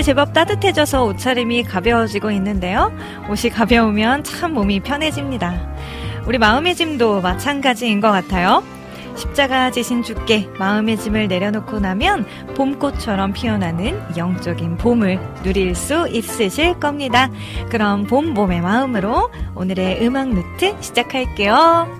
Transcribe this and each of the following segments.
날씨 제법 따뜻해져서 옷차림이 가벼워지고 있는데요. 옷이 가벼우면 참 몸이 편해집니다. 우리 마음의 짐도 마찬가지인 것 같아요. 십자가 지신 주께 마음의 짐을 내려놓고 나면 봄꽃처럼 피어나는 영적인 봄을 누릴 수 있으실 겁니다. 그럼 봄봄의 마음으로 오늘의 음악 루트 시작할게요.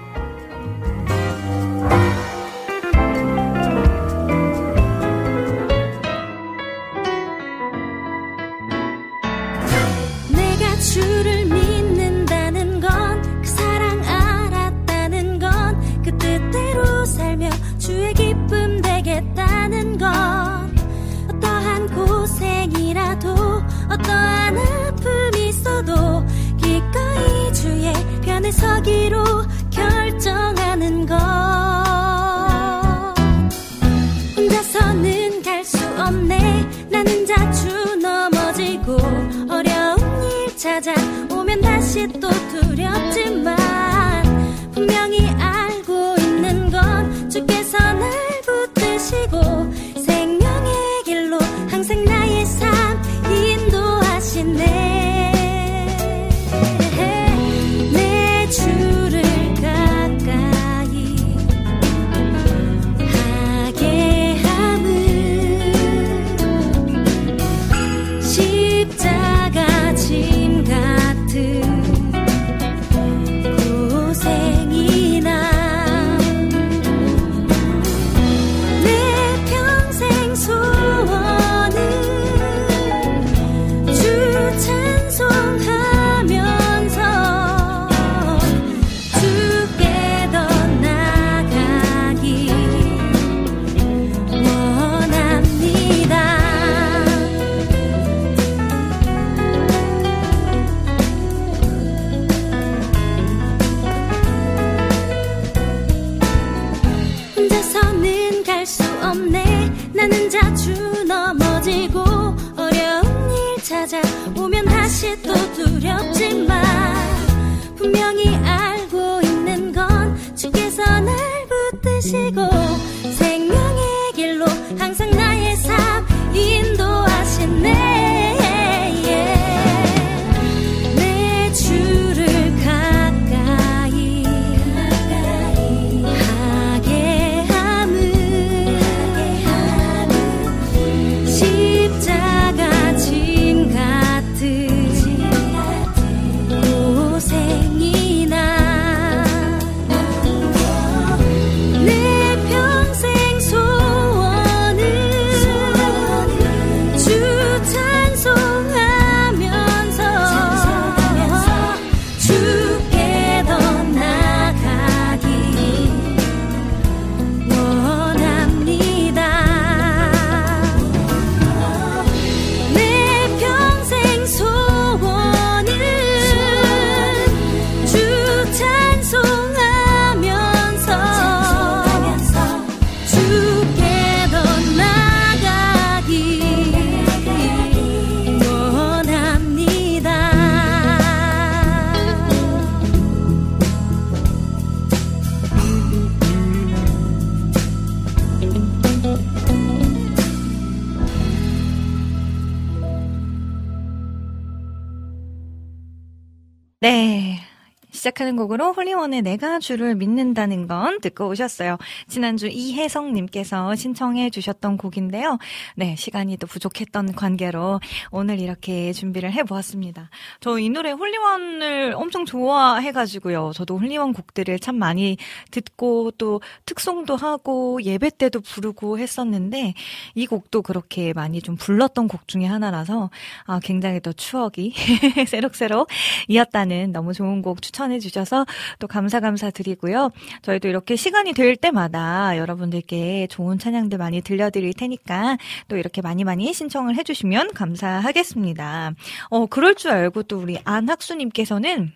시작하는 곡으로 홀리원의 내가 주를 믿는다는 건 듣고 오셨어요. 지난주 이혜성님께서 신청해 주셨던 곡인데요. 네, 시간이 또 부족했던 관계로 오늘 이렇게 준비를 해보았습니다. 저 이 노래 홀리원을 엄청 좋아해가지고요. 저도 홀리원 곡들을 참 많이 듣고 또 특송도 하고 예배 때도 부르고 했었는데 이 곡도 그렇게 많이 좀 불렀던 곡 중에 하나라서 아, 굉장히 또 추억이 새록새록 이었다는 너무 좋은 곡 추천 추천해 주셔서 또 감사 감사 드리고요. 저희도 이렇게 시간이 될 때마다 여러분들께 좋은 찬양들 많이 들려드릴 테니까 또 이렇게 많이 많이 신청을 해주시면 감사하겠습니다. 어, 그럴 줄 알고 또 우리 안학수님께서는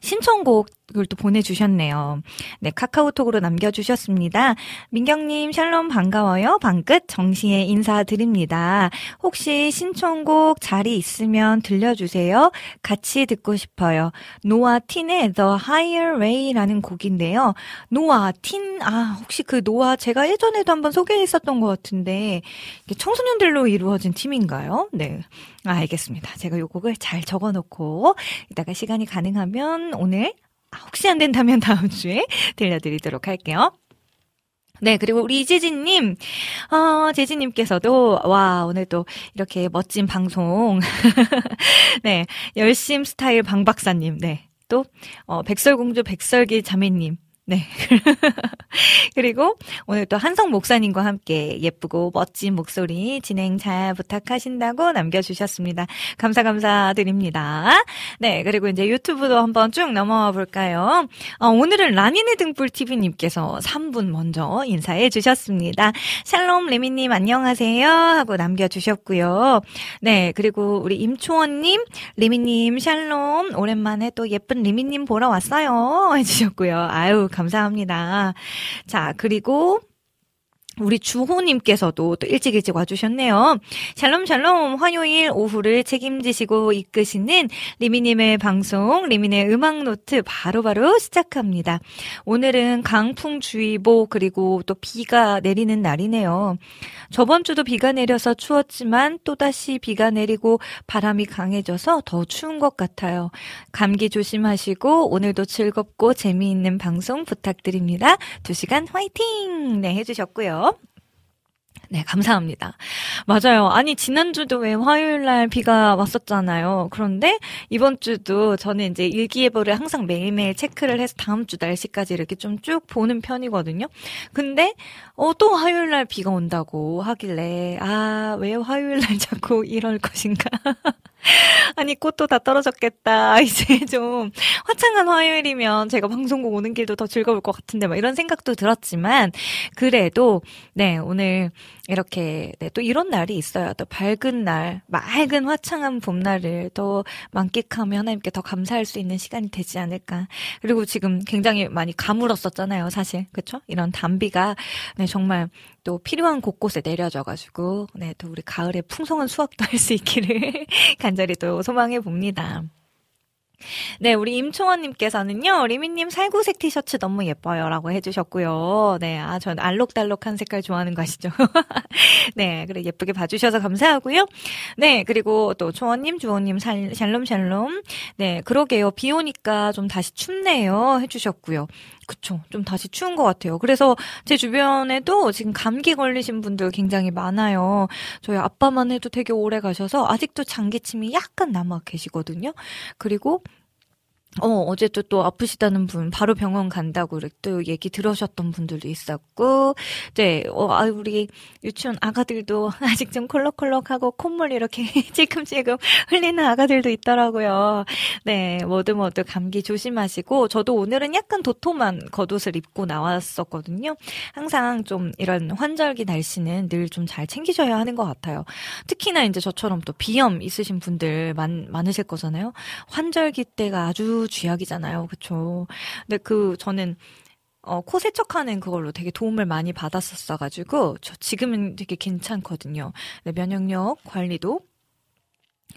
신청곡 이걸 또 보내주셨네요. 네, 카카오톡으로 남겨주셨습니다. 민경님, 샬롬 반가워요. 방끝 정시에 인사드립니다. 혹시 신청곡 자리 있으면 들려주세요. 같이 듣고 싶어요. 노아 틴의 The Higher Way라는 곡인데요. 노아 틴, 아, 혹시 그 노아 제가 예전에도 한번 소개했었던 것 같은데, 청소년들로 이루어진 팀인가요? 네. 아, 알겠습니다. 제가 요 곡을 잘 적어놓고, 이따가 시간이 가능하면 오늘 아, 혹시 안 된다면 다음 주에 들려드리도록 할게요. 네, 그리고 우리 이재진님, 어, 재진님께서도, 와, 오늘 또 이렇게 멋진 방송. 네, 열심 스타일 방박사님, 네. 또, 어, 백설공주 백설기 자매님, 네. 그리고 오늘 또 한성 목사님과 함께 예쁘고 멋진 목소리 진행 잘 부탁하신다고 남겨주셨습니다. 감사 감사드립니다. 네. 그리고 이제 유튜브도 한번 쭉 넘어와 볼까요? 어, 오늘은 라니네 등불 TV님께서 3분 먼저 인사해 주셨습니다. 샬롬 레미님 안녕하세요 하고 남겨주셨고요. 네. 그리고 우리 임초원님, 레미님 샬롬 오랜만에 또 예쁜 레미님 보러 왔어요 해주셨고요. 아유 감사합니다. 자, 그리고 우리 주호님께서도 또 일찍 일찍 와주셨네요. 샬롬 샬롬 화요일 오후를 책임지시고 이끄시는 리민님의 방송 리민의 음악 노트 바로바로 바로 시작합니다. 오늘은 강풍주의보 그리고 또 비가 내리는 날이네요. 저번 주도 비가 내려서 추웠지만 또다시 비가 내리고 바람이 강해져서 더 추운 것 같아요. 감기 조심하시고 오늘도 즐겁고 재미있는 방송 부탁드립니다. 두 시간 화이팅! 네, 해주셨고요. 네, 감사합니다. 맞아요. 아니, 지난주도 왜 화요일 날 비가 왔었잖아요. 그런데 이번 주도 저는 이제 일기예보를 항상 매일매일 체크를 해서 다음 주 날씨까지 이렇게 좀 쭉 보는 편이거든요. 근데, 어, 또 화요일 날 비가 온다고 하길래, 아, 왜 화요일 날 자꾸 이럴 것인가. 아니, 꽃도 다 떨어졌겠다. 이제 좀 화창한 화요일이면 제가 방송국 오는 길도 더 즐거울 것 같은데, 막 이런 생각도 들었지만, 그래도, 네, 오늘 이렇게, 네, 또 이런 날이 있어요. 또 밝은 날, 맑은 화창한 봄날을 또 만끽하며 하나님께 더 감사할 수 있는 시간이 되지 않을까. 그리고 지금 굉장히 많이 가물었었잖아요, 사실. 그쵸? 이런 단비가, 네, 정말 또 필요한 곳곳에 내려져가지고, 네, 또 우리 가을에 풍성한 수확도 할 수 있기를 간절히 또 소망해 봅니다. 네, 우리 임초원님께서는요, 리미님 살구색 티셔츠 너무 예뻐요. 라고 해주셨고요. 네, 아, 전 알록달록한 색깔 좋아하는 거 아시죠? 네, 그래, 예쁘게 봐주셔서 감사하고요. 네, 그리고 또 초원님, 주원님, 샬롬, 샬롬. 네, 그러게요. 비 오니까 좀 다시 춥네요. 해주셨고요. 그쵸. 좀 다시 추운 것 같아요. 그래서 제 주변에도 지금 감기 걸리신 분들 굉장히 많아요. 저희 아빠만 해도 되게 오래 가셔서 아직도 장기침이 약간 남아 계시거든요. 그리고 어, 어제 또, 또 아프시다는 분, 바로 병원 간다고 또 얘기 들으셨던 분들도 있었고, 네, 어, 아, 우리 유치원 아가들도 아직 좀 콜록콜록하고 콧물 이렇게 찔끔찔끔 흘리는 아가들도 있더라고요. 네, 모두 모두 감기 조심하시고, 저도 오늘은 약간 도톰한 겉옷을 입고 나왔었거든요. 항상 좀 이런 환절기 날씨는 늘 좀 잘 챙기셔야 하는 것 같아요. 특히나 이제 저처럼 또 비염 있으신 분들 많, 많으실 거잖아요. 환절기 때가 아주 쥐약이잖아요. 그쵸. 근데 그, 저는, 어, 코 세척하는 그걸로 되게 도움을 많이 받았었어가지고, 저 지금은 되게 괜찮거든요. 네, 면역력 관리도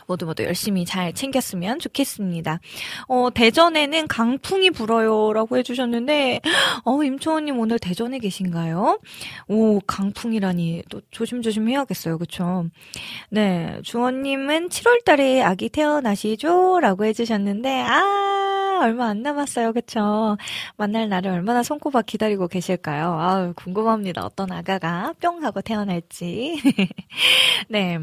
모두 모두 열심히 잘 챙겼으면 좋겠습니다. 어, 대전에는 강풍이 불어요라고 해주셨는데, 어, 임초원님 오늘 대전에 계신가요? 오, 강풍이라니 또 조심조심 해야겠어요, 그쵸? 네, 주원님은 7월달에 아기 태어나시죠라고 해주셨는데, 아. 아, 얼마 안 남았어요. 그쵸? 만날 날을 얼마나 손꼽아 기다리고 계실까요? 아우, 궁금합니다. 어떤 아가가 뿅 하고 태어날지. 네.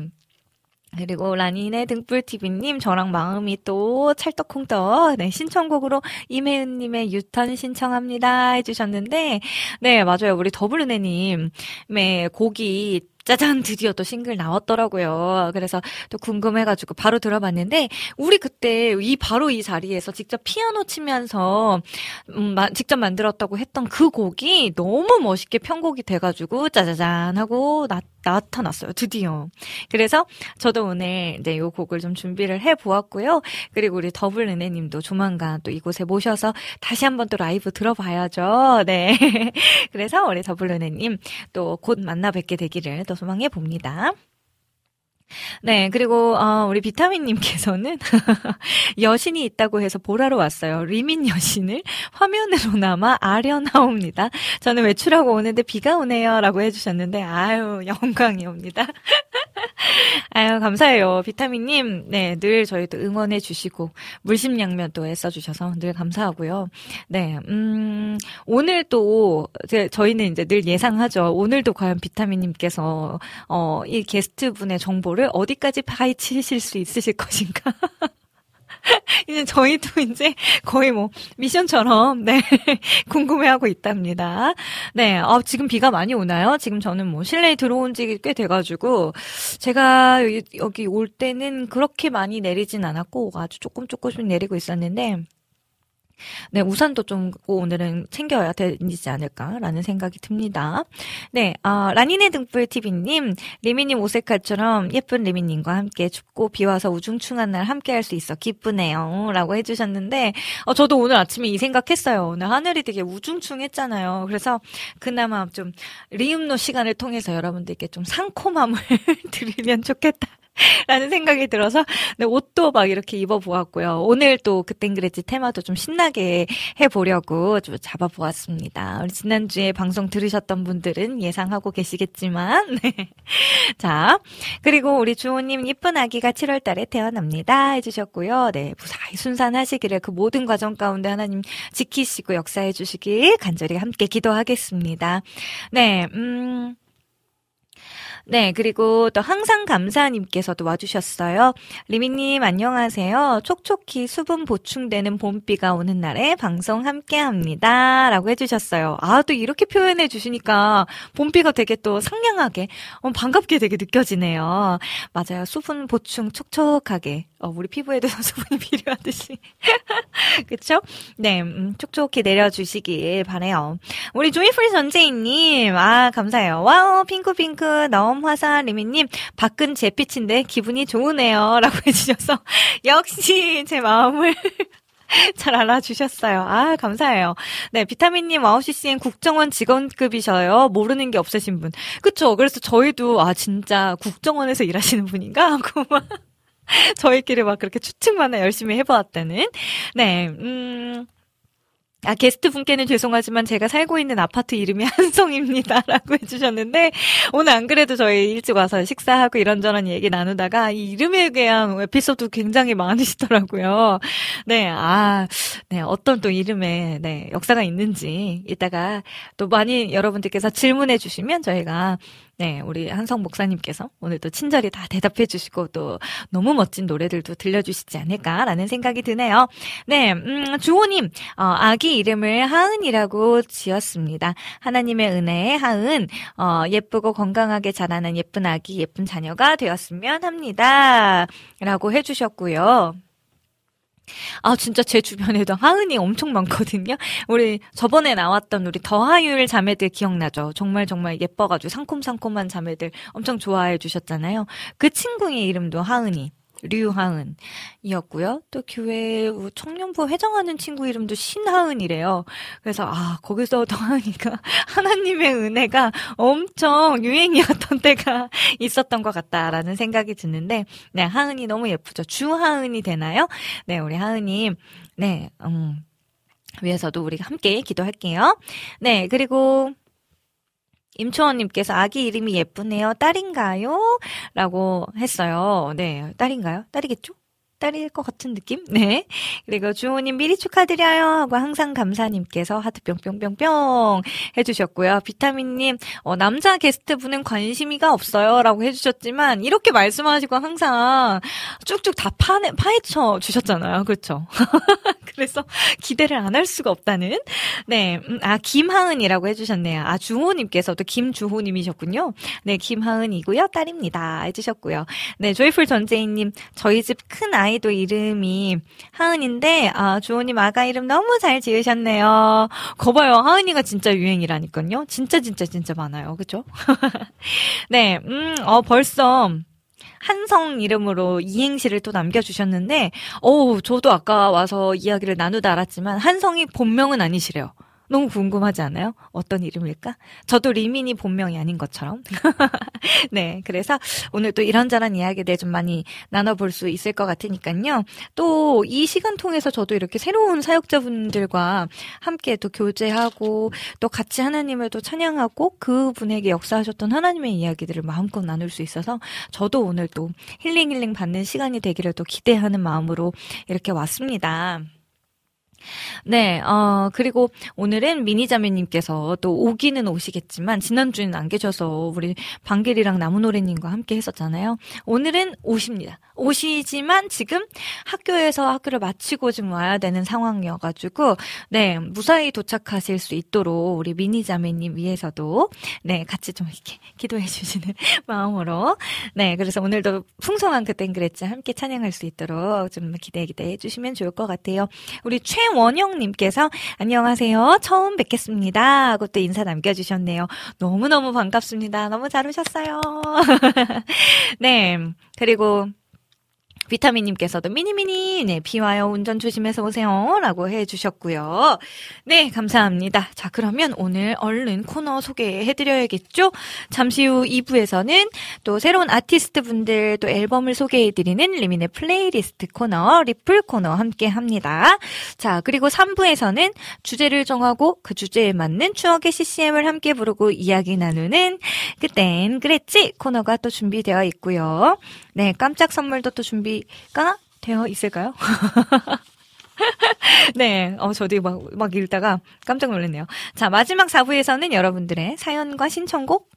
그리고 라니네 등불TV님, 저랑 마음이 또 찰떡콩떡, 네, 신청곡으로 임혜은님의 유턴 신청합니다. 해주셨는데, 네, 맞아요. 우리 더블은혜님의 곡이 짜잔 드디어 또 싱글 나왔더라고요. 그래서 또 궁금해가지고 바로 들어봤는데 우리 그때 이 바로 이 자리에서 직접 피아노 치면서 음, 마, 직접 만들었다고 했던 그 곡이 너무 멋있게 편곡이 돼가지고 짜자잔 하고 나, 나타났어요. 드디어. 그래서 저도 오늘 이제 이 곡을 좀 준비를 해 보았고요. 그리고 우리 더블 은혜 님도 조만간 또 이곳에 모셔서 다시 한번 또 라이브 들어봐야죠. 네. 그래서 우리 더블 은혜 님 또 곧 만나 뵙게 되기를 또 소망해 봅니다. 네, 그리고 어, 우리 비타민님께서는 여신이 있다고 해서 보라로 왔어요. 리민 여신을 화면으로나마 아련하옵니다. 저는 외출하고 오는데 비가 오네요라고 해주셨는데 아유 영광이옵니다. 아유 감사해요, 비타민님. 네, 늘 저희 도 응원해 주시고 물심양면 또 애써주셔서 늘 감사하고요. 네, 음 오늘 또 저희는 이제 늘 예상하죠. 오늘도 과연 비타민님께서 어, 이 게스트 분의 정보를 정보를 어디까지 파헤치실 수 있으실 것인가? 이제 저희도 이제 거의 뭐 미션처럼 네 궁금해하고 있답니다. 네, 어, 지금 비가 많이 오나요? 지금 저는 뭐 실내에 들어온 지 꽤 돼가지고 제가 여기 올 때는 그렇게 많이 내리진 않았고 아주 조금 조금씩 내리고 있었는데 네, 우산도 좀 오늘은 챙겨야 되지 않을까라는 생각이 듭니다. 네, 어, 라니네 등불 TV님, 리미님 오색깔처럼 예쁜 리미님과 함께 춥고 비 와서 우중충한 날 함께 할 수 있어 기쁘네요. 라고 해주셨는데, 어, 저도 오늘 아침에 이 생각했어요. 오늘 하늘이 되게 우중충했잖아요. 그래서 그나마 좀 리음노 시간을 통해서 여러분들께 좀 상콤함을 드리면 좋겠다. 라는 생각이 들어서 네, 옷도 막 이렇게 입어보았고요. 오늘 또 그땐 그랬지 테마도 좀 신나게 해보려고 좀 잡아보았습니다. 우리 지난주에 방송 들으셨던 분들은 예상하고 계시겠지만 네. 자 그리고 우리 주호님 이쁜 아기가 7월달에 태어납니다 해주셨고요. 네 무사히 순산하시기를 그 모든 과정 가운데 하나님 지키시고 역사해 주시길 간절히 함께 기도하겠습니다. 네 음. 네, 그리고 또 항상 감사님께서도 와주셨어요. 리미님 안녕하세요. 촉촉히 수분 보충되는 봄비가 오는 날에 방송 함께합니다. 라고 해주셨어요. 아, 또 이렇게 표현해 주시니까 봄비가 되게 또 상냥하게, 어, 반갑게 되게 느껴지네요. 맞아요. 수분 보충 촉촉하게 어, 우리 피부에도 수분이 필요하듯이. 그쵸? 네, 음, 촉촉히 내려주시길 바래요 우리 조이풀 전재인님, 아, 감사해요. wow, 핑크핑크, 너무 화사한 리미님, 밖은 잿빛인데 기분이 좋으네요. 라고 해주셔서, 역시 제 마음을 잘 알아주셨어요. 아, 감사해요. 네, 비타민님 9시CN 국정원 직원급이셔요. 모르는 게 없으신 분. 그쵸? 그래서 저희도, 아, 진짜 국정원에서 일하시는 분인가? 하고 막. 저희끼리 막 그렇게 추측만 열심히 해보았다는. 네, 음. 아, 게스트 분께는 죄송하지만 제가 살고 있는 아파트 이름이 한송입니다. 라고 해주셨는데, 오늘 안 그래도 저희 일찍 와서 식사하고 이런저런 얘기 나누다가 이 이름에 대한 에피소드 굉장히 많으시더라고요. 네, 아, 네, 어떤 또 이름에, 네, 역사가 있는지, 이따가 또 많이 여러분들께서 질문해 주시면 저희가 네, 우리 한성 목사님께서 오늘도 친절히 다 대답해 주시고 또 너무 멋진 노래들도 들려주시지 않을까라는 생각이 드네요. 네, 음, 주호님, 어, 아기 이름을 하은이라고 지었습니다. 하나님의 은혜에 하은, 어, 예쁘고 건강하게 자라는 예쁜 아기, 예쁜 자녀가 되었으면 합니다. 라고 해주셨고요. 아, 진짜 제 주변에도 하은이 엄청 많거든요. 우리 저번에 나왔던 우리 더하율 자매들 기억나죠? 정말 정말 예뻐가지고 상콤상콤한 자매들 엄청 좋아해 주셨잖아요. 그 친구의 이름도 하은이. 류하은이었고요. 또 교회 청년부 회장하는 친구 이름도 신하은이래요. 그래서 아 거기서 더하은이가 하나님의 은혜가 엄청 유행이었던 때가 있었던 것 같다라는 생각이 드는데 네 하은이 너무 예쁘죠. 주하은이 되나요? 네 우리 하은님 네 음. 위해서도 우리가 함께 기도할게요. 네, 그리고 임초원님께서 아기 이름이 예쁘네요. 딸인가요? 라고 했어요. 네, 딸인가요? 딸이겠죠? 딸일 것 같은 느낌? 네. 그리고 주호님 미리 축하드려요 하고 항상 감사님께서 하트 뿅뿅뿅뿅 해주셨고요. 비타민님, 어, 남자 게스트분은 관심이가 없어요 라고 해주셨지만, 이렇게 말씀하시고 항상 쭉쭉 다 파내, 파헤쳐 주셨잖아요. 그렇죠? 그래서 기대를 안 할 수가 없다는. 네. 음, 아, 김하은이라고 해주셨네요. 아, 주호님께서도 김주호님이셨군요. 네, 김하은이고요. 딸입니다. 해주셨고요. 네, 조이풀 전재인님, 저희 집큰 아이 도 이름이 하은인데, 아, 주호님 아가 이름 너무 잘 지으셨네요. 거봐요. 하은이가 진짜 유행이라니까요. 진짜, 진짜, 진짜 많아요. 그죠? 네, 음, 어, 벌써, 한성 이름으로 이행시를 또 남겨주셨는데, 어 저도 아까 와서 이야기를 나누다 알았지만, 한성이 본명은 아니시래요. 너무 궁금하지 않아요? 어떤 이름일까? 저도 리민이 본명이 아닌 것처럼. 네, 그래서 오늘 또 이런저런 이야기들 좀 많이 나눠볼 수 있을 것 같으니까요. 또 이 시간 통해서 저도 이렇게 새로운 사역자분들과 함께 또 교제하고 또 같이 하나님을 또 찬양하고 그분에게 역사하셨던 하나님의 이야기들을 마음껏 나눌 수 있어서 저도 오늘 또 힐링 힐링 받는 시간이 되기를 또 기대하는 마음으로 이렇게 왔습니다. 네, 어, 그리고 오늘은 미니자매님께서 또 오기는 오시겠지만, 지난주에는 안 계셔서 우리 방길이랑 나무노래님과 함께 했었잖아요. 오늘은 오십니다. 오시지만 지금 학교에서 학교를 마치고 좀 와야 되는 상황이어가지고, 네, 무사히 도착하실 수 있도록 우리 미니 자매님 위해서도, 네, 같이 좀 이렇게 기도해 주시는 마음으로, 네, 그래서 오늘도 풍성한 그땐 그랬지 함께 찬양할 수 있도록 좀 기대 기대해 주시면 좋을 것 같아요. 우리 최 원영님께서 안녕하세요. 처음 뵙겠습니다. 하고 또 인사 남겨주셨네요. 너무 너무 반갑습니다. 너무 잘 오셨어요. 네. 그리고 비타민님께서도 미니미니, 네, 비 와요. 운전 조심해서 오세요. 라고 해주셨고요. 네, 감사합니다. 자, 그러면 오늘 얼른 코너 소개해드려야겠죠? 잠시 후 2부에서는 또 새로운 아티스트 분들 또 앨범을 소개해드리는 리민의 플레이리스트 코너, 리플 코너 함께 합니다. 자, 그리고 3부에서는 주제를 정하고 그 주제에 맞는 추억의 CCM을 함께 부르고 이야기 나누는 그땐 그랬지 코너가 또 준비되어 있고요. 네, 깜짝 선물도 또 준비가 되어 있을까요? 네, 어, 저도 막, 막 읽다가 깜짝 놀랐네요. 자, 마지막 4부에서는 여러분들의 사연과 신청곡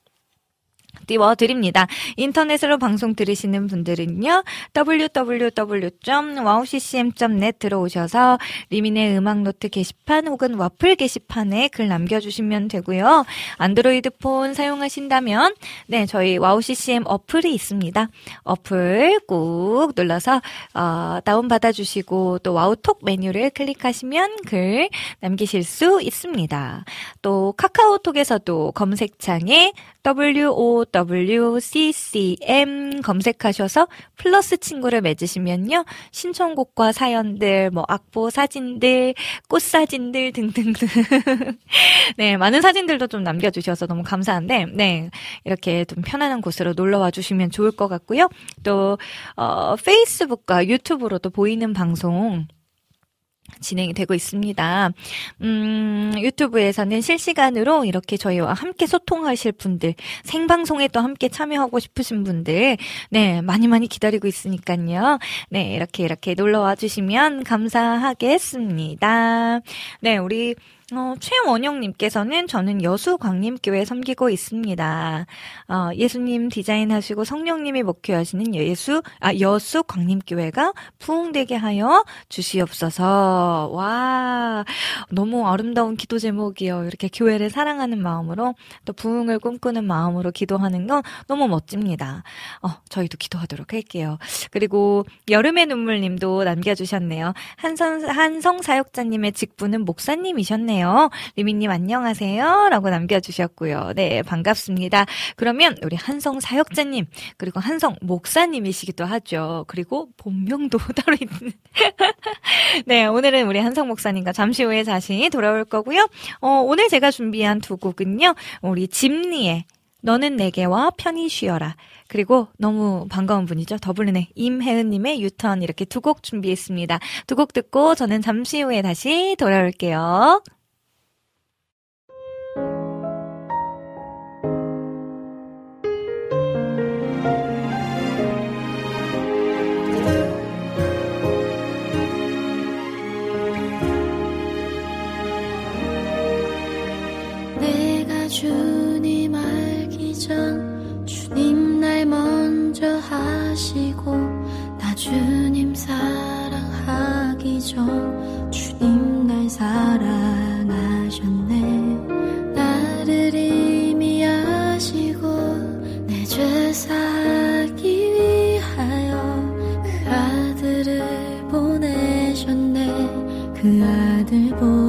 띄워드립니다. 인터넷으로 방송 들으시는 분들은요, www.wowccm.net 들어오셔서 리민의 음악노트 게시판 혹은 와플 게시판에 글 남겨주시면 되고요. 안드로이드 폰 사용하신다면, 네, 저희 와우ccm 어플이 있습니다. 어플 꾹 눌러서, 어, 다운받아주시고, 또 와우톡 메뉴를 클릭하시면 글 남기실 수 있습니다. 또 카카오톡에서도 검색창에 WOWCCM 검색하셔서 플러스 친구를 맺으시면요. 신청곡과 사연들, 뭐 악보 사진들, 꽃 사진들 등등등. 네, 많은 사진들도 좀 남겨주셔서 너무 감사한데, 네, 이렇게 좀 편안한 곳으로 놀러와 주시면 좋을 것 같고요. 또, 어, 페이스북과 유튜브로도 보이는 방송, 진행이 되고 있습니다. 음, 유튜브에서는 실시간으로 이렇게 저희와 함께 소통하실 분들, 생방송에 또 함께 참여하고 싶으신 분들, 네, 많이 많이 기다리고 있으니까요. 네, 이렇게 이렇게 놀러 와 주시면 감사하겠습니다. 네, 우리 어, 최원영님께서는 저는 여수 광림교회 섬기고 있습니다. 어, 예수님 디자인하시고 성령님이 목회하시는 예수, 아, 여수 광림교회가 부흥되게 하여 주시옵소서. 와, 너무 아름다운 기도 제목이요. 이렇게 교회를 사랑하는 마음으로 또 부흥을 꿈꾸는 마음으로 기도하는 건 너무 멋집니다. 어, 저희도 기도하도록 할게요. 그리고 여름의 눈물님도 남겨주셨네요. 한성, 한성 사역자님의 직분은 목사님이셨네요. 하네요. 리미님 안녕하세요. 라고 남겨주셨고요. 네, 반갑습니다. 그러면 우리 한성 사역자님, 그리고 한성 목사님이시기도 하죠. 그리고 본명도 따로 있는. 네, 오늘은 우리 한성 목사님과 잠시 후에 다시 돌아올 거고요. 어, 오늘 제가 준비한 두 곡은요. 우리 집리의 너는 내게와 편히 쉬어라. 그리고 너무 반가운 분이죠. 더블린의 임혜은님의 유턴 이렇게 두 곡 준비했습니다. 두 곡 듣고 저는 잠시 후에 다시 돌아올게요. 주님 알기 전 주님 날 먼저 하시고 나 주님 사랑하기 전 주님 날 사랑하셨네. 나를 이미 아시고 내 죄 사기 위하여 그 아들을 보내셨네. 그 아들 보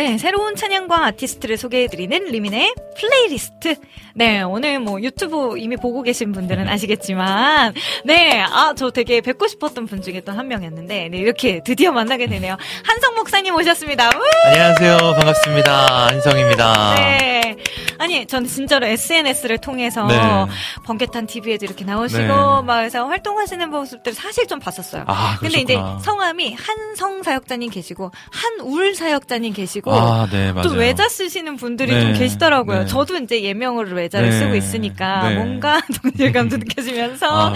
네, 새로운 찬양과 아티스트를 소개해드리는 리민의 플레이리스트. 네, 오늘 뭐 유튜브 이미 보고 계신 분들은 아시겠지만, 네, 아, 저 되게 뵙고 싶었던 분 중에 또 한 명이었는데, 네, 이렇게 드디어 만나게 되네요. 한성 목사님 오셨습니다. 우! 안녕하세요. 반갑습니다. 한성입니다. 네. 아니, 저는 진짜로 SNS를 통해서 네. 번개탄 TV에도 이렇게 나오시고, 네. 막 해서 활동하시는 모습들 사실 좀 봤었어요. 아, 근데 이제 그러셨구나. 성함이 한성 사역자님 계시고, 한울 사역자님 계시고, 아, 네, 맞아요. 또 외자 쓰시는 분들이 네, 좀 계시더라고요. 네. 저도 이제 예명으로 외자를 네, 쓰고 있으니까 네. 뭔가 동질감도 느껴지면서 아.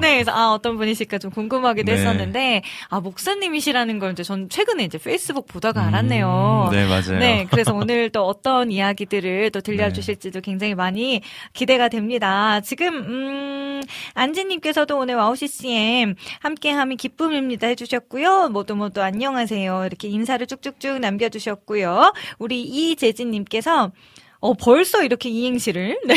네, 그래서 아 어떤 분이실까 좀 궁금하기도 네. 했었는데 아 목사님이시라는 걸 이제 전 최근에 이제 페이스북 보다가 알았네요. 음, 네, 맞아요. 네, 그래서 오늘 또 어떤 이야기들을 또 들려주실지도 굉장히 많이 기대가 됩니다. 지금 음 안지님께서도 오늘 와우 CCM 함께함이 기쁨입니다 해주셨고요. 모두 모두 안녕하세요 이렇게 인사를 쭉쭉쭉 남겨주셨고 요. 우리 이재진님께서 어 벌써 이렇게 이행시를 네,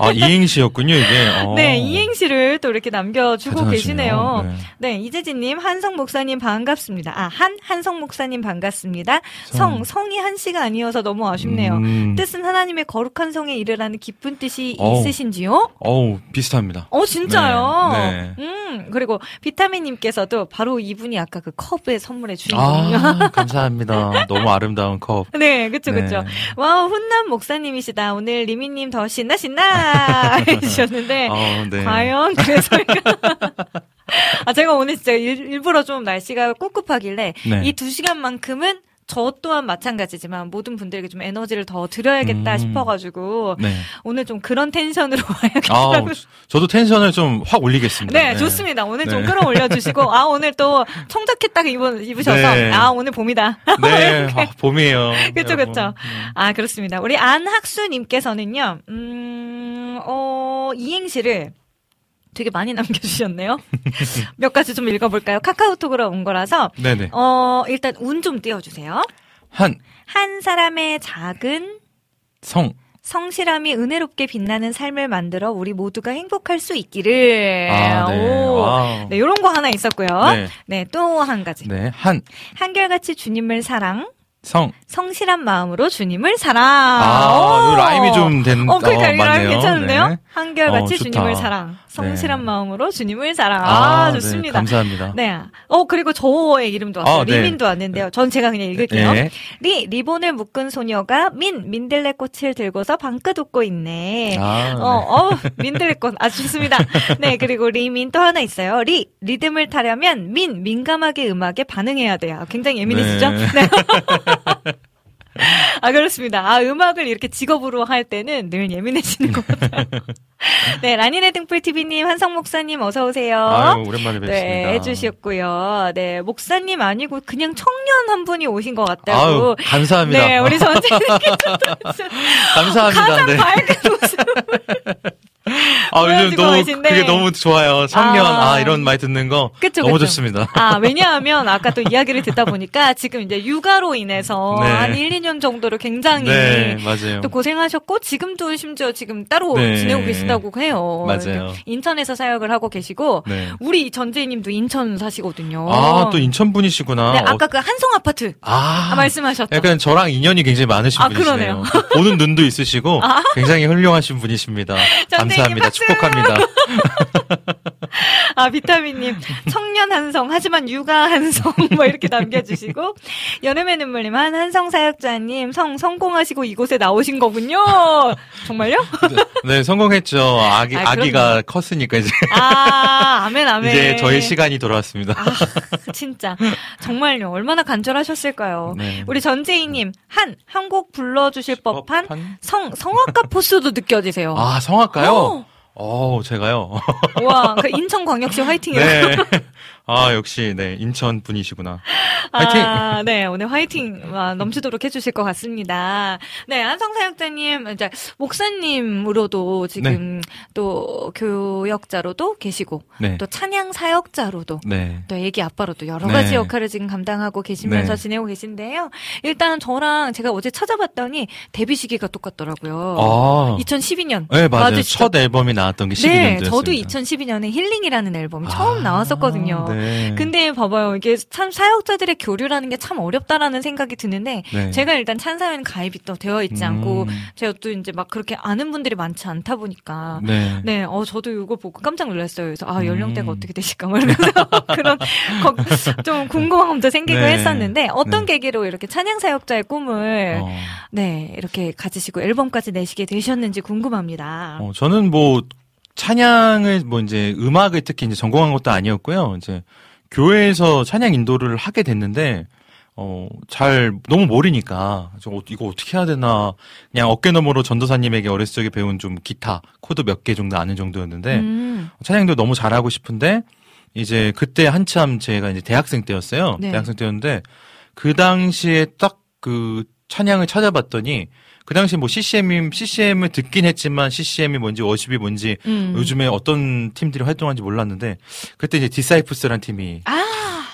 아, 이행시였군요, 이게. 어. 네 이행시를 또 이렇게 남겨주고 계시네요. 네. 네, 이재진님, 한성 목사님 반갑습니다. 아, 한, 한성 목사님 반갑습니다. 성, 성. 성 이 한씨가 아니어서 너무 아쉽네요. 음, 뜻은 하나님의 거룩한 성에 이르라는 깊은 뜻이 어우. 있으신지요? 어우, 비슷합니다. 어, 진짜요? 네, 음, 그리고 비타민님께서도 바로 이분이 아까 그 컵의 선물의 주인공. 아, 감사합니다. 너무 아름다운 컵. 네, 그쵸, 네. 그쵸. wow, 훈남 목사 님이시다. 오늘 리미님 더 신나, 신나! 해주셨는데, 어, 네. 과연 그래서일까? 아, 제가 오늘 진짜 일, 일부러 좀 날씨가 꿉꿉하길래 네. 이두 시간만큼은 저 또한 마찬가지지만 모든 분들에게 좀 에너지를 더 드려야겠다 음. 싶어가지고 네. 오늘 좀 그런 tension으로 와야겠더라고요. 저도 tension을 좀 확 올리겠습니다. 네, 좋습니다. 오늘 좀 네. 끌어올려 주시고 아 오늘 또 청자켓 딱 입으, 입으셔서 네. 아 오늘 봄이다. 네, 아, 봄이에요. 여러분. 그쵸. 아, 그렇습니다. 우리 안학수님께서는요, 음, 어, 이행시를 되게 많이 남겨주셨네요. 몇 가지 좀 읽어볼까요? 카카오톡으로 온 거라서, 네네. 어, 일단 운 좀 띄워주세요. 한, 한 사람의 작은 성. 성실함이 은혜롭게 빛나는 삶을 만들어 우리 모두가 행복할 수 있기를. 아, 네. 오. wow. 네, 요런 거 하나 있었고요. 네. 네, 또 한 가지. 네, 한, 한결같이 주님을 사랑, 성. 성실한 마음으로 주님을 사랑. 아, 오. 이 rhyme이 좀 된, 어, 그러니까 어, 이 rhyme. 괜찮은데요? 네. 한결같이 어. 주님을 사랑, 성실한 네. 마음으로 주님을 사랑. 아, 네, 좋습니다. 감사합니다. 네. 어, 그리고 저의 이름도 왔어요. 아, 네. 리민도 왔는데요. 전 제가 그냥 읽을게요. 네. 리, 리본을 묶은 소녀가 민, 민들레 꽃을 들고서 방긋 웃고 있네. 아, 어, 어, 민들레 꽃. 아, 좋습니다. 네, 그리고 리민 또 하나 있어요. 리, 리듬을 타려면 민, 민감하게 음악에 반응해야 돼요. 굉장히 예민해지죠? 네. 네. 아, 그렇습니다. 아, 음악을 이렇게 직업으로 할 때는 늘 예민해지는 것 같아요. 네, 라니네 등불TV님, 한성 목사님 어서오세요. 아유, 오랜만에 뵙습니다. 네, 해주셨고요. 네, 목사님 아니고 그냥 청년 한 분이 오신 것 같다고. 아유, 감사합니다. 네, 우리 전재님께서 감사합니다. 가장 네. 밝은 모습. 아, 요즘 너무, 계신데. 그게 너무 좋아요. 청년, 아. 아, 이런 말 듣는 거. 그쵸, 너무 그쵸. 좋습니다. 아, 왜냐하면 아까 또 이야기를 듣다 보니까 지금 이제 육아로 인해서 네. 한 1, 2년 정도를 굉장히 네, 맞아요. 또 고생하셨고 지금도 심지어 지금 따로 네. 지내고 계시다고 해요. 맞아요. 인천에서 사역을 하고 계시고 네. 우리 전재희님도 인천 사시거든요. 아, 또 인천 분이시구나. 네, 어, 아까 그 한성 아파트 아, 아, 말씀하셨죠. 약간 저랑 인연이 굉장히 많으신 아, 분이시네요. 보는 눈도 있으시고 굉장히 훌륭하신 분이십니다. 감사합니다. 박수! 축복합니다. 아, 비타민님, 청년 한성, 하지만 육아 한성, 뭐 이렇게 남겨주시고, 여름의 눈물님, 한 한성 사역자님, 성, 성공하시고 이곳에 나오신 거군요. 정말요? 네, 성공했죠. 아기 아, 아기가 컸으니까 이제 아, 아멘, 아멘. 이제 저의 시간이 돌아왔습니다. 아, 진짜. 정말요. 얼마나 간절하셨을까요? 네. 우리 전재희님, 한, 한 곡 불러주실 법한? 성, 성악가 포스도 느껴지세요. 아, 성악가요? 어. 어, 제가요. 와, 그 인천광역시 화이팅이요. 네. 아, 역시 네, 인천 분이시구나. 화이팅! 아, 네, 오늘 화이팅 아, 넘치도록 해주실 것 같습니다. 네, 한성 사역자님, 이제 목사님으로도 지금 또 교역자로도 계시고, 네. 또 찬양 사역자로도 네. 또 애기 아빠로도 여러 네. 가지 역할을 지금 감당하고 계시면서 네. 지내고 계신데요. 일단 저랑 제가 어제 찾아봤더니 데뷔 시기가 똑같더라고요. 아. 2012년. 네, 맞아요. 맞으시죠? 첫 앨범이 나왔던 게 12년도였습니다. 네, 저도 2012년에 힐링이라는 앨범이 처음 나왔었거든요. 네. 근데 봐봐요. 이게 참 사역자들의 교류라는 게 참 어렵다라는 생각이 드는데 네. 제가 일단 찬사회는 가입이 또 되어 있지 않고 음. 제가 또 이제 막 그렇게 아는 분들이 많지 않다 보니까 네. 네, 어, 저도 이거 보고 깜짝 놀랐어요. 그래서, 아, 음. 연령대가 어떻게 되실까? 뭐 이러면서 그런, 거- 좀 궁금함도 생기고 네. 했었는데, 어떤 네. 계기로 이렇게 찬양 사역자의 꿈을, 어. 네, 이렇게 가지시고 앨범까지 내시게 되셨는지 궁금합니다. 어, 저는 뭐 찬양을 뭐 이제 음악을 특히 이제 전공한 것도 아니었고요. 이제 교회에서 찬양 인도를 하게 됐는데 어, 잘 너무 모르니까 저 어, 이거 어떻게 해야 되나 그냥 어깨너머로 전도사님에게 어렸을 적에 배운 좀 기타 코드 몇 개 정도 아는 정도였는데 음, 찬양도 너무 잘하고 싶은데 이제 그때 한참 제가 이제 대학생 때였어요. 네. 대학생 때였는데 그 당시에 딱 그 찬양을 찾아봤더니 그 당시 뭐 CCM CCM을 듣긴 했지만 CCM이 뭔지 worship이 뭔지 음. 요즘에 어떤 팀들이 활동하는지 몰랐는데 그때 이제 디사이플스라는 팀이 아,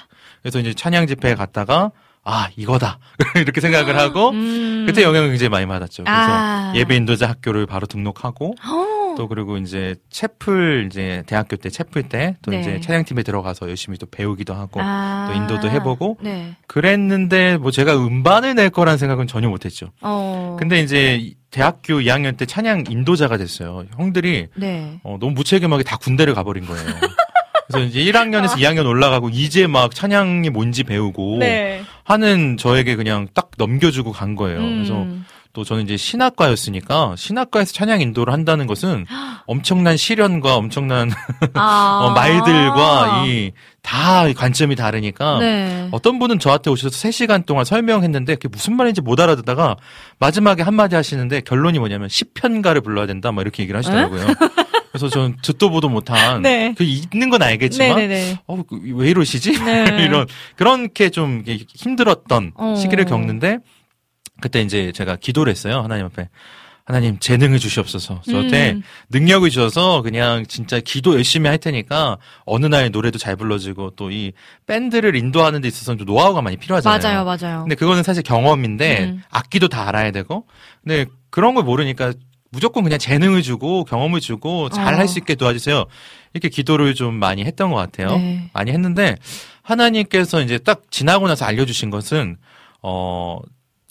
그래서 이제 찬양 집회에 갔다가 아 이거다 이렇게 생각을 하고 음. 그때 영향을 굉장히 많이 받았죠. 그래서 아. 예배 인도자 학교를 바로 등록하고 어. 또 그리고 이제 채플 이제 대학교 때 채플 때 또 네. 이제 찬양팀에 들어가서 열심히 또 배우기도 하고 아. 또 인도도 해보고 네. 그랬는데 뭐 제가 음반을 낼 거란 생각은 전혀 못했죠. 어. 근데 이제 대학교 2학년 때 찬양 인도자가 됐어요. 형들이 네. 어, 너무 무책임하게 다 군대를 가버린 거예요. 그래서 이제 1학년에서 아. 2학년 올라가고 이제 막 찬양이 뭔지 배우고 네. 하는 저에게 그냥 딱 넘겨주고 간 거예요. 그래서 음. 또 저는 이제 신학과였으니까 신학과에서 찬양 인도를 한다는 것은 엄청난 시련과 엄청난 아. 어, 말들과 이 다 관점이 다르니까 네. 어떤 분은 저한테 오셔서 3시간 동안 설명했는데 그게 무슨 말인지 못 알아듣다가 마지막에 한마디 하시는데 결론이 뭐냐면 10편가를 불러야 된다 막 이렇게 얘기를 하시더라고요. 그래서 저는 듣도 보도 못한 네. 그 있는 건 알겠지만 네네네. 어, 그왜 이러시지? 네. 이런 그렇게 좀 힘들었던 어. 시기를 겪는데 그때 이제 제가 기도를 했어요. 하나님 앞에. 하나님 재능을 주시옵소서. 저한테 음. 능력을 주셔서 그냥 진짜 기도 열심히 할 테니까 어느 날 노래도 잘 불러지고 또 이 밴드를 인도하는 데 있어서는 좀 노하우가 많이 필요하잖아요. 맞아요, 맞아요. 근데 그거는 사실 경험인데 음. 악기도 다 알아야 되고 근데 그런 걸 모르니까 무조건 그냥 재능을 주고 경험을 주고 잘할 어. 수 있게 도와주세요. 이렇게 기도를 좀 많이 했던 것 같아요. 네. 많이 했는데 하나님께서 이제 딱 지나고 나서 알려주신 것은 어.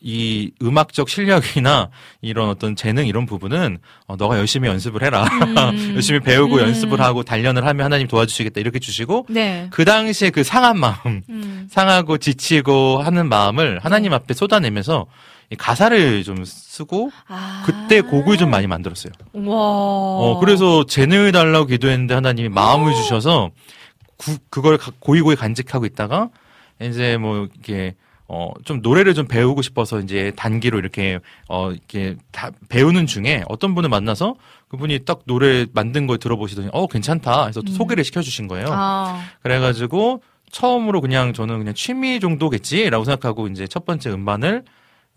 이 음악적 실력이나 이런 어떤 재능 이런 부분은 어, 너가 열심히 연습을 해라. 음. 열심히 배우고 음. 연습을 하고 단련을 하면 하나님 도와주시겠다 이렇게 주시고 네. 그 당시에 그 상한 마음 음. 상하고 지치고 하는 마음을 하나님 앞에 쏟아내면서 이 가사를 좀 쓰고 아. 그때 곡을 좀 많이 만들었어요. 와. 어, 그래서 재능을 달라고 기도했는데 하나님이 마음을 주셔서 구- 그걸 가- 고이고이 간직하고 있다가 이제 뭐 이렇게 어, 좀 노래를 좀 배우고 싶어서 이제 단기로 이렇게 어, 이렇게 다 배우는 중에 어떤 분을 만나서 그분이 딱 노래 만든 걸 들어보시더니 어, 괜찮다 해서 또 음. 소개를 시켜주신 거예요. 아. 그래가지고 처음으로 그냥 저는 그냥 취미 정도겠지라고 생각하고 이제 첫 번째 음반을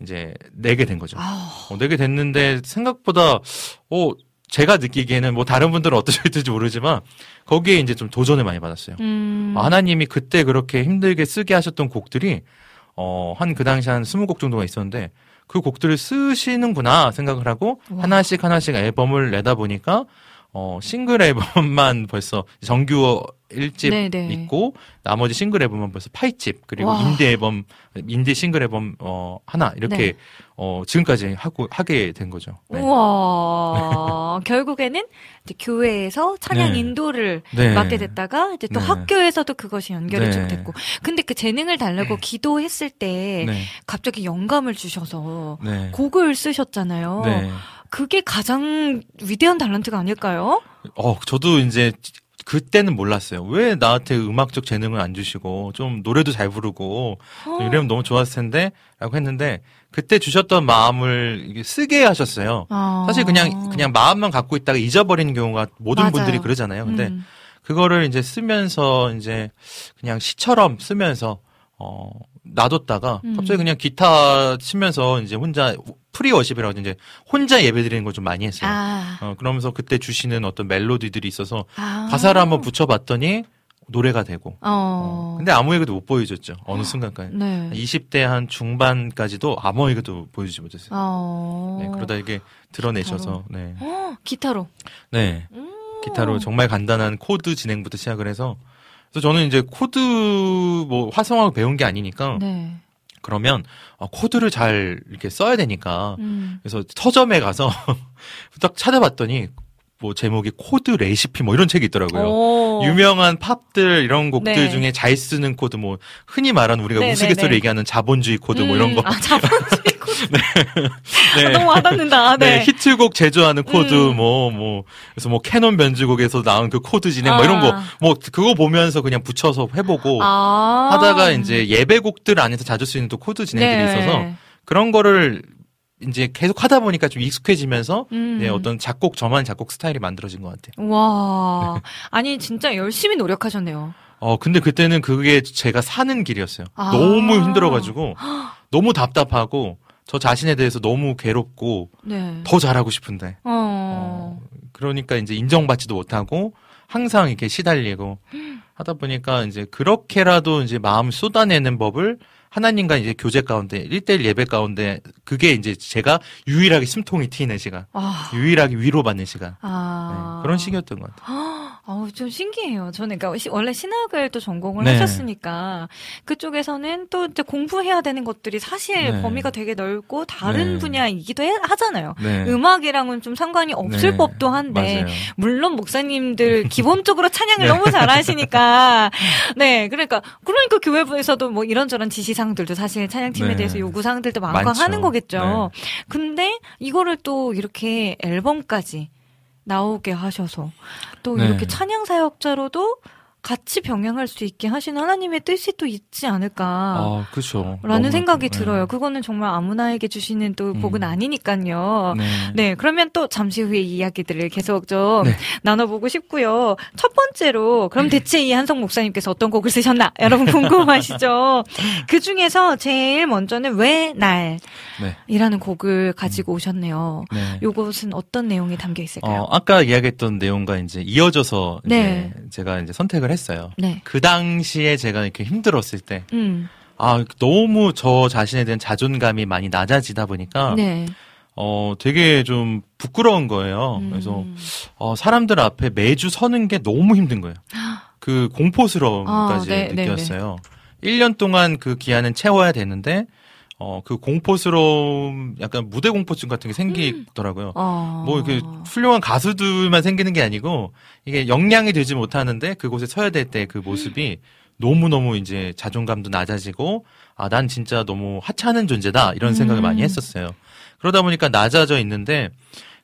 이제 내게 된 거죠. 아. 어, 내게 됐는데 생각보다 어 제가 느끼기에는 뭐 다른 분들은 어떠실지 모르지만 거기에 이제 좀 도전을 많이 받았어요. 음. 아, 하나님이 그때 그렇게 힘들게 쓰게 하셨던 곡들이 어 한 그 당시 한 20곡 정도가 있었는데 그 곡들을 쓰시는구나 생각을 하고 와. 하나씩 하나씩 앨범을 내다 보니까 어 싱글 앨범만 벌써 정규 1집 네네. 있고 나머지 싱글 앨범은 벌써 8집 그리고 와. 인디 앨범 인디 싱글 앨범 어 하나 이렇게 네. 어 지금까지 하고 하게 된 거죠. 네. 우와. 결국에는 이제 교회에서 찬양 네. 인도를 네. 맡게 됐다가 이제 또 네. 학교에서도 그것이 연결이 네. 좀 됐고. 근데 그 재능을 달라고 기도했을 때 네. 갑자기 영감을 주셔서 네. 곡을 쓰셨잖아요. 네. 그게 가장 위대한 탤런트가 아닐까요? 어, 저도 이제 그때는 몰랐어요. 왜 나한테 음악적 재능을 안 주시고 좀 노래도 잘 부르고 좀 어. 이러면 너무 좋았을 텐데라고 했는데 그때 주셨던 마음을 쓰게 하셨어요. 아. 사실 그냥 그냥 마음만 갖고 있다가 잊어버리는 경우가 모든 맞아요. 분들이 그러잖아요. 근데 음. 그거를 이제 쓰면서 이제 그냥 시처럼 쓰면서 어 놔뒀다가 음. 갑자기 그냥 기타 치면서 이제 혼자 free worship이라고 이제 혼자 예배드리는 걸 좀 많이 했어요. 아. 어, 그러면서 그때 주시는 어떤 멜로디들이 있어서 아. 가사를 한번 붙여봤더니 노래가 되고. 어. 어, 근데 아무에게도 못 보여줬죠. 어느 순간까지. 네. 20대 한 중반까지도 아무에게도 보여주지 못했어요. 어. 네, 그러다 이게 드러내셔서, 네. 어, 기타로. 네. 음. 기타로 정말 간단한 코드 진행부터 시작을 해서. 그래서 저는 이제 코드 뭐 화성학을 배운 게 아니니까 네. 그러면 어, 코드를 잘 이렇게 써야 되니까 음. 그래서 서점에 가서 딱 찾아봤더니 뭐 제목이 코드 레시피 뭐 이런 책이 있더라고요. 오. 유명한 팝들 이런 곡들 네. 중에 잘 쓰는 코드 뭐 흔히 말하는 우리가 네, 우스갯소리 네, 네. 얘기하는 자본주의 코드 뭐 이런 음. 거. 아, 자본주의 코드. 네. 아, 너무 와닿는다. 네. 네, 히트곡 제조하는 코드 음. 뭐뭐 그래서 뭐 캐논 변주곡에서 나온 그 코드 진행 뭐 이런 아. 거 뭐 그거 보면서 그냥 붙여서 해보고 아. 하다가 이제 예배곡들 안에서 자주 쓰이는 또 코드 진행들이 네. 있어서 그런 거를 이제 계속 하다 보니까 좀 익숙해지면서 음. 네, 어떤 작곡 저만 작곡 스타일이 만들어진 것 같아요. 와. 네. 아니, 진짜 열심히 노력하셨네요. 어 근데 그때는 그게 제가 사는 길이었어요. 아. 너무 힘들어가지고 너무 답답하고 저 자신에 대해서 너무 괴롭고 네. 더 잘하고 싶은데 어. 그러니까 이제 인정받지도 못하고 항상 이렇게 시달리고 하다 보니까 이제 그렇게라도 이제 마음 쏟아내는 법을 하나님과 이제 교제 가운데 1대1 예배 가운데 그게 이제 제가 유일하게 숨통이 트이는 시간 아. 유일하게 위로받는 시간 아. 네, 그런 시기였던 것 같아요. 어우, 좀 신기해요. 저는 그러니까 시- 원래 신학을 또 전공을 네. 하셨으니까 그쪽에서는 또 이제 공부해야 되는 것들이 사실 네. 범위가 되게 넓고 다른 네. 분야이기도 해- 하잖아요. 네. 음악이랑은 좀 상관이 없을 네. 법도 한데 맞아요. 물론 목사님들 기본적으로 찬양을 너무 잘하시니까 네 그러니까 그러니까 교회부에서도 뭐 이런저런 지시사항들도 사실 찬양팀에 네. 대해서 요구사항들도 많고 많죠. 하는 거겠죠. 네. 근데 이거를 또 이렇게 앨범까지 나오게 하셔서 또 네. 이렇게 찬양 사역자로도 같이 병행할 수 있게 하시는 하나님의 뜻이 또 있지 않을까. 아, 그렇죠. 라는 생각이 네. 들어요. 그거는 정말 아무나에게 주시는 또 복은 음. 아니니까요. 네. 네, 그러면 또 잠시 후에 이야기들을 계속 좀 네. 나눠보고 싶고요. 첫 번째로, 그럼 대체 이 한성 목사님께서 어떤 곡을 쓰셨나? 여러분 궁금하시죠? 그 중에서 제일 먼저는 왜 날? 네. 이라는 곡을 가지고 오셨네요. 네. 요것은 어떤 내용이 담겨 있을까요? 어, 아까 이야기했던 내용과 이제 이어져서 네. 이제 제가 이제 선택을 했어요. 네. 그 당시에 제가 이렇게 힘들었을 때, 음, 아, 너무 저 자신에 대한 자존감이 많이 낮아지다 보니까, 네. 어, 되게 좀 부끄러운 거예요. 음. 그래서, 어, 사람들 앞에 매주 서는 게 너무 힘든 거예요. 그 공포스러움까지 아, 네, 네, 느꼈어요. 1년 동안 그 기한은 채워야 되는데, 어, 그 공포스러움, 약간 무대 공포증 같은 게 생기더라고요. 어. 뭐 이렇게 훌륭한 가수들만 생기는 게 아니고 이게 역량이 되지 못하는데 그곳에 서야 될 때 그 모습이 너무 너무 이제 자존감도 낮아지고 아 난 진짜 너무 하찮은 존재다 이런 생각을 음. 많이 했었어요. 그러다 보니까 낮아져 있는데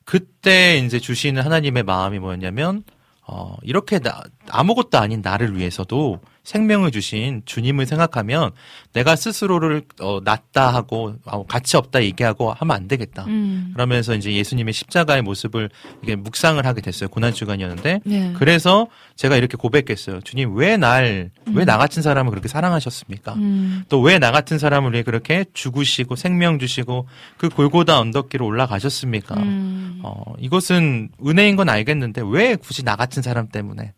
그때 이제 주시는 하나님의 마음이 뭐였냐면 어 이렇게 나, 아무것도 아닌 나를 위해서도 생명을 주신 주님을 생각하면 내가 스스로를 어, 낮다 하고 어, 가치 없다 얘기하고 하면 안 되겠다. 음. 그러면서 이제 예수님의 십자가의 모습을 이게 묵상을 하게 됐어요. 고난 주간이었는데 네. 그래서 제가 이렇게 고백했어요. 주님 왜 날 왜나 같은 사람을 그렇게 사랑하셨습니까? 음. 또왜 나 같은 사람을 위해 그렇게 죽으시고 생명 주시고 그 골고다 언덕길을 올라가셨습니까? 음. 어, 이것은 은혜인 건 알겠는데 왜 굳이 나 같은 사람 때문에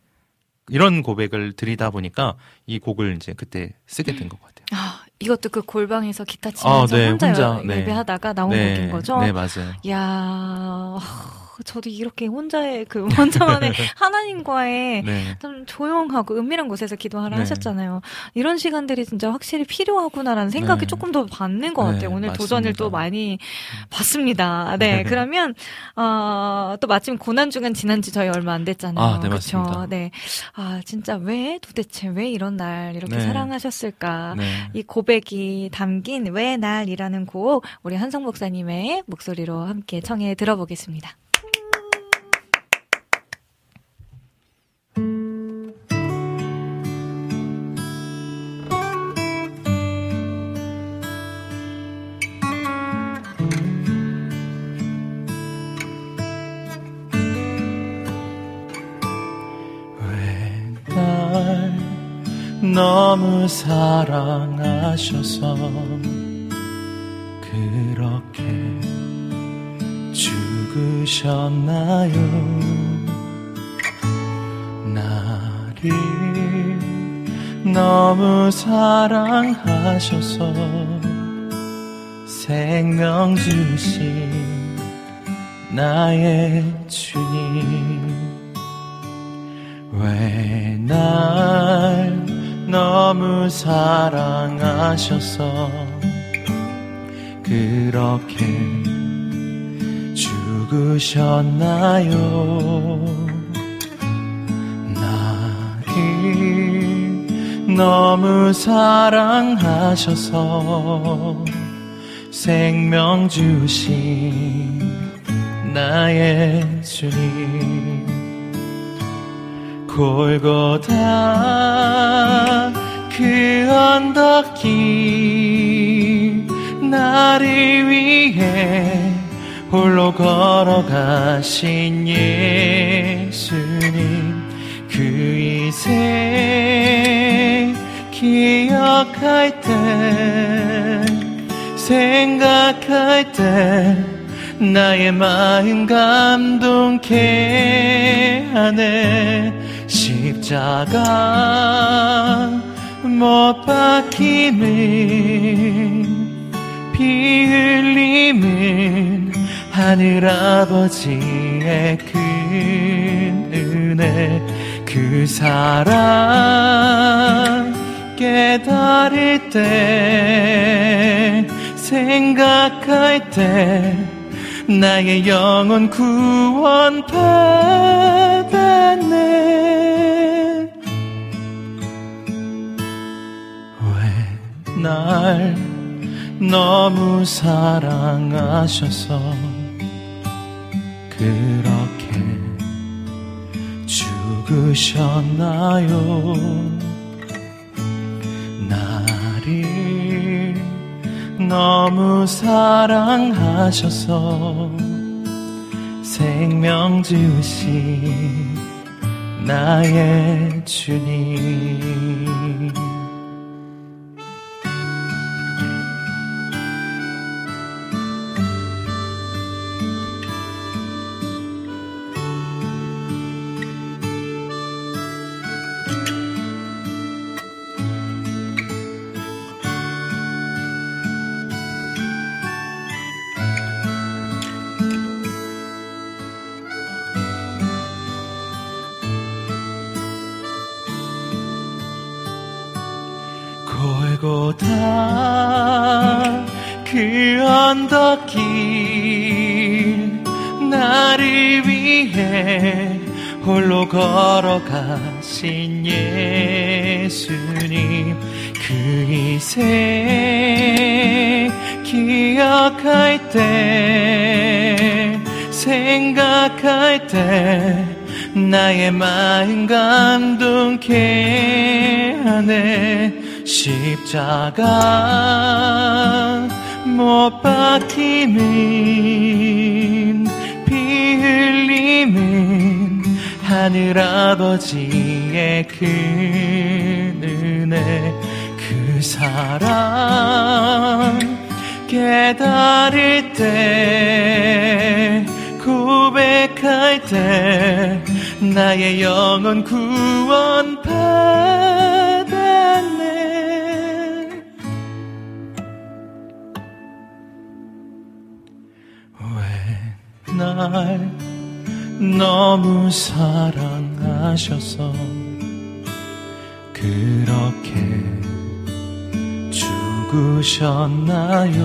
이런 고백을 드리다 보니까 이 곡을 이제 그때 쓰게 된 것 같아요. 아, 이것도 그 골방에서 기타 치면서 아, 네, 혼자, 혼자, 네. 예배하다가 나온 네, 곡인 거죠? 네, 맞아요. 야 저도 이렇게 혼자의 그 혼자만의 하나님과의 네. 좀 조용하고 은밀한 곳에서 기도하라 네. 하셨잖아요. 이런 시간들이 진짜 확실히 필요하구나라는 생각이 네. 조금 더 받는 것 네, 같아요. 오늘 맞습니다. 도전을 또 많이 봤습니다. 네, 그러면 어, 또 마침 고난 주간 지난 지 저희 얼마 안 됐잖아요. 아, 네, 그쵸? 맞습니다. 네, 아 진짜 왜 도대체 왜 이런 날 이렇게 네. 사랑하셨을까? 네. 이 고백이 담긴 왜 날이라는 곡 우리 한성 목사님의 목소리로 함께 청해 들어보겠습니다. 너무 사랑하셔서 그렇게 죽으셨나요? 나를 너무 사랑하셔서 생명 주신 나의 주님 왜 날 너무 사랑하셔서 그렇게 죽으셨나요? 나를 너무 사랑하셔서 생명 주신 나의 주님 골고다 그 언덕 길 나를 위해 홀로 걸어가신 예수님 그 이생 기억할 때 생각할 때 나의 마음 감동케 하네 십자가 못 박힘은 피 흘림은 하늘 아버지의 큰 은혜 그 사랑 깨달을 때 생각할 때 나의 영혼 구원 받았네. 왜 날 너무 사랑하셔서 그렇게 죽으셨나요? 나를 너무 사랑하셔서 생명 주신 나의 주님 골고다. 그 언덕길 나를 위해 홀로 걸어가신 예수님 그 이생 기억할 때 생각할 때 나의 마음 감동케 하네 십자가 못 박힘은 피 흘림은 하늘 아버지의 큰 은혜 그 사랑 깨달을 때 고백할 때 나의 영혼 구원 받 날 너무 사랑하셔서 그렇게 죽으셨나요?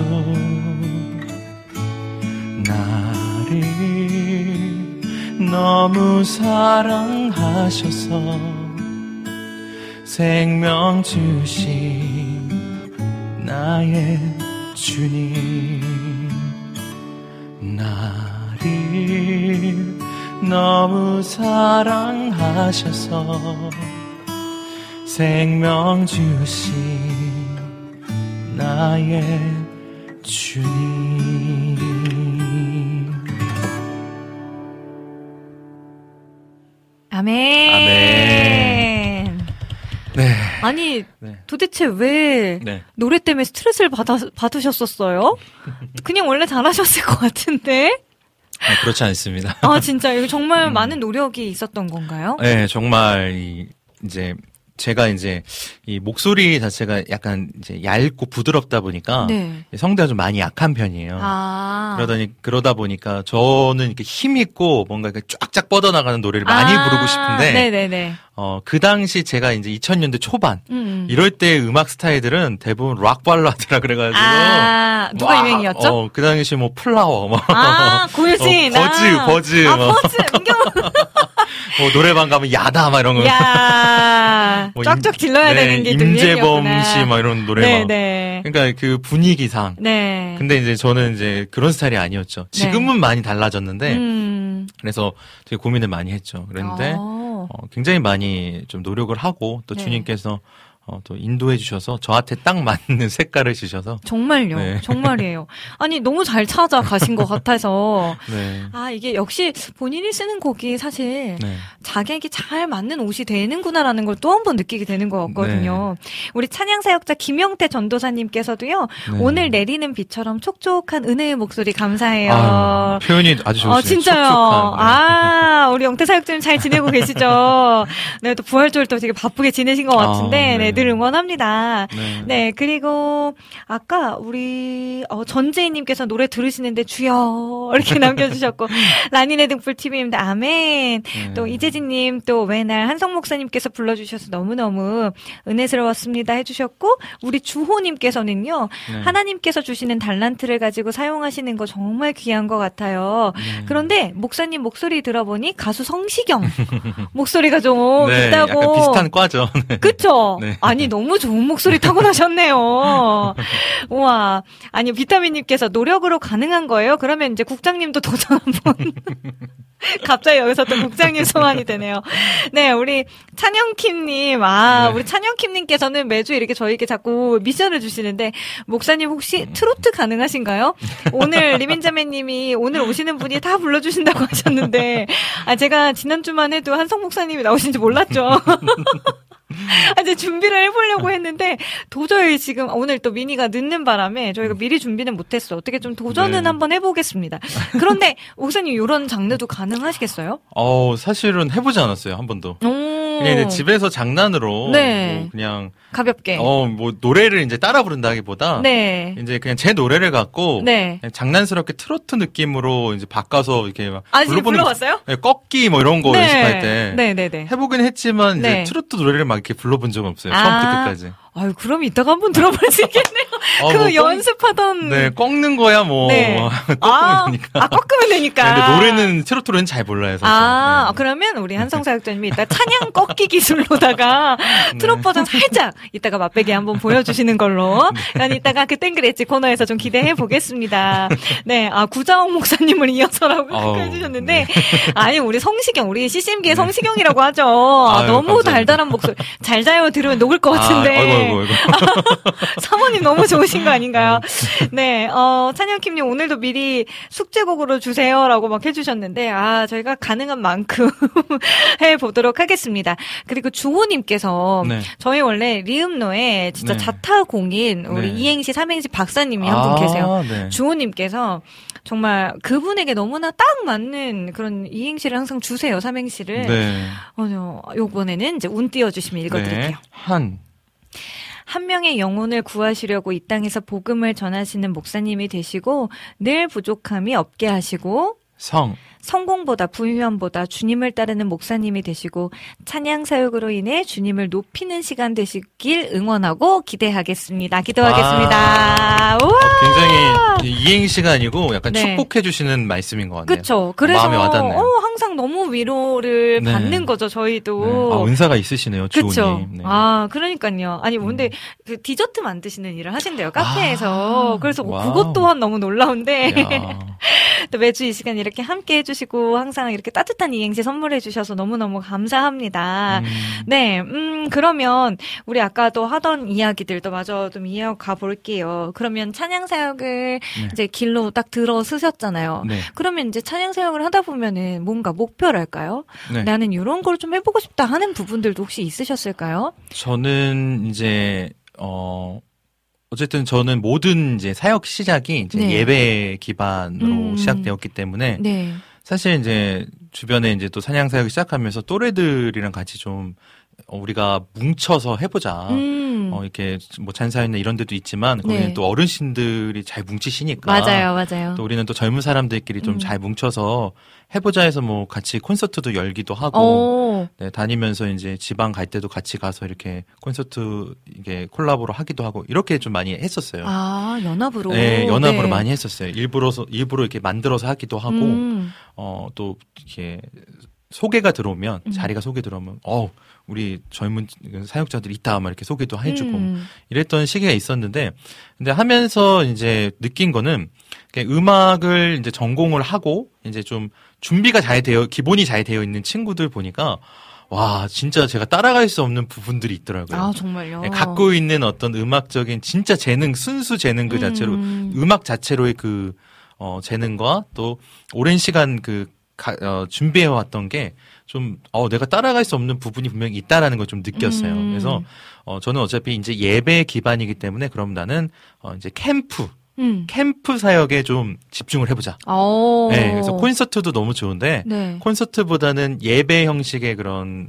나를 너무 사랑하셔서 생명 주신 나의 주님 나 를 너무 사랑하셔서 생명 주신 나의 주님 아멘. 아멘. 네. 아니 네. 도대체 왜 네. 노래 때문에 스트레스를 받아, 받으셨었어요? 그냥 원래 잘하셨을 것 같은데. 아, 그렇지 않습니다. 아 진짜 이거 음. 정말 많은 노력이 있었던 건가요? 네, 정말 이, 이제 제가 이제 이 목소리 자체가 약간 이제 얇고 부드럽다 보니까 네. 성대가 좀 많이 약한 편이에요. 아. 그러더니 그러다 보니까 저는 이렇게 힘 있고 뭔가 이렇게 쫙쫙 뻗어나가는 노래를 많이 아, 부르고 싶은데 네네네. 어 그 당시 제가 이제 2000년대 초반 음. 이럴 때 음악 스타일들은 대부분 락 발라드라 그래가지고 아 누가 막, 유행이었죠? 어, 그 당시 뭐 플라워 뭐, 아 고유진. 어, 버즈, 아. 버즈, 아 뭐. 버즈. 뭐 노래방 가면 야다 막 이런 거 야 뭐 임- 질러야 네, 되는 게또 임재범. 씨 막 이런 노래 막 네네. 그러니까 그 분위기상 네. 근데 이제 저는 이제 그런 스타일이 아니었죠. 지금은 많이 달라졌는데 음. 그래서 되게 고민을 많이 했죠. 그런데 어. 어, 굉장히 많이 좀 노력을 하고 또 네. 주님께서 어, 또 인도해 주셔서 저한테 딱 맞는 색깔을 주셔서 정말요. 네. 정말이에요. 아니 너무 잘 찾아가신 것 같아서 네. 아 이게 역시 본인이 쓰는 곡이 사실 네. 자기에게 잘 맞는 옷이 되는구나라는 걸 또 한 번 느끼게 되는 것 같거든요. 우리 찬양 사역자 김영태 전도사님께서도요. 네. 오늘 내리는 비처럼 촉촉한 은혜의 목소리 감사해요. 아, 표현이 아주 좋으시네요. 어, 진짜요. 촉촉한, 네. 아, 우리 영태 사역자님 잘 지내고 계시죠? 네, 또 부활절 또 되게 바쁘게 지내신 것 같은데, 아, 네. 네. 늘 응원합니다. 네. 네, 그리고 아까 우리 어, 전재희님께서 노래 들으시는데 주여 이렇게 남겨주셨고 라니네 등불 TV입니다. 아멘. 네. 또 이재진님 또 왜날 한성 목사님께서 불러주셔서 너무 너무 은혜스러웠습니다 해주셨고 우리 주호님께서는요 네. 하나님께서 주시는 달란트를 가지고 사용하시는 거 정말 귀한 것 같아요. 네. 그런데 목사님 목소리 들어보니 가수 성시경 목소리가 좀 네, 있다고 비슷한 과죠. 네. 그쵸? 네. 아니, 너무 좋은 목소리 타고나셨네요. 우와. 아니, 비타민님께서 노력으로 가능한 거예요? 그러면 이제 국장님도 도전 한번. 갑자기 여기서 또 국장님 소환이 되네요. 네, 우리 찬영킴님. 아, 네. 우리 찬영킴님께서는 매주 이렇게 저희에게 자꾸 미션을 주시는데, 목사님 혹시 트로트 가능하신가요? 오늘 리민자매님이 오늘 오시는 분이 다 불러주신다고 하셨는데, 아, 제가 지난주만 해도 한성 목사님이 나오신지 몰랐죠. 아, 이제 준비를 해보려고 했는데 도저히 지금 오늘 또 미니가 늦는 바람에 저희가 미리 준비는 못했어. 어떻게 좀 도전은 네. 한번 해보겠습니다. 그런데 목사님 이런 장르도 가능하시겠어요? 어, 사실은 해보지 않았어요, 한 번도. 오, 그냥 이제 집에서 장난으로. 네. 뭐 그냥, 가볍게. 어, 뭐, 노래를 이제 따라 부른다기보다. 네. 이제 그냥 제 노래를 갖고. 네. 그냥 장난스럽게 트로트 느낌으로 이제 바꿔서 이렇게 막. 아, 불러보는 불러봤어요? 네, 꺾기 뭐 이런 거 연습할 때. 네, 네, 네. 해보긴 했지만 이제 네. 트로트 노래를 막 이렇게 불러본 적은 없어요. 아. 처음부터 끝까지. 아유, 그럼 이따가 한번 들어볼 수 있겠네요. 어, 그뭐 꺾- 연습하던. 네, 꺾는 거야 뭐. 네. 꺾으면 아, 되니까. 아, 꺾으면 되니까. 근데 노래는 트로트로는 잘 몰라요, 사실. 아, 네. 그러면 우리 한성 사역자님이 이따 찬양 꺾기 기술로다가 네. 트롯 버전 살짝 이따가 맛배기 한번 보여주시는 걸로. 난 이따가 그땐 그랬지 코너에서 좀 기대해 보겠습니다. 네, 아, 구자홍 목사님을 이어서라고 어우, 해주셨는데, 아니, 우리 성시경, 우리 CCM계의 성시경이라고 하죠. 아, 아유, 너무 감사합니다. 달달한 목소리. 잘 자요 들으면 녹을 것 같은데. 아, 아이고, 아이고, 아이고. 사모님 너무 좋 으신 거 아닌가요? 네, 어, 찬영킴님 오늘도 미리 숙제곡으로 주세요라고 막 해주셨는데, 아, 저희가 가능한 만큼 해보도록 하겠습니다. 그리고 주호님께서 네. 저희 원래 리음노에 진짜 네. 자타공인 우리 네. 이행시, 삼행시 박사님이 한 분 계세요. 네. 주호님께서 정말 그분에게 너무나 딱 맞는 그런 이행시를 항상 주세요, 삼행시를. 네. 어, 요번에는 이제 운 띄워주시면 읽어드릴게요. 네. 한. 한 명의 영혼을 구하시려고 이 땅에서 복음을 전하시는 목사님이 되시고 늘 부족함이 없게 하시고 성. 성공보다 부유함보다 주님을 따르는 목사님이 되시고 찬양 사역으로 인해 주님을 높이는 시간 되시길 응원하고 기대하겠습니다. 기도하겠습니다. 어, 굉장히 이행시가 아니고 약간 네. 축복해 주시는 말씀인 것 같네요. 그쵸. 그래서 마음에 와닿네요. 어, 항상 너무 위로를 네. 받는 거죠, 네. 저희도. 아, 은사가 있으시네요. 주호님. 네. 아, 그러니까요. 아니, 근데 그 디저트 만드시는 일을 하신대요, 카페에서. 아, 그래서 와우. 그것 또한 너무 놀라운데. 야. 또 매주 이 시간 이렇게 함께 해주시고, 항상 이렇게 따뜻한 이행시 선물해주셔서 너무 너무 감사합니다. 음, 네, 음, 그러면, 우리 아까도 하던 이야기들도 마저 좀 이어가 볼게요. 그러면 찬양 사역을 네. 이제 길로 딱 들어서셨잖아요. 네. 그러면 이제 찬양 사역을 하다 보면은 뭔가 목표랄까요? 네. 나는 이런 걸 좀 해보고 싶다 하는 부분들도 혹시 있으셨을까요? 저는 이제, 어, 어쨌든 저는 모든 이제 사역 시작이 이제 네. 예배 기반으로 음. 시작되었기 때문에 네. 사실 이제 주변에 이제 또 사냥 사역을 시작하면서 또래들이랑 같이 좀 어, 우리가 뭉쳐서 해보자. 음. 어, 이렇게 뭐 찬사회나 이런 데도 있지만 거기는 네. 또 어르신들이 잘 뭉치시니까. 맞아요, 맞아요. 또 우리는 또 젊은 사람들끼리 좀 음. 잘 뭉쳐서 해보자 해서 뭐 같이 콘서트도 열기도 하고 오, 네, 다니면서 이제 지방 갈 때도 같이 가서 이렇게 콘서트 이게 콜라보로 하기도 하고 이렇게 좀 많이 했었어요. 아, 연합으로. 네, 연합으로 네. 많이 했었어요. 일부러서 일부러 이렇게 만들어서 하기도 하고 음. 어또 이렇게 소개가 들어오면 음. 자리가 소개 들어오면 어 우리 젊은 사역자들 있다 막 이렇게 소개도 해주고 음. 이랬던 시기가 있었는데 근데 하면서 이제 느낀 거는 음악을 이제 전공을 하고 이제 좀 준비가 잘 되어 기본이 잘 되어 있는 친구들 보니까 와 진짜 제가 따라갈 수 없는 부분들이 있더라고요. 아, 정말요. 예, 갖고 있는 어떤 음악적인 진짜 재능 순수 재능 그 자체로 음. 음악 자체로의 그 어, 재능과 또 오랜 시간 그 가, 어, 준비해왔던 게 좀, 어, 내가 따라갈 수 없는 부분이 분명히 있다라는 걸 좀 느꼈어요. 음. 그래서, 어, 저는 어차피 이제 예배 기반이기 때문에 그럼 나는, 어, 이제 캠프, 음. 캠프 사역에 좀 집중을 해보자. 오. 네, 그래서 콘서트도 너무 좋은데, 네. 콘서트보다는 예배 형식의 그런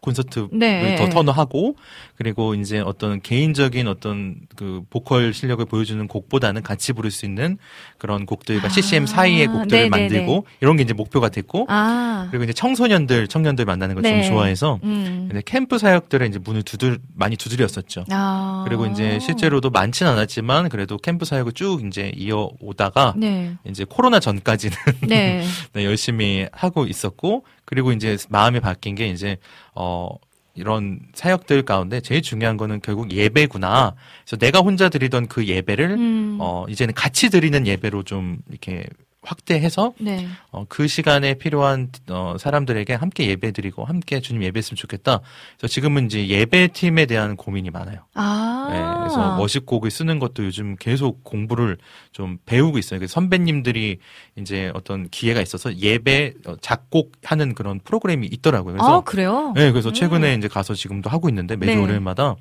콘서트를 네. 더 턴하고 그리고 이제 어떤 개인적인 어떤 그 보컬 실력을 보여주는 곡보다는 같이 부를 수 있는 그런 곡들과 아, CCM 사이의 곡들을 네네네. 만들고 이런 게 이제 목표가 됐고 아. 그리고 이제 청소년들 청년들 만나는 걸좀 네. 좋아해서 음. 이제 캠프 사역들에 이제 문을 두들 많이 두드렸었죠. 아. 그리고 이제 실제로도 많진 않았지만 그래도 캠프 사역을 쭉 이제 이어오다가 네. 이제 코로나 전까지는 네. 네, 열심히 하고 있었고 그리고 이제 마음이 바뀐 게 이제 어 이런 사역들 가운데 제일 중요한 거는 결국 예배구나. 그래서 내가 혼자 드리던 그 예배를 음. 어 이제는 같이 드리는 예배로 좀 이렇게 확대해서 네. 어, 그 시간에 필요한 어, 사람들에게 함께 예배드리고 함께 주님 예배했으면 좋겠다. 그래서 지금은 이제 예배팀에 대한 고민이 많아요. 아. 네, 그래서 멋있곡을 쓰는 것도 요즘 계속 공부를 좀 배우고 있어요. 그래서 선배님들이 이제 어떤 기회가 있어서 예배 어, 작곡하는 그런 프로그램이 있더라고요. 그래서 아, 그래요? 네, 그래서 최근에 이제 가서 지금도 하고 있는데 매주 네. 월요일마다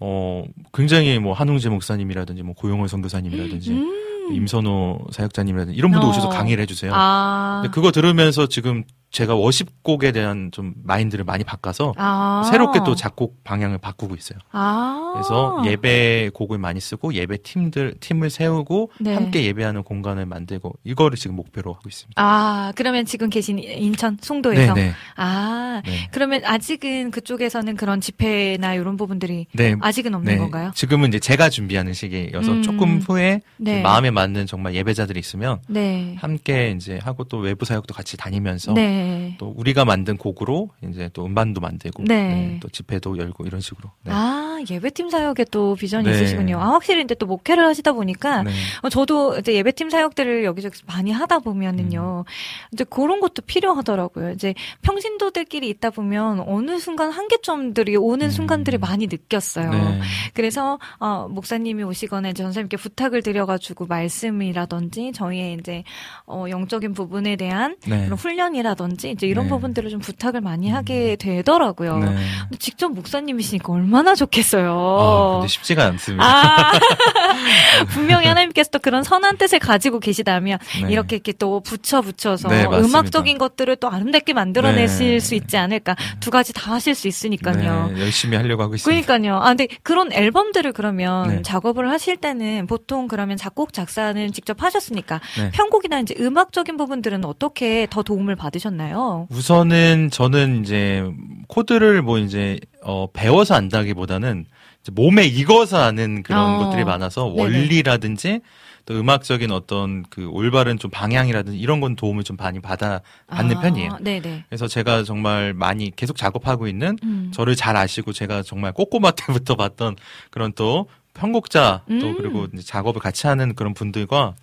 어 굉장히 뭐 한웅재 목사님이라든지 뭐 고용월 선교사님이라든지 음. 임선호 사역자님이라든지 이런 분도 어. 오셔서 강의를 해주세요. 아. 근데 그거 들으면서 지금 제가 워십곡에 대한 좀 마인드를 많이 바꿔서 아. 새롭게 또 작곡 방향을 바꾸고 있어요. 아. 그래서 예배 곡을 많이 쓰고 예배 팀들 팀을 세우고 네. 함께 예배하는 공간을 만들고 이거를 지금 목표로 하고 있습니다. 아, 그러면 지금 계신 인천 송도에서 네, 네. 아, 네. 그러면 아직은 그쪽에서는 그런 집회나 이런 부분들이 네. 아직은 없는 네. 건가요? 지금은 이제 제가 준비하는 시기여서 음. 조금 후에 네. 마음에 맞는 정말 예배자들이 있으면 네. 함께 이제 하고 또 외부 사역도 같이 다니면서 네. 또 우리가 만든 곡으로 이제 또 음반도 만들고 네. 네, 또 집회도 열고 이런 식으로. 네. 아, 예배팀 사역에 또 비전이 네. 있으시군요. 아, 확실히 이제 또 목회를 하시다 보니까 네. 어, 저도 이제 예배팀 사역들을 여기저기 많이 하다 보면은요. 음. 이제 그런 것도 필요하더라고요. 이제 평신도들끼리 있다 보면 어느 순간 한계점들이 오는 음. 순간들이 많이 느꼈어요. 네. 그래서 어, 목사님이 오시거나 이제 전사님께 부탁을 드려가지고 말씀이라든지 저희의 이제 어, 영적인 부분에 대한 네. 그런 훈련이라든지 이제 이런 네. 부분들을 좀 부탁을 많이 하게 되더라고요. 네. 직접 목사님이시니까 얼마나 좋겠 어요. 아, 근데 쉽지가 않습니다. 아, 분명히 하나님께서 또 그런 선한 뜻을 가지고 계시다면 네. 이렇게 이렇게 또 붙여 붙여서 네. 음악적인 것들을 또 아름답게 만들어내실 네. 수 있지 않을까. 두 가지 다 하실 수 있으니까요. 네, 열심히 하려고 하고 있습니다. 그러니까요. 아, 근데 그런 앨범들을 그러면 네. 작업을 하실 때는 보통 그러면 작곡 작사는 직접 하셨으니까 네. 편곡이나 이제 음악적인 부분들은 어떻게 더 도움을 받으셨나요? 우선은 저는 이제 코드를 뭐 이제 어 배워서 안다기보다는 몸에 익어서 아는 그런 어. 것들이 많아서. 원리라든지 또 음악적인 어떤 그 올바른 좀 방향이라든지 이런 건 도움을 좀 많이 받아 받는 아, 편이에요. 네네. 그래서 제가 정말 많이 계속 작업하고 있는 음. 저를 잘 아시고 제가 정말 꼬꼬마 때부터 봤던 그런 또 편곡자 또 음. 그리고 이제 작업을 같이 하는 그런 분들과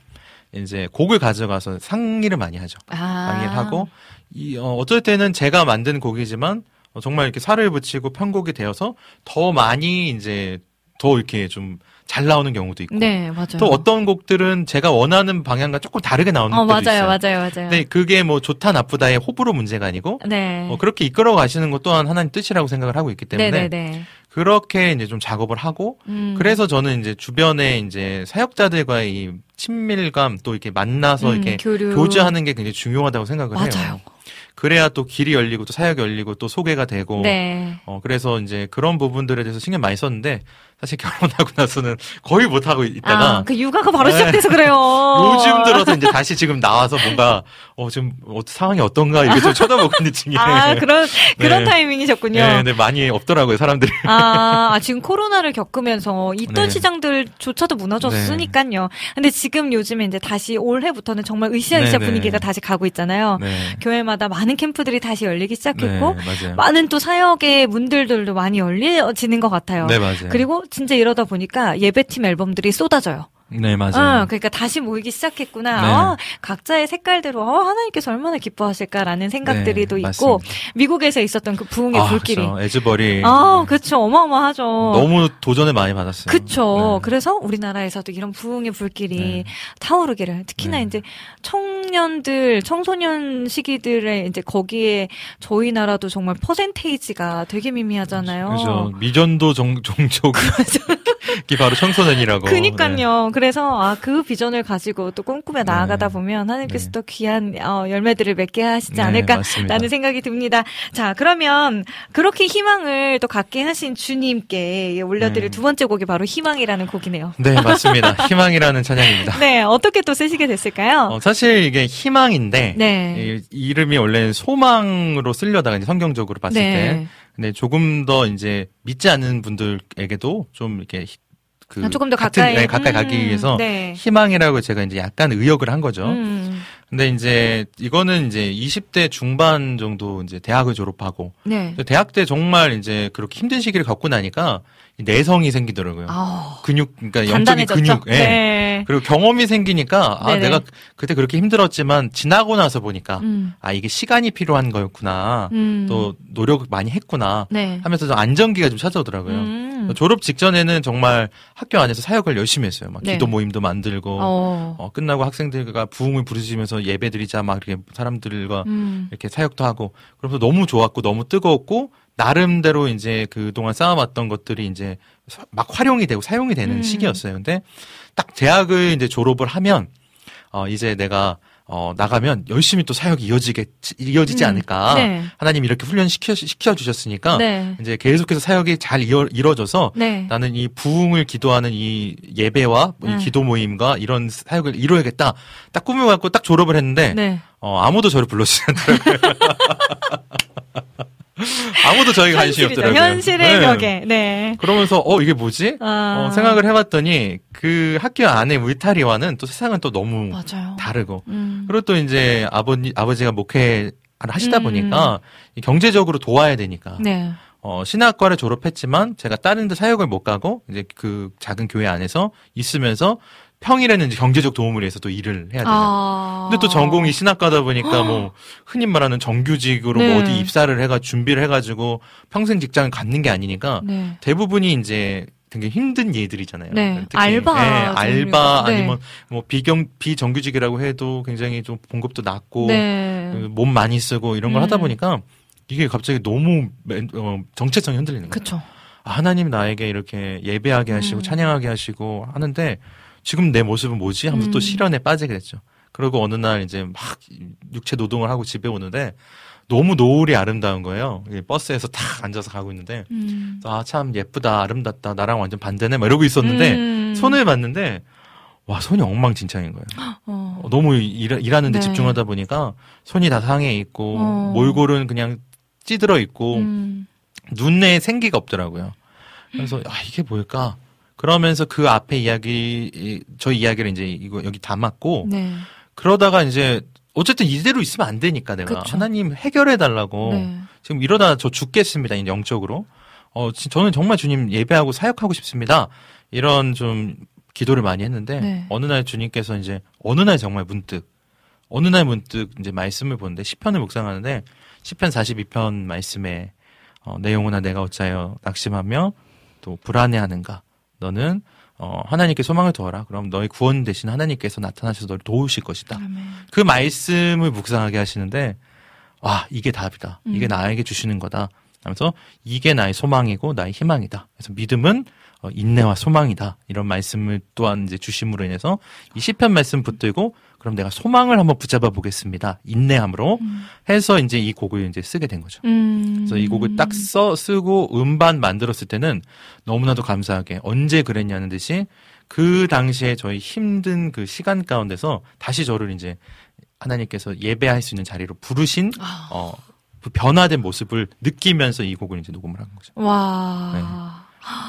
이제 곡을 가져가서 상의를 많이 하죠. 아. 상의를 하고 이 어, 어쩔 때는 제가 만든 곡이지만 어, 정말 이렇게 살을 붙이고 편곡이 되어서 더 많이 이제 더 이렇게 좀 잘 나오는 경우도 있고 네, 맞아요. 또 어떤 곡들은 제가 원하는 방향과 조금 다르게 나오는 어, 때도 맞아요, 있어요. 맞아요, 맞아요. 근데 그게 뭐 좋다 나쁘다의 호불호 문제가 아니고 네. 어, 그렇게 이끌어 가시는 것 또한 하나님 뜻이라고 생각을 하고 있기 때문에 네네네. 그렇게 이제 좀 작업을 하고 음. 그래서 저는 이제 주변에 이제 사역자들과의 이 친밀감 또 이렇게 만나서 음, 이렇게 교류. 교제하는 게 굉장히 중요하다고 생각을 해요. 맞아요. 그래야 또 길이 열리고 또 사역이 열리고 또 소개가 되고 네. 어 그래서 이제 그런 부분들에 대해서 신경 많이 썼는데 사실 결혼하고 나서는 거의 못 하고 있다가 아, 그 육아가 바로 네. 시작돼서 그래요. 요즘 들어서 이제 다시 지금 나와서 뭔가 어 지금 어, 상황이 어떤가 이렇게 좀 쳐다보고 있는 중이에요. 아, 그런, 그런 네. 타이밍이셨군요. 네, 네, 많이 없더라고요 사람들이. 아, 아, 지금 코로나를 겪으면서 있던 네. 시장들조차도 무너졌으니까요. 근데 지금 요즘에 이제 다시 올해부터는 정말 으쌰으쌰 네, 네. 분위기가 다시 가고 있잖아요. 네. 교회마다 많은 캠프들이 다시 열리기 시작했고, 네. 많은 또 사역의 문들들도 많이 열려지는 것 같아요. 네, 맞아요. 그리고 진짜 이러다 보니까 예배팀 앨범들이 쏟아져요. 네, 맞아요. 어, 그러니까 다시 모이기 시작했구나. 네. 어, 각자의 색깔대로 어, 하나님께서 얼마나 기뻐하실까라는 생각들이 네, 또 있고 맞습니다. 미국에서 있었던 그 부흥의 아, 불길이 그렇죠. 에즈버리 아, 그렇죠. 어마어마하죠. 너무 도전을 많이 받았어요. 그쵸. 네. 그래서 우리나라에서도 이런 부흥의 불길이 네. 타오르기를 특히나 네. 이제 청년들, 청소년 시기들의 이제 거기에 저희 나라도 정말 퍼센테이지가 되게 미미하잖아요. 그죠. 미전도 종, 종족이 바로 청소년이라고. 그니까요. 네. 그래서 아 그 비전을 가지고 또 꿈꾸며 나아가다 네. 보면 하나님께서 네. 또 귀한 어, 열매들을 맺게 하시지 네, 않을까라는. 생각이 듭니다. 자 그러면 그렇게 희망을 또 갖게 하신 주님께 올려드릴 네. 두 번째 곡이 바로 희망이라는 곡이네요. 네, 맞습니다. 희망이라는 찬양입니다. 네 어떻게 또 쓰시게 됐을까요? 어, 사실 이게 희망인데 네. 이, 이름이 원래는 소망으로 쓰려다가 이제 성경적으로 봤을 네. 때 근데 조금 더 이제 믿지 않는 분들에게도 좀 이렇게 히- 그 아, 조금 더 같은, 가까이 네, 가까이 음, 가기 위해서 네. 희망이라고 제가 이제 약간 의역을 한 거죠. 음, 근데 이제 이거는 이제 20대 중반 정도 이제 대학을 졸업하고 네. 대학 때 정말 이제 그렇게 힘든 시기를 겪고 나니까 이 내성이 생기더라고요. 아, 근육 그러니까 영적인. 근육. 예. 네. 그리고 경험이 생기니까 아 네네. 내가 그때 그렇게 힘들었지만 지나고 나서 보니까 음, 아 이게 시간이 필요한 거였구나. 음. 또 노력 많이 했구나. 네. 하면서 좀 안정기가 좀 찾아오더라고요. 음. 졸업 직전에는 정말 학교 안에서 사역을 열심히 했어요. 막 네. 기도 모임도 만들고 어. 어, 끝나고 학생들과 부흥을 부르시면서 예배 드리자 막 이렇게 사람들과 음. 이렇게 사역도 하고 그러면서 너무 좋았고 너무 뜨거웠고 나름대로 이제 그동안 쌓아왔던 것들이 이제 사- 막 활용이 되고 사용이 되는 음. 시기였어요. 근데 딱 대학을 이제 졸업을 하면 어 이제 내가 어 나가면 열심히 또 사역이 이어지게 이어지지 음. 않을까. 네. 하나님이 이렇게 훈련 시켜 시켜 주셨으니까 네. 이제 계속해서 사역이 잘 이어, 이뤄져서 네. 나는 이 부흥을 기도하는 이 예배와 이 음. 기도 모임과 이런 사역을 이루어야겠다. 딱 꿈을 갖고 딱 졸업을 했는데 네. 어, 아무도 저를 불러주지 않더라고요. 아무도 저에게 관심이 현실이죠. 없더라고요. 현실의 네. 벽에. 네. 그러면서 어 이게 뭐지? 아. 어, 생각을 해봤더니 그 학교 안에 울타리와는 또 세상은 또 너무 맞아요. 다르고 음. 그리고 또 이제 아버님 아버지가 목회 하시다 음. 보니까 이 경제적으로 도와야 되니까 네. 어, 신학과를 졸업했지만 제가 다른 데 사역을 못 가고 이제 그 작은 교회 안에서 있으면서 평일에는 이제 경제적 도움을 위해서 또 일을 해야 되죠. 아. 근데 또 전공이 신학과다 보니까 뭐 흔히 말하는 정규직으로 네. 뭐 어디 입사를 해가 준비를 해가지고 평생 직장을 갖는 게 아니니까 네. 대부분이 이제 되게 힘든 예들이잖아요. 네. 특히, 알바 예, 알바. 네. 아니면 뭐 비경 비정규직이라고 해도 굉장히 좀 봉급도 낮고 네. 그몸 많이 쓰고 이런 걸 음. 하다 보니까 이게 갑자기 너무 맨- 어, 정체성이 흔들리는 거예요. 그쵸. 아, 하나님 나에게 이렇게 예배하게 하시고 음. 찬양하게 하시고 하는데 지금 내 모습은 뭐지? 하면서 또 음. 실현에 빠지게 됐죠. 그리고 어느 날 이제 막 육체 노동을 하고 집에 오는데 너무 노을이 아름다운 거예요. 이 버스에서 딱 앉아서 가고 있는데 음. 아 참 예쁘다 아름답다 나랑 완전 반대네 막 이러고 있었는데 음. 손을 봤는데 와 손이 엉망진창인 거예요. 어. 어, 너무 일, 일하는데 네. 집중하다 보니까 손이 다 상해 있고 어. 몰골은 그냥 찌들어 있고 음. 눈에 생기가 없더라고요. 그래서 아 이게 뭘까? 그러면서 그 앞에 이야기 이- 저 이야기를 이제 이거 여기 담았고 네. 그러다가 이제 어쨌든 이대로 있으면 안 되니까 내가 그쵸. 하나님 해결해 달라고 네. 지금 이러다 저 죽겠습니다 이 영적으로 어 지- 저는 정말 주님 예배하고 사역하고 싶습니다 이런 좀 기도를 많이 했는데 네. 어느 날 주님께서 이제 어느 날 정말 문득 어느 날 문득 이제 말씀을 보는데 시편을 묵상하는데 시편 42편 말씀에 어, 내 영혼아 내가 어찌하여 낙심하며 또 불안해하는가 너는 어, 하나님께 소망을 두어라. 그럼 너의 구원 대신 하나님께서 나타나셔서 너를 도우실 것이다. 아멘. 그 말씀을 묵상하게 하시는데 와 이게 답이다. 이게 음. 나에게 주시는 거다. 하면서 이게 나의 소망이고 나의 희망이다. 그래서 믿음은 어, 인내와 소망이다. 이런 말씀을 또한 이제 주심으로 인해서 이 시편 말씀 붙들고 그럼 내가 소망을 한번 붙잡아 보겠습니다 인내함으로 해서 이제 이 곡을 이제 쓰게 된 거죠. 음. 그래서 이 곡을 딱 써 쓰고 음반 만들었을 때는 너무나도 감사하게 언제 그랬냐는 듯이 그 당시에 저희 힘든 그 시간 가운데서 다시 저를 이제 하나님께서 예배할 수 있는 자리로 부르신 아. 어, 그 변화된 모습을 느끼면서 이 곡을 이제 녹음을 한 거죠. 와.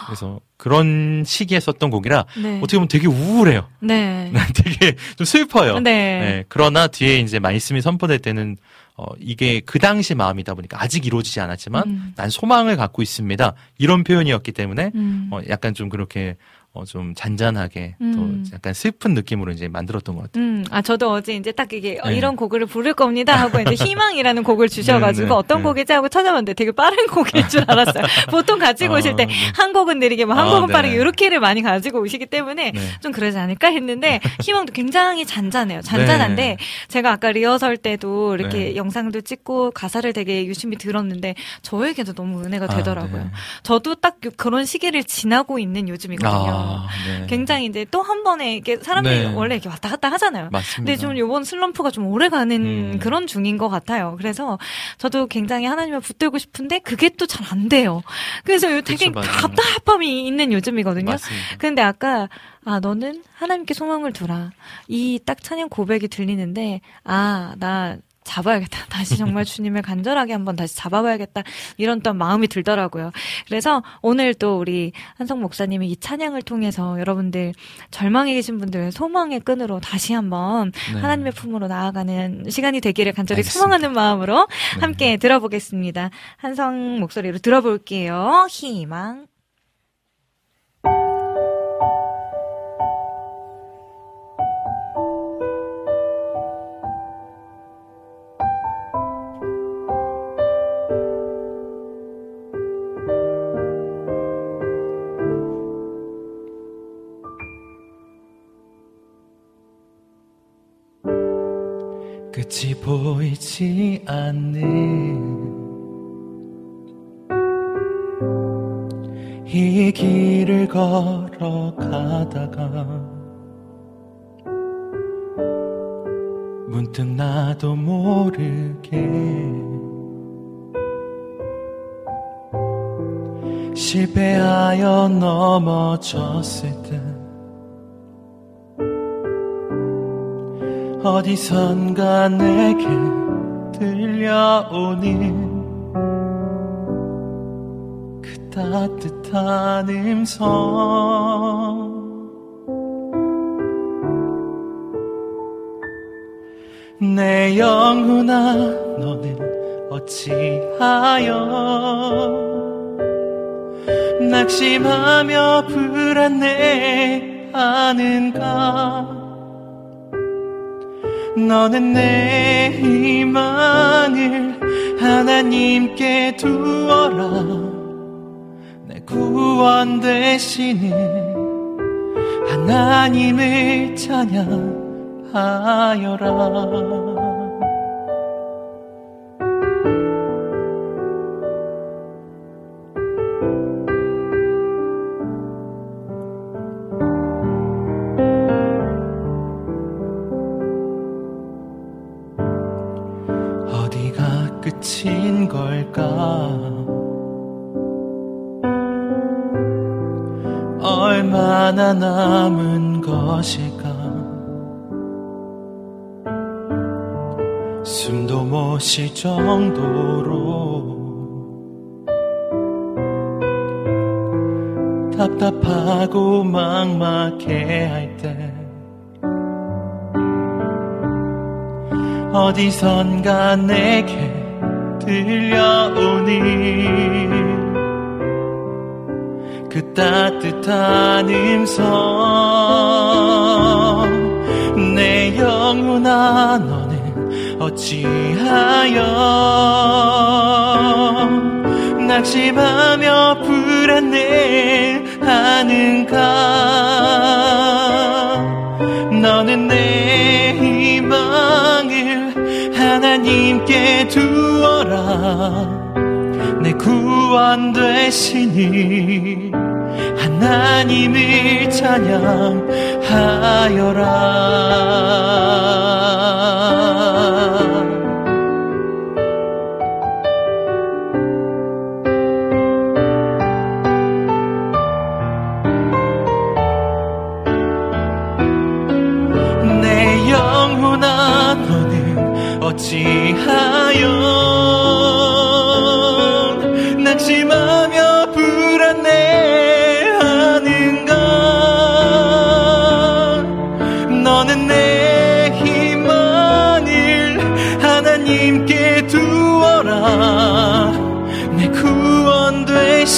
그래서 그런 시기에 썼던 곡이라 네. 어떻게 보면 되게 우울해요. 네. 되게 좀 슬퍼요. 네. 네, 그러나 뒤에 이제 말씀이 선포될 때는 어, 이게 그 당시 마음이다 보니까 아직 이루어지지 않았지만 음. 난 소망을 갖고 있습니다. 이런 표현이었기 때문에 음. 어, 약간 좀 그렇게 어, 좀 잔잔하게 음. 또 약간 슬픈 느낌으로 이제 만들었던 것 같아요. 음, 아, 저도 어제 이제 딱 이게 어, 네. 이런 곡을 부를 겁니다 하고 이제 희망이라는 곡을 주셔가지고 네, 네, 어떤 네. 곡이지 하고 찾아봤는데 되게 빠른 곡일 줄 알았어요. 보통 가지고 아, 오실 때 네. 한 곡은 느리게, 뭐한 아, 곡은 네. 빠르게 이렇게를 많이 가지고 오시기 때문에 네. 좀 그러지 않을까 했는데 희망도 굉장히 잔잔해요. 잔잔한데 네. 제가 아까 리허설 때도 이렇게 네. 영상도 찍고 가사를 되게 유심히 들었는데 저에게도 너무 은혜가 아, 되더라고요. 네. 저도 딱 그- 그런 시기를 지나고 있는 요즘이거든요. 아. 네. 굉장히 이제 또 한 번에 이게 사람들이 네. 원래 이렇게 왔다 갔다 하잖아요. 맞습니다. 근데 좀 요번 슬럼프가 좀 오래 가는 음. 그런 중인 것 같아요. 그래서 저도 굉장히 하나님을 붙들고 싶은데 그게 또 잘 안 돼요. 그래서 요 되게 그쵸. 답답함이 있는 요즘이거든요. 맞습니다. 근데 아까 아 너는 하나님께 소망을 두라. 이 딱 찬양 고백이 들리는데 아 나 잡아야겠다. 다시 정말 주님을 간절하게 한번 다시 잡아봐야겠다. 이런 또 마음이 들더라고요. 그래서 오늘 또 우리 한성 목사님이 이 찬양을 통해서 여러분들 절망에 계신 분들 소망의 끈으로 다시 한번 네. 하나님의 품으로 나아가는 시간이 되기를 간절히 알겠습니다. 소망하는 마음으로 네. 함께 들어보겠습니다. 한성 목소리로 들어볼게요. 희망. 끝이 보이지 않는 이 길을 걸어가다가 문득 나도 모르게 실패하여 넘어졌을 때 어디선가 내게 들려오는 그 따뜻한 음성. 내 영혼아 너는 어찌하여 낙심하며 불안해하는가 너는 내 희망을 하나님께 두어라. 내 구원 되시는 하나님을 찬양하여라 막막해 할때 어디선가 내게 들려오니 그 따뜻한 음성 내 영혼아 너는 어찌하여 낙심하며 불안해 하는가 너는 내 희망을 하나님께 두어라. 내 구원 되시니 하나님을 찬양하여라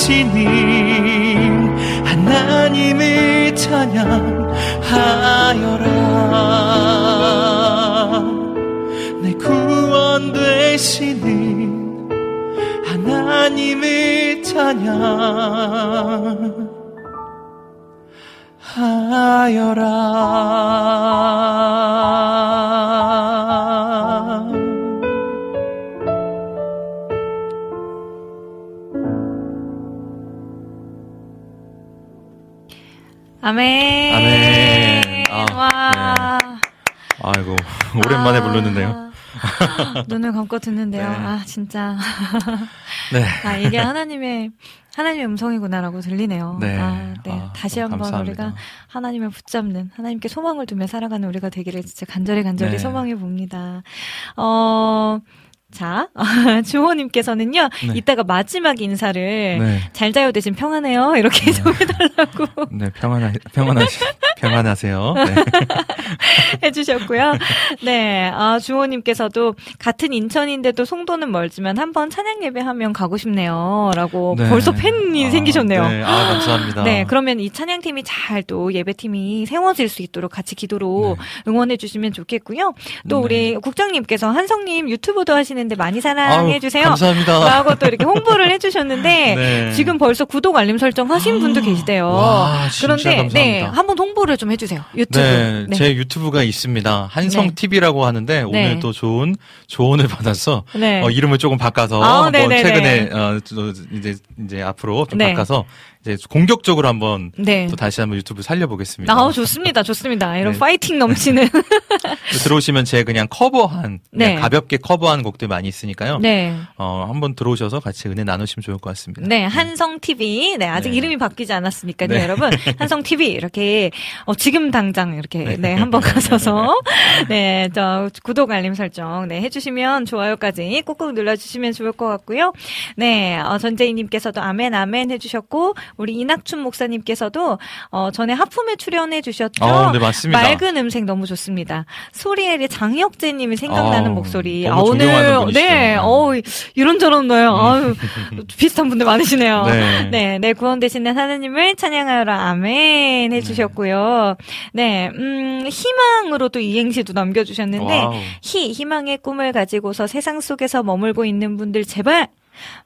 되시니 하나님을 찬양하여라. 내 구원 되시는 하나님을 찬양하여라 아멘. 아멘. 아, 와. 아이고 오랜만에 아. 부르는데요. 눈을 감고 듣는데요. 네. 아, 진짜. 네. 아, 이게 하나님의, 하나님의 음성이구나라고 들리네요. 네. 아, 네. 아, 다시 한번 감사합니다. 우리가 하나님을 붙잡는, 하나님께 소망을 두며 살아가는 우리가 되기를 진짜 간절히 간절히 네. 소망해 봅니다. 어, 자, 주호님께서는요, 네. 이따가 마지막 인사를 네. 잘 자요 대신 평안해요. 이렇게 좀 해달라고 네, 평안하, 평안하, 평안하세요. 네. 해주셨고요. 네, 아, 주호님께서도 같은 인천인데도 송도는 멀지만 한번 찬양 예배하면 가고 싶네요. 라고 네. 벌써 팬이 아, 생기셨네요. 네, 아, 감사합니다. 네, 그러면 이 찬양팀이 잘 또 예배팀이 세워질 수 있도록 같이 기도로 응원해 주시면 좋겠고요. 또 네. 우리 국장님께서 한성님 유튜브도 하시는 데 많이 사랑해 주세요. 감사합니다. 라고 또 이렇게 홍보를 해주셨는데 네. 지금 벌써 구독 알림 설정 하신 분도 계시대요. 와, 그런데 감사합니다. 네 한번 홍보를 좀 해주세요. 유튜브. 네, 제 유튜브가 있습니다. 한성 네. TV라고 하는데 오늘 네. 또 좋은 조언을 받아서 네. 어, 이름을 조금 바꿔서 아. 최근에 어, 저, 이제 이제 앞으로 좀 네. 바꿔서 이제 공격적으로 한번 네. 또 다시 한번 유튜브 살려보겠습니다. 아, 좋습니다. 좋습니다. 이런 네. 파이팅 넘치는. 들어오시면 제 그냥 커버한 그냥 네. 가볍게 커버한 곡들 많이 있으니까요. 네. 어, 한번 들어오셔서 같이 은혜 나누시면 좋을 것 같습니다. 네, 한성 TV. 네, 아직 네. 이름이 바뀌지 않았으니까요, 네. 여러분. 한성 TV 이렇게 어, 지금 당장 이렇게 네, 한번 가셔서 네, 저 구독 알림 설정 네, 해 주시면 좋아요까지 꼭꼭 눌러 주시면 좋을 것 같고요. 네, 어, 전재희 님께서도 아멘 아멘 해 주셨고 우리 이낙춘 목사님께서도 어, 전에 하품에 출연해 주셨죠. 어, 네, 맞습니다. 맑은 음색 너무 좋습니다. 소리엘의 장혁재 님이 생각나는 어, 목소리. 아, 존경하는 분이시죠. 네. 어, 이런저런 거요. 아유, 비슷한 분들 많으시네요. 네. 네, 네, 구원 되시는 하나님을 찬양하여라. 아멘 해 주셨고요. 네, 음, 희망으로 또 이행시도 남겨 주셨는데, 와우. 희, 희망의 꿈을 가지고서 세상 속에서 머물고 있는 분들 제발,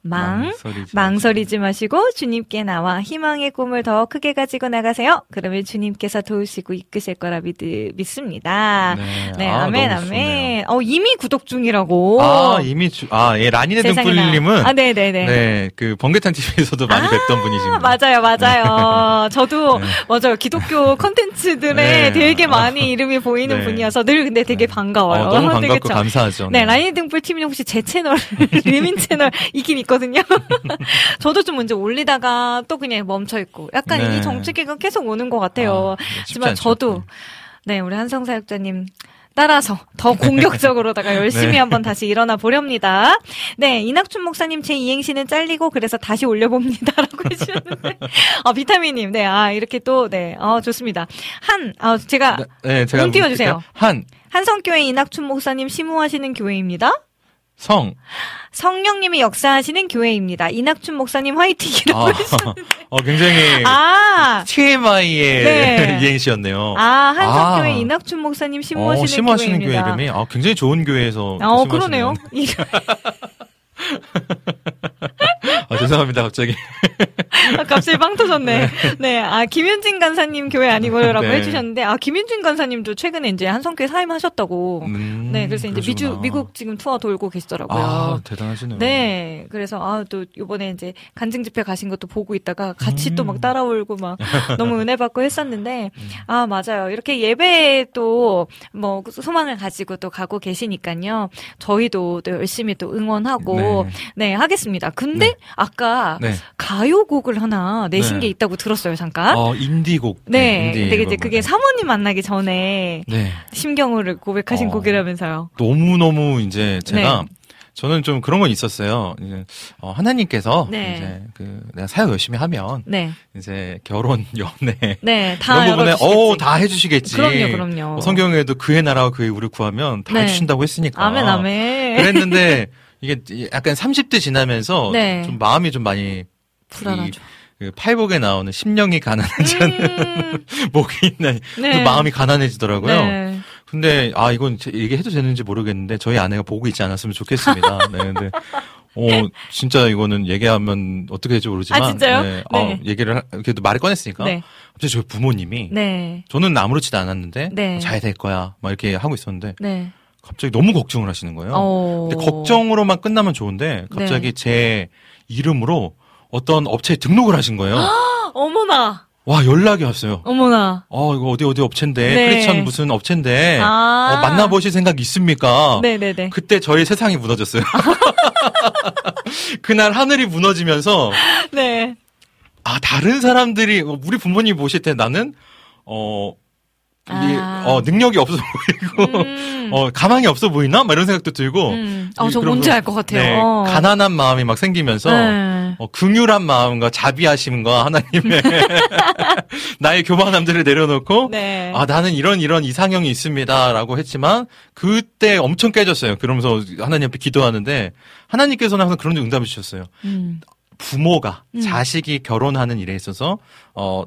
망, 망설이지 망설이지 마시고 주님께 나와 희망의 꿈을 더 크게 가지고 나가세요. 그러면 주님께서 도우시고 이끄실 거라 믿, 믿습니다. 네. 네, 아, 좋네요. 아멘. 어, 이미 구독 중이라고. 아, 이미 주, 아, 예, 라니네. 등불님은 아, 네네네. 네, 그 번개탄 TV에서도 많이 뵙던 분이십니다. 맞아요, 맞아요. 저도 네. 맞아요. 기독교 컨텐츠들에 네. 되게 많이 이름이 보이는 네. 분이어서 늘 근데 되게 반가워요. 어, 너무 반갑고 참- 감사하죠. 네, 라인 등불 팀이 혹시 제 채널, 리민 채널 있긴 있거든요. 저도 좀 먼저 올리다가 또 그냥 멈춰 있고, 약간 네. 이 정치기가 계속 오는 것 같아요. 아, 네, 하지만. 저도, 네, 우리 한성 사역자님, 따라서 더 공격적으로다가 열심히 네. 한번 다시 일어나 보렵니다. 네, 이낙춘 목사님 제 이행시는 잘리고 그래서 다시 올려봅니다라고 해주셨는데, 아 비타민님, 네, 아 이렇게 또, 네, 아 좋습니다. 한, 아 제가 네, 제가 음 띄워주세요. 한, 한성교회 이낙춘 목사님 심우하시는 교회입니다. 성. 성령님이 역사하시는 교회입니다. 이낙춘 목사님 화이팅이라고 아, 어, 굉장히 아. TMI의 네. 이행시였네요. 아, 한성교회 아. 이낙춘 목사님 어, 심우하시는 심하시는 교회. 이름이 아, 굉장히 좋은 교회에서 어, 심하시네요. 그러네요. 아, 죄송합니다, 갑자기. 아, 갑자기 빵 터졌네. 네. 아, 김윤진 간사님 교회 아니고요라고 네. 해주셨는데, 아, 김윤진 간사님도 최근에 이제 한성교회 사임하셨다고. 음, 네. 그래서 이제 미주, 그러시구나. 미국 지금 투어 돌고 계시더라고요. 아, 대단하시네요. 네. 그래서, 아, 또, 요번에 이제 간증 집회 가신 것도 보고 있다가 같이 또 음. 막 따라올고 막 너무 은혜 받고 했었는데, 아, 맞아요. 이렇게 예배에 또, 뭐, 소망을 가지고 또 가고 계시니까요. 저희도 또 열심히 또 응원하고, 네, 하겠습니다. 근데, 네. 아까 네. 가요곡을 하나 내신 네. 게 있다고 들었어요, 잠깐. 어, 인디곡. 네. 인디 근데 이제. 그게 사모님 만나기 전에 네. 심경을 고백하신 어. 곡이라면서요. 너무너무 이제 제가 네. 저는 좀 그런 건 있었어요. 이제 어, 하나님께서 네. 이제 그 내가 사역 열심히 하면 네. 이제 결혼, 연애 네. 다 이런 부분에 열어주시겠지. 어, 다 해주시겠지. 그럼요, 그럼요. 어, 성경에도 그의 나라와 그의 우를 구하면 다 네. 해주신다고 했으니까. 아멘, 아멘. 그랬는데 이게 약간 30대 지나면서 네. 좀 마음이 좀 많이 불안하죠. 그 팔복에 나오는 심령이 가난하지 않은 음, 목이 있는 네. 그 마음이 가난해지더라고요. 네. 근데 아 이건 제- 얘기해도 되는지 모르겠는데 저희 아내가 보고 있지 않았으면 좋겠습니다. 네, 근데 어 진짜 이거는 얘기하면 어떻게 될지 모르지만 아, 진짜요? 네, 네. 어, 얘기를 하- 그래도 말을 꺼냈으니까 네. 갑자기 저희 부모님이 네. 저는 아무렇지도 않았는데 네. 잘될 거야 막 이렇게 하고 있었는데 네. 갑자기 너무 걱정을 하시는 거예요. 어. 근데 걱정으로만 끝나면 좋은데 갑자기 제 이름으로 어떤 업체에 등록을 하신 거예요. 어머나. 와 연락이 왔어요. 어머나. 어 이거 어디 어디 업체인데 네. 크리스천 무슨 업체인데 아. 어, 만나보실 생각 있습니까? 네네네. 그때 저희 세상이 무너졌어요. 그날 하늘이 무너지면서 네. 아 다른 사람들이 우리 부모님 보실 때 나는 어 아. 어 능력이 없어 보이고 음. 어 가망이 없어 보이나? 막 이런 생각도 들고 음. 어, 저 뭔지 알 것 같아요. 네, 어. 가난한 마음이 막 생기면서 네. 어, 긍휼한 마음과 자비하심과 하나님의 나의 교만함들을 내려놓고 네. 아 나는 이런 이런 이상형이 있습니다 라고 했지만 그때 엄청 깨졌어요. 그러면서 하나님 앞에 기도하는데 하나님께서는 항상 그런 데 응답해 주셨어요. 음. 부모가 음. 자식이 결혼하는 일에 있어서 어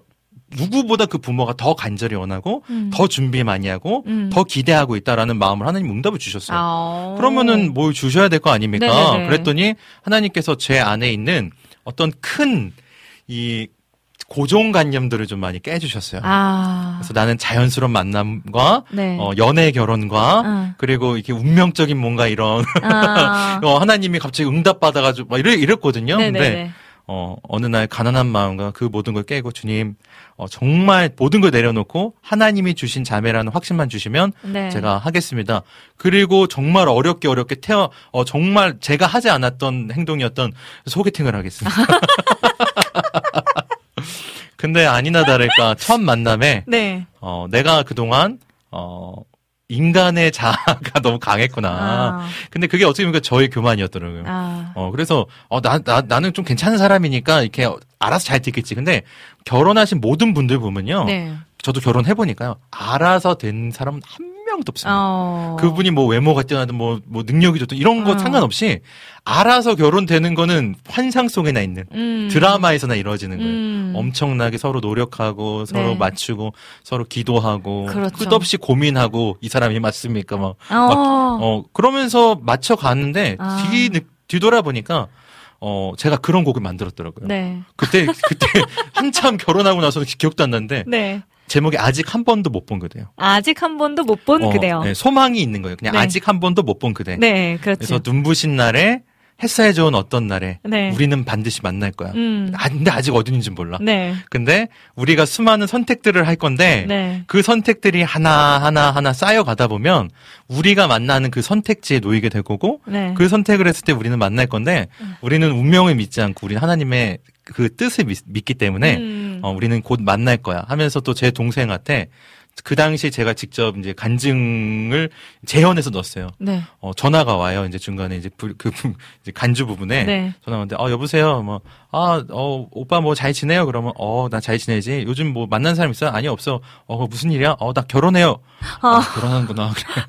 누구보다 그 부모가 더 간절히 원하고 음. 더 준비 많이 하고 음. 더 기대하고 있다라는 마음을 하나님 응답을 주셨어요. 아. 그러면은 뭘 주셔야 될 거 아닙니까? 네네네. 그랬더니 하나님께서 제 안에 있는 어떤 큰 이 고정관념들을 좀 많이 깨주셨어요. 아. 그래서 나는 자연스러운 만남과 네. 어, 연애 결혼과 아. 그리고 이렇게 운명적인 뭔가 이런 아. 어, 하나님이 갑자기 응답 받아가지고 막 이래 이랬거든요. 근데 네네네. 어, 어느 날 가난한 마음과 그 모든 걸 깨고 주님 어, 정말 모든 걸 내려놓고 하나님이 주신 자매라는 확신만 주시면 네. 제가 하겠습니다. 그리고 정말 어렵게 어렵게 태어 어, 정말 제가 하지 않았던 행동이었던 소개팅을 하겠습니다. 근데 아니나 다를까 첫 만남에 네. 어, 내가 그동안 어, 인간의 자아가 너무 강했구나. 아. 근데 그게 어떻게 보면 저의 교만이었더라고요. 아. 어, 그래서, 어, 나, 나, 나는 좀 괜찮은 사람이니까 이렇게 알아서 잘 되겠지. 근데 결혼하신 모든 분들 보면요. 네. 저도 결혼해보니까요. 알아서 된 사람은 한 명도 없습니다. 어. 그분이 뭐 외모가 뛰어나든 뭐, 뭐 능력이 좋든 이런 거 어. 상관없이 알아서 결혼되는 거는 환상 속에나 있는 음. 드라마에서나 이루어지는 거예요. 음. 엄청나게 서로 노력하고 서로 네. 맞추고 서로 기도하고 그렇죠. 끝없이 고민하고 이 사람이 맞습니까 막 어. 어, 그러면서 맞춰 가는데, 아. 뒤, 뒤돌아보니까, 어, 제가 그런 곡을 만들었더라고요. 네. 그때, 그때, 한참 결혼하고 나서는 기억도 안 나는데, 네. 제목이 아직 한 번도 못 본 그대요. 아직 한 번도 못본 어, 그대요. 네, 소망이 있는 거예요. 그냥 네. 아직 한 번도 못 본 그대. 네, 그렇죠. 그래서 눈부신 날에, 햇살 좋은 어떤 날에, 네. 우리는 반드시 만날 거야. 음. 아, 근데 아직 어딘지 몰라. 네. 근데, 우리가 수많은 선택들을 할 건데, 네. 그 선택들이 하나 하나 하나 쌓여가다 보면, 우리가 만나는 그 선택지에 놓이게 될 거고, 네. 그 선택을 했을 때 우리는 만날 건데 우리는 운명을 믿지 않고 우리는 하나님의 그 뜻을 믿, 기 때문에 음. 어, 우리는 곧 만날 거야 하면서 또 제 동생한테 그 당시 제가 직접 이제 간증을 재현해서 넣었어요. 네. 어, 전화가 와요. 이제 중간에 이제 부, 그 부- 이제 간주 부분에 네. 전화 오는데 어 여보세요. 뭐 아, 어 오빠 뭐 잘 지내요? 그러면 어 나 잘 지내지. 요즘 뭐 만난 사람 있어? 아니 없어. 어 무슨 일이야? 어 나 결혼해요. 아, 결혼하는구나. 그래.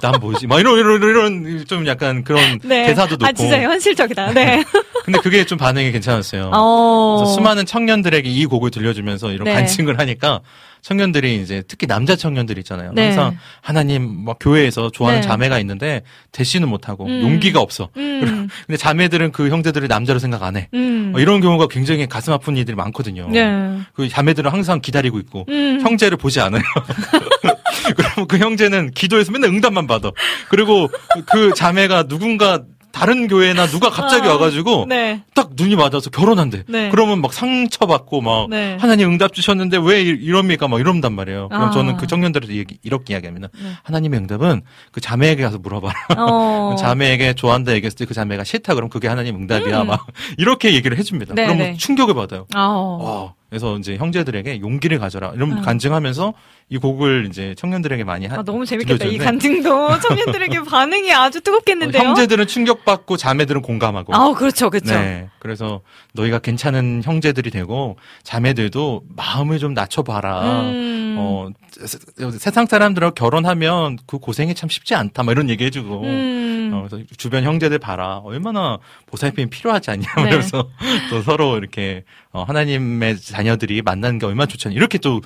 난 뭐지? 막 이런 이런 이런 좀 약간 그런 네. 대사도 넣고. 아, 진짜 현실적이다. 네. 근데 그게 좀 반응이 괜찮았어요. 어. 그래서 수많은 청년들에게 이 곡을 들려주면서 이런 네. 간증을 하니까 청년들이 이제 특히 남자 청년들 있잖아요. 네. 항상 하나님 막 교회에서 좋아하는 네. 자매가 있는데 대시는 못하고 음. 용기가 없어. 음. 근데 자매들은 그 형제들을 남자로 생각 안 해. 음. 어, 이런 경우가 굉장히 가슴 아픈 일들이 많거든요. 네. 그 자매들은 항상 기다리고 있고 음. 형제를 보지 않아요. 그럼 그 형제는 기도해서 맨날 응답만 받아. 그리고 그 자매가 누군가 다른 교회나 누가 갑자기 아, 와가지고 네. 딱 눈이 맞아서 결혼한대. 네. 그러면 막 상처받고 막 네. 하나님 응답 주셨는데 왜 이- 이럽니까 막 이런단 말이에요. 그럼 아. 저는 그 청년들한테 얘기- 이렇게 이야기합니다. 네. 하나님의 응답은 그 자매에게 가서 물어봐라. 어. 자매에게 좋아한다 얘기했을 때 그 자매가 싫다 그럼 그게 하나님 응답이야 음. 막 이렇게 얘기를 해줍니다. 네, 그러면 네. 충격을 받아요. 어. 와, 그래서 이제 형제들에게 용기를 가져라 이런 음. 간증하면서 이 곡을 이제 청년들에게 많이 하, 아, 너무 재밌겠다. 이 들려주는데 간증도 청년들에게 반응이 아주 어, 뜨겁겠는데요. 형제들은 충격받고 자매들은 공감하고. 아, 그렇죠, 그렇죠. 네. 그래서 너희가 괜찮은 형제들이 되고 자매들도 마음을 좀 낮춰봐라. 음. 어, 세- 세상 사람들하고 결혼하면 그 고생이 참 쉽지 않다. 막 이런 얘기 해주고. 음. 어, 그래서 주변 형제들 봐라. 얼마나 보살핌이 필요하지 않냐. 네. 그래서 또 서로 이렇게 어, 하나님의 자녀들이 만나는 게 얼마나 않냐. 이렇게 또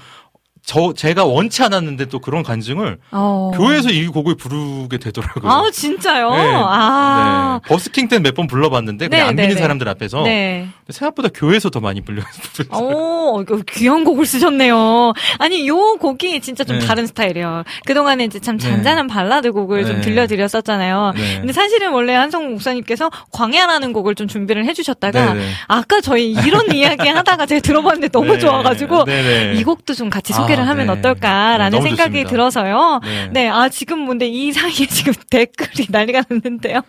저 제가 원치 않았는데 또 그런 간증을 어. 교회에서 이 곡을 부르게 되더라고요. 아, 진짜요? 네. 아. 네. 버스킹 때는 몇번 불러봤는데 그냥 네, 안 네, 믿는 네. 사람들 앞에서 네. 생각보다 교회에서 더 많이 불려. 오, 이거 귀한 곡을 쓰셨네요. 아니, 요 곡이 진짜 좀 네. 다른 스타일이에요. 그 동안에 이제 참 네. 잔잔한 발라드 곡을 좀 네. 들려드렸었잖아요. 네. 근데 사실은 원래 한성 목사님께서 광야라는 곡을 좀 준비를 해주셨다가. 아까 저희 이런 이야기 하다가 제가 들어봤는데 너무 네. 좋아가지고 네네. 이 곡도 좀 같이 소개 를 아, 하면 네. 어떨까라는 네, 생각이 좋습니다. 들어서요. 네. 네, 아 지금 뭔데 이 사이에 지금 댓글이 난리가 났는데요.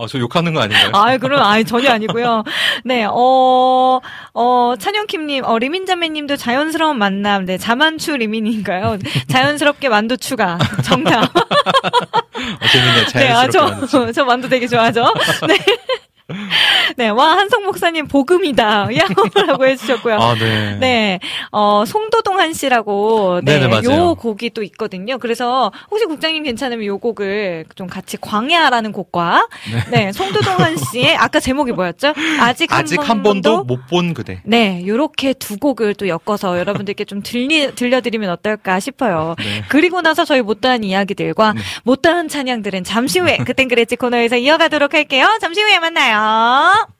아, 저 욕하는 거 아닌가요? 아, 그럼 아 전혀 아니고요. 네, 어, 어, 찬영킴님, 어, 리민자매님도 자연스러운 만남, 네, 자만추 리민인가요? 자연스럽게 만두 추가, 정답. 어, 재밌네. 네, 아, 자연스럽게. 저, 저 만두 되게 좋아하죠? 네. 네, 와, 한성 목사님, 복음이다. 야호라고 해주셨고요. 아, 네. 네, 어, 송도동한 씨라고, 네, 네네, 맞아요. 요 곡이 또 있거든요. 그래서, 혹시 국장님 괜찮으면 요 곡을 좀 같이 광야라는 곡과, 네, 송도동한 씨의, 아까 제목이 뭐였죠? 아직 한, 아직 한 번도 못 본 그대. 네, 요렇게 두 곡을 또 엮어서 여러분들께 좀 들리, 들려드리면 어떨까 싶어요. 네. 그리고 나서 저희 못다한 이야기들과 못다한 찬양들은 잠시 후에 그땐 그랬지 코너에서 이어가도록 할게요. 잠시 후에 만나요. 시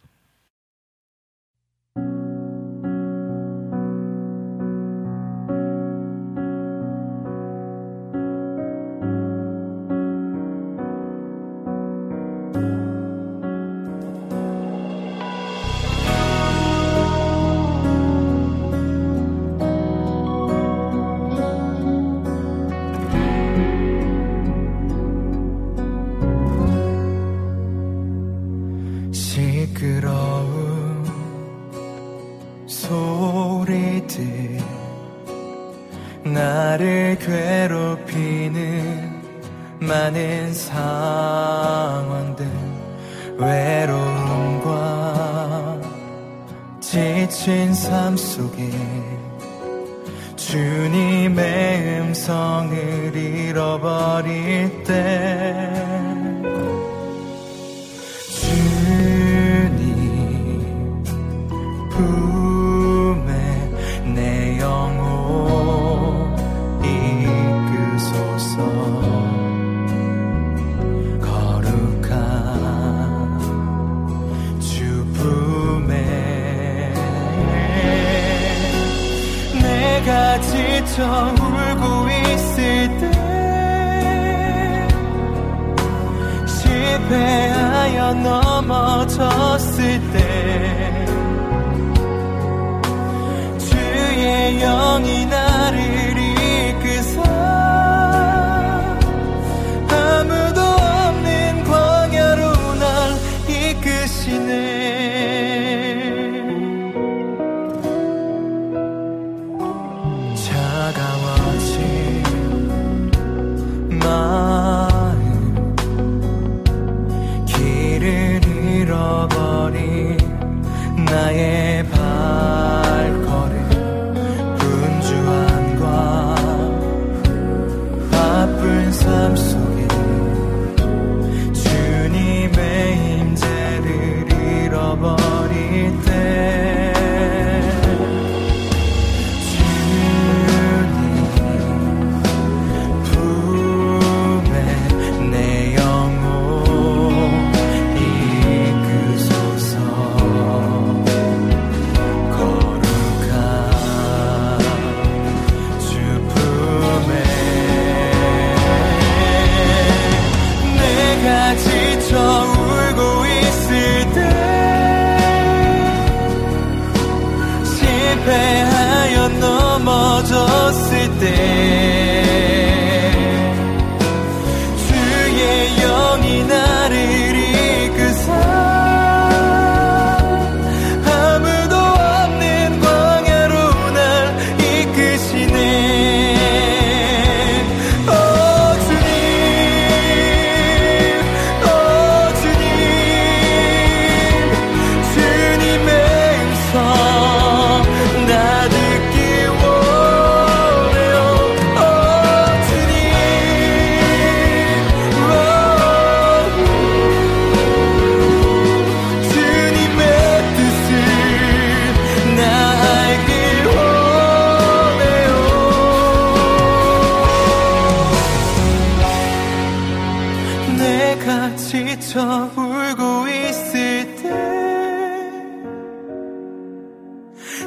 저 울고 있을 때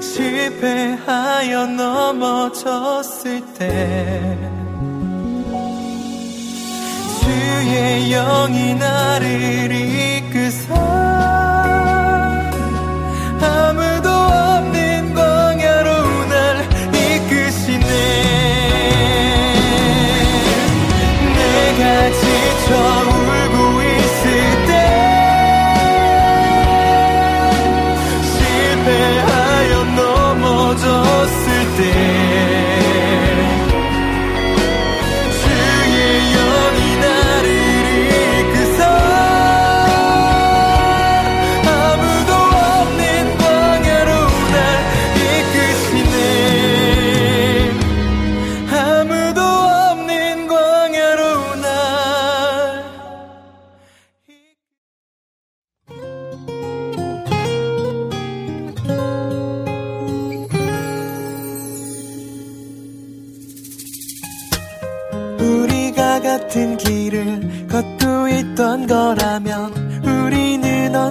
실패하여 넘어졌을 때 주의 영이 나를 이끄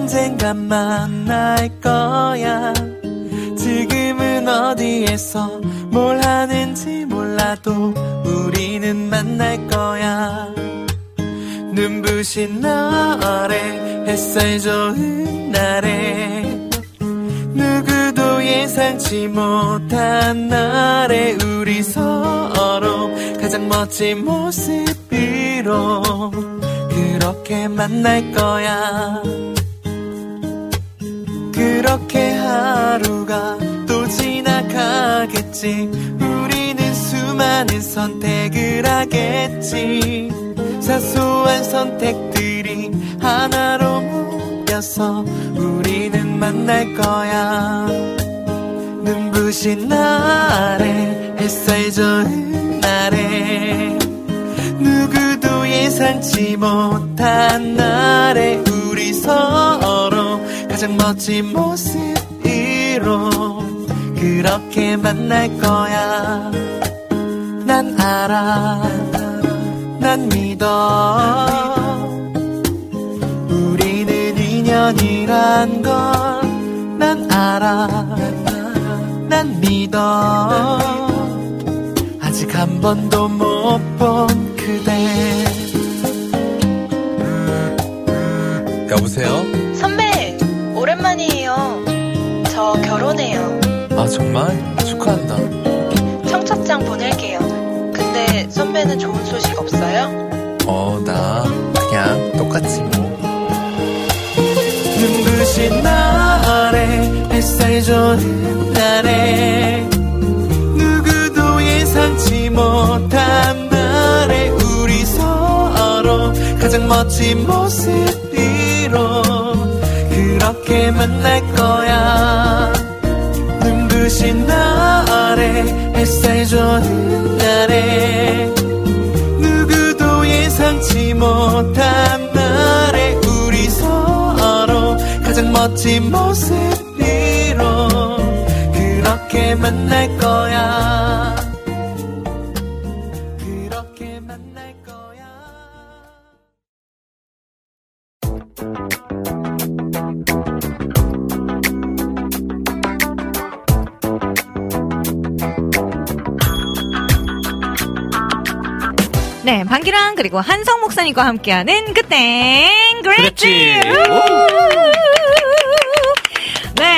언젠가 만날 거야. 지금은 어디에서 뭘 하는지 몰라도 우리는 만날 거야. 눈부신 날에 햇살 좋은 날에. 누구도 예상치 못한 날에 우리 서로 가장 멋진 모습으로 그렇게 만날 거야 그렇게 하루가 또 지나가겠지. 우리는 수많은 선택을 하겠지. 사소한 선택들이 하나로 모여서 우리는 만날 거야. 눈부신 날에 햇살 좋은 날에. 누구도 예상치 못한 날에 우리 서로 가장 멋진 모습으로 그렇게 만날 거야. 난 알아. 난 믿어. 우리는 인연이란 걸 난 알아. 난 믿어. 아직 한 번도 못 본 그대. 여보세요? 오랜만이에요. 저 결혼해요. 아, 정말? 축하한다. 청첩장 보낼게요. 근데 선배는 좋은 소식 없어요? 어, 나 그냥 똑같이 뭐. 눈부신 날에 햇살 좋은 날에 누구도 예상치 못한 날에 우리 서로 가장 멋진 모습으로 그렇게 만날 거야? 눈부신 날에 햇살 좋은 날에 누구도 예상치 못한 날에 우리 서로 가장 멋진 모습으로 그렇게 만날 거야. 그렇게 만날 거야 네, 방기랑 그리고 한성 목사님과 함께하는 그땡 그랬지. 네,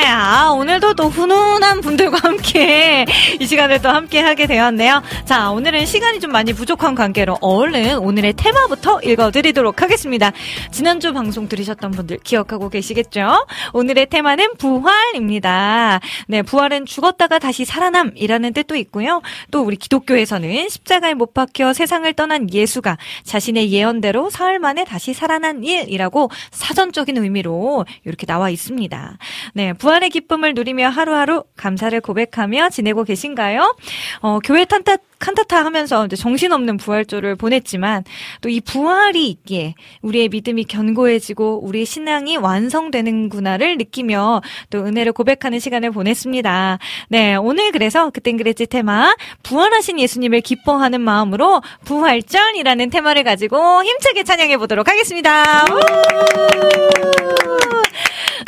아, 오늘도 또 훈훈한 분들과 함께 이 시간을 또 함께 하게 되었네요. 자, 오늘은 시간이 좀 많이 부족한 관계로 얼른 오늘의 테마부터 읽어드리도록 하겠습니다. 지난주 방송 들으셨던 분들 기억하고 계시겠죠? 오늘의 테마는 부활입니다. 네, 부활은 죽었다가 다시 살아남이라는 뜻도 있고요. 또 우리 기독교에서는 십자가에 못 박혀 세상을 떠난 예수가 자신의 예언대로 사흘 만에 다시 살아난 일이라고 사전적인 의미로 이렇게 나와 있습니다. 네, 부활 의 기쁨을 누리며 하루하루 감사를 고백하며 지내고 계신가요? 어, 교회 탄타 칸타타 하면서 이제 정신없는 부활조를 보냈지만 또 이 부활이 있기에 우리의 믿음이 견고해지고 우리의 신앙이 완성되는구나를 느끼며 또 은혜를 고백하는 시간을 보냈습니다. 네, 오늘 그래서 그땐 그랬지 테마 부활하신 예수님을 기뻐하는 마음으로 부활전이라는 테마를 가지고 힘차게 찬양해 보도록 하겠습니다.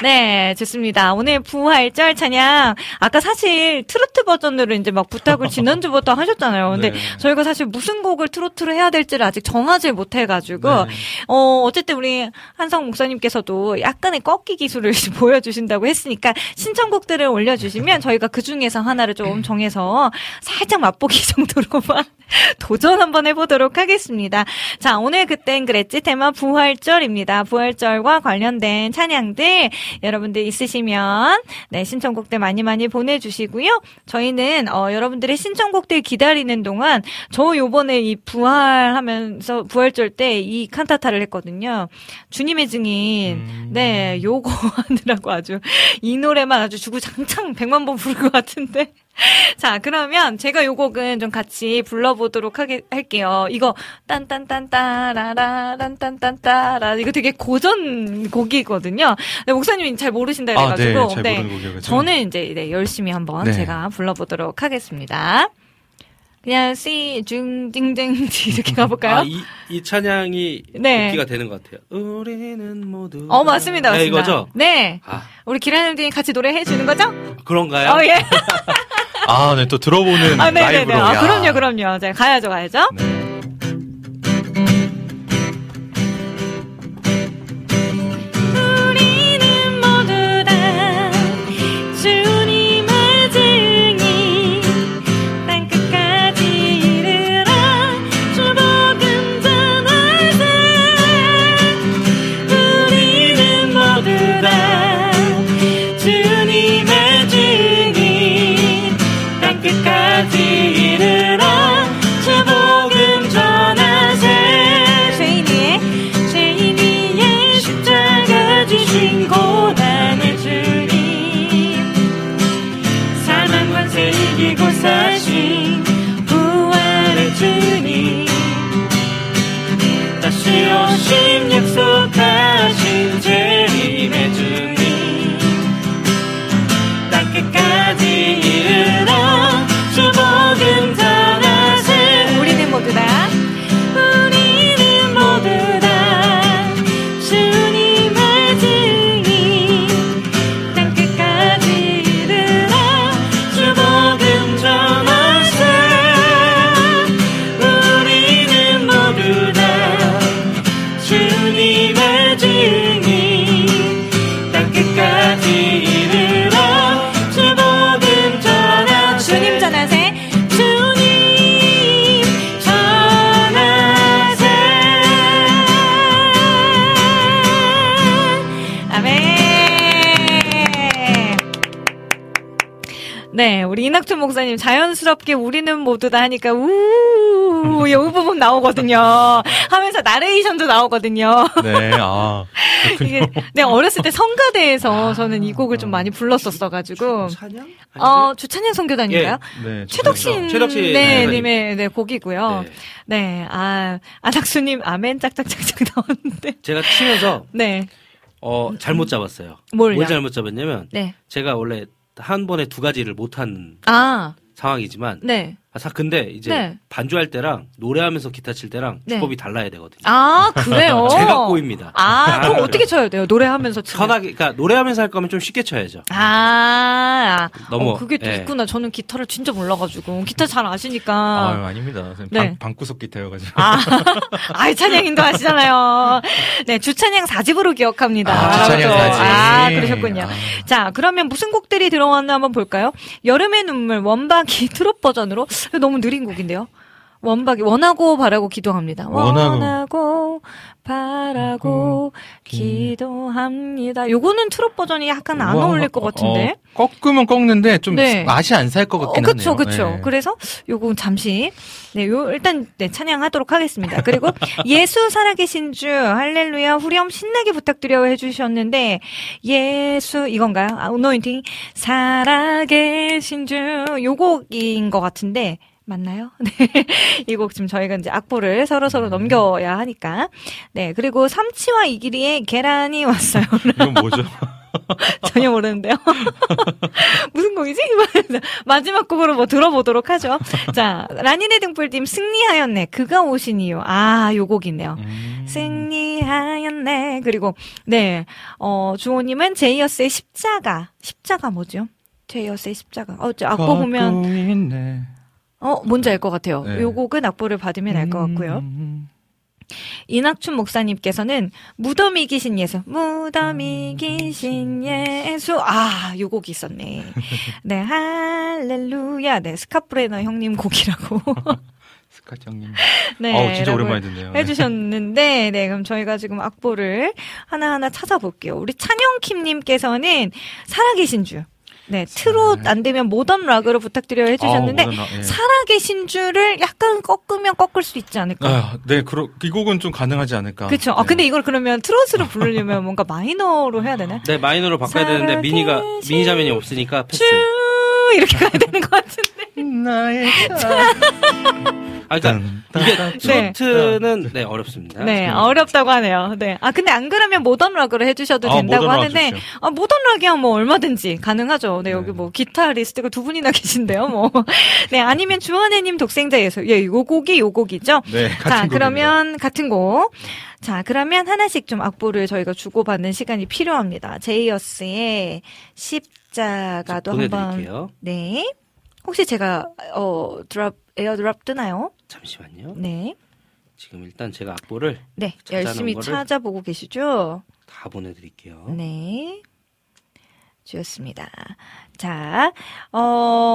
우! 네, 좋습니다. 오늘 부활절 찬양. 아까 사실 트로트 버전으로 이제 막 부탁을 지난주부터 하셨잖아요. 근데 네. 저희가 사실 무슨 곡을 트로트로 해야 될지를 아직 정하지 못해 가지고, 네. 어, 어쨌든 우리 한성 목사님께서도 약간의 꺾기 기술을 보여 주신다고 했으니까 신청곡들을 올려 주시면 저희가 그 중에서 하나를 좀 정해서 살짝 맛보기 정도로만 도전 한번 해보도록 하겠습니다. 자, 오늘 그땐 그랬지 테마 부활절입니다. 부활절과 관련된 찬양들 여러분들 있으시면 네, 신청곡들 많이 많이 보내주시고요. 저희는 어, 여러분들의 신청곡들 기다리는 동안 저 요번에 이 부활하면서 부활절 때 이 칸타타를 했거든요. 주님의 증인. 네, 요거 하느라고 아주 이 노래만 아주 주구장창 100만 번 부를 것 같은데. 자, 그러면 제가 요 곡은 좀 같이 불러보도록 하게, 할게요. 이거, 딴딴딴따라라, 딴딴딴따라. 이거 되게 고전 곡이거든요. 네, 목사님이 잘 모르신다 아, 네, 그래가지고. 잘 모르는 곡이어가지고. 저는 이제 네, 열심히 한번 네. 제가 불러보도록 하겠습니다. 그냥 C, 중, 띵띵, 이렇게 가볼까요? 아, 이, 이 찬양이 네. 복귀가 되는 것 같아요. 우리는 모두. 어, 맞습니다. 네, 맞습니다. 이거죠? 네. 아, 우리 기라님들이 같이 노래해 주는 거죠? 그런가요? 어, 예. 아, 네, 또 들어보는 아, 네네네. 라이브로. 아, 야. 그럼요, 그럼요. 자, 가야죠, 가야죠. 네. 이낙준 목사님 자연스럽게 우리는 모두 다 하니까 우, 이 부분 나오거든요. 하면서 나레이션도 나오거든요. 네, 아. 이게 네 어렸을 때 성가대에서 저는 이 곡을 좀 많이 불렀었어 가지고 찬양? 어 주찬양 선교단인가요? 네. 최덕신 최덕신 네. 님의 네 곡이고요. 네. 네, 아 안학수님 아멘 짝짝짝짝 나오는데 제가 치면서 네, 어, 잘못 잡았어요. 뭘요? 뭘 잘못 잡았냐면 네, 제가 원래 한 번에 두 가지를 못한 아, 상황이지만 네, 아, 사- 근데 이제 네. 반주할 때랑 노래하면서 기타 칠 때랑 네. 주법이 달라야 되거든요. 아 그래요. 제가 꼬입니다. 아, 그럼 아, 어떻게 쳐야 돼요? 노래하면서 치면? 편하게 그러니까 노래하면서 할 거면 좀 쉽게 쳐야죠. 아, 너무, 어, 그게 또 예. 있구나. 저는 기타를 진짜 몰라가지고 기타 잘 아시니까. 아유, 아닙니다. 선생님. 네. 방, 방구석 기타여가지고. 아, 아이, 찬양인도 하시잖아요. 네, 주찬양 4집으로 기억합니다. 아, 주찬양 라고 또. 사집. 아, 그러셨군요. 아. 자, 그러면 무슨 곡들이 들어왔나 한번 볼까요? 여름의 눈물, 원박이 트롯 버전으로. 너무 느린 곡인데요. 원박이, 원하고 바라고 기도합니다. 원하고. 원하고 바라고 기도합니다. 요거는 트롯 버전이 약간 안 와, 어울릴 것 같은데. 어, 꺾으면 꺾는데 좀 네. 맛이 안 살것 어, 같긴 그쵸, 하네요. 그쵸. 네. 그래서 요건 잠시, 네, 요, 일단, 네, 찬양하도록 하겠습니다. 그리고 예수 살아계신 주, 할렐루야, 후렴 신나게 부탁드려 해주셨는데, 예수, 이건가요? 아, 노인팅, 살아계신 주, 요 곡인 것 같은데, 맞나요? 네. 이 곡 지금 저희가 이제 악보를 서로서로 넘겨야 하니까. 네. 그리고 삼치와 이기리의 계란이 왔어요. 이건 뭐죠? 전혀 모르는데요. 무슨 곡이지? 마지막 곡으로 뭐 들어보도록 하죠. 자, 라니네 등불팀 승리하였네. 그가 오신 이유. 아, 요 곡이네요. 음. 승리하였네. 그리고, 네, 어, 주호님은 제이어스의 십자가. 십자가 뭐죠? 제이어스의 십자가. 어, 저 악보 보면, 있네. 어, 뭔지 알 것 같아요. 네. 요 곡은 악보를 받으면 알 것 같고요. 음, 이낙춘 목사님께서는 무덤이 귀신 예수, 무덤이 귀신 예수. 아, 요 곡이 있었네. 네, 할렐루야. 네, 스카프레너 형님 곡이라고. 스카 형님. 네. 어우, 진짜 오랜만에 듣네요. 네. 해주셨는데, 네, 그럼 저희가 지금 악보를 하나하나 찾아볼게요. 우리 찬영킴님께서는 살아계신 주. 네, 트롯 안 되면 모던 락으로 부탁드려요 해주셨는데, 모던 락, 예. 살아계신 주를 약간 꺾으면 꺾을 수 있지 않을까? 아, 네, 그러, 이 곡은 좀 가능하지 않을까. 그쵸. 아, 네. 근데 이걸 그러면 트롯으로 부르려면 뭔가 마이너로 해야 되나? 네, 마이너로 바꿔야 되는데 미니가 미니 자면이 없으니까 패스. 쭉 이렇게 가야 되는 것 같은데. 나의 아, 그러니까 이게 네. 트로트는 네 어렵습니다. 네, 어렵다고 하네요. 네. 아, 근데 안 그러면 모던 락으로 해주셔도 아, 된다고 하는데. 아, 모던 락이야 뭐 얼마든지 가능하죠. 네, 여기 네. 뭐 기타리스트가 두 분이나 계신데요, 뭐. 네, 아니면 주원혜님 독생자 예수. 예, 요 곡이 요 곡이죠. 네, 자. 그러면 같은 곡. 자, 그러면 하나씩 좀 악보를 저희가 주고받는 시간이 필요합니다. 제이어스의 십자가도 한번. 네. 혹시 제가, 어, drop, AirDrop 뜨나요? 잠시만요. 네. 지금 일단 제가 악보를 네. 열심히 찾아보고 계시죠? 다 보내드릴게요. 네. 좋습니다. 자, 어,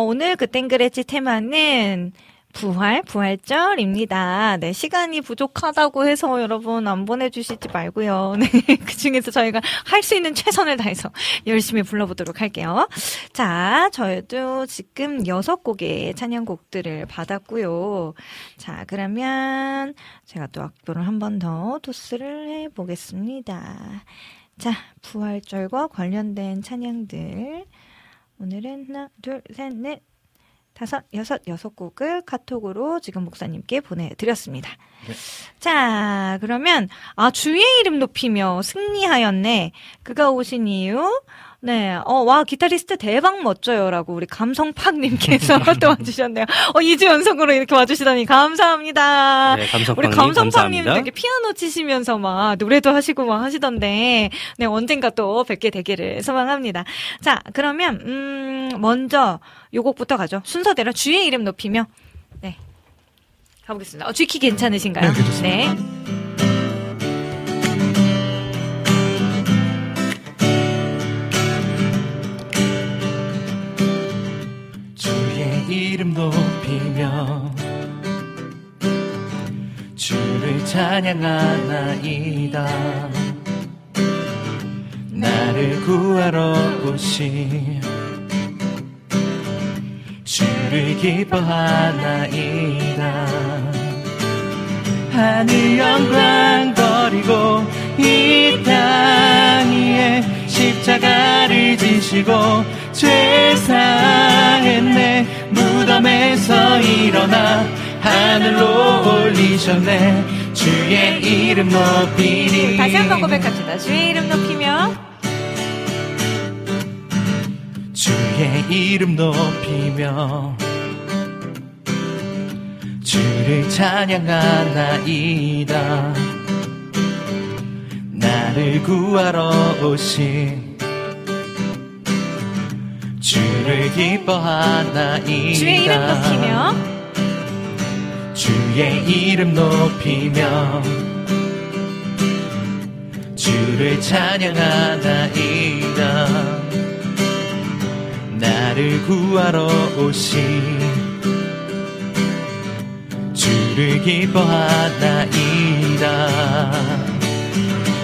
오늘 그 땡그레치 테마는 부활, 부활절입니다. 네, 시간이 부족하다고 해서 여러분 안 보내주시지 말고요. 네, 그 중에서 저희가 할 수 있는 최선을 다해서 열심히 불러보도록 할게요. 자, 저희도 지금 여섯 곡의 찬양곡들을 받았고요. 자, 그러면 제가 또 악보를 한 번 더 토스를 해보겠습니다. 자, 부활절과 관련된 찬양들. 오늘은 하나, 둘, 셋, 넷, 다섯, 여섯, 여섯 곡을 카톡으로 지금 목사님께 보내드렸습니다. 자, 그러면, 아, 주의 이름 높이며 승리하였네. 그가 오신 이유. 네, 어, 와, 기타리스트 대박 멋져요 라고 우리 감성팍님께서 또 와주셨네요. 어, 2주 연속으로 이렇게 와주시다니 감사합니다. 네, 우리 감성팡님 감성팡님 감사합니다. 되게 피아노 치시면서 막 노래도 하시고 막 하시던데, 네, 언젠가 또 뵙게 되기를 소망합니다. 자, 그러면, 음, 먼저 요 곡부터 가죠. 순서대로 주의 이름 높이며, 네. 가보겠습니다. 어, 쥐키 괜찮으신가요? 네. 네. 이름 높이며 주를 찬양하나이다. 나를 구하러 오신 주를 기뻐하나이다. 하늘 영광 버리고 이 땅 위에 십자가를 지시고 죄사했네 무덤에서 일어나 하늘로 올리셨네. 주의 이름 높이니. 다시 한번 고백합시다. 주의 이름 높이며, 주의 이름 높이며. 주를 찬양하나이다. 나를 구하러 오신 주를 기뻐하나이다. 주의 이름 높이며, 주의 이름 높이며. 주를 찬양하나이다. 나를 구하러 오신 주를 기뻐하나이다.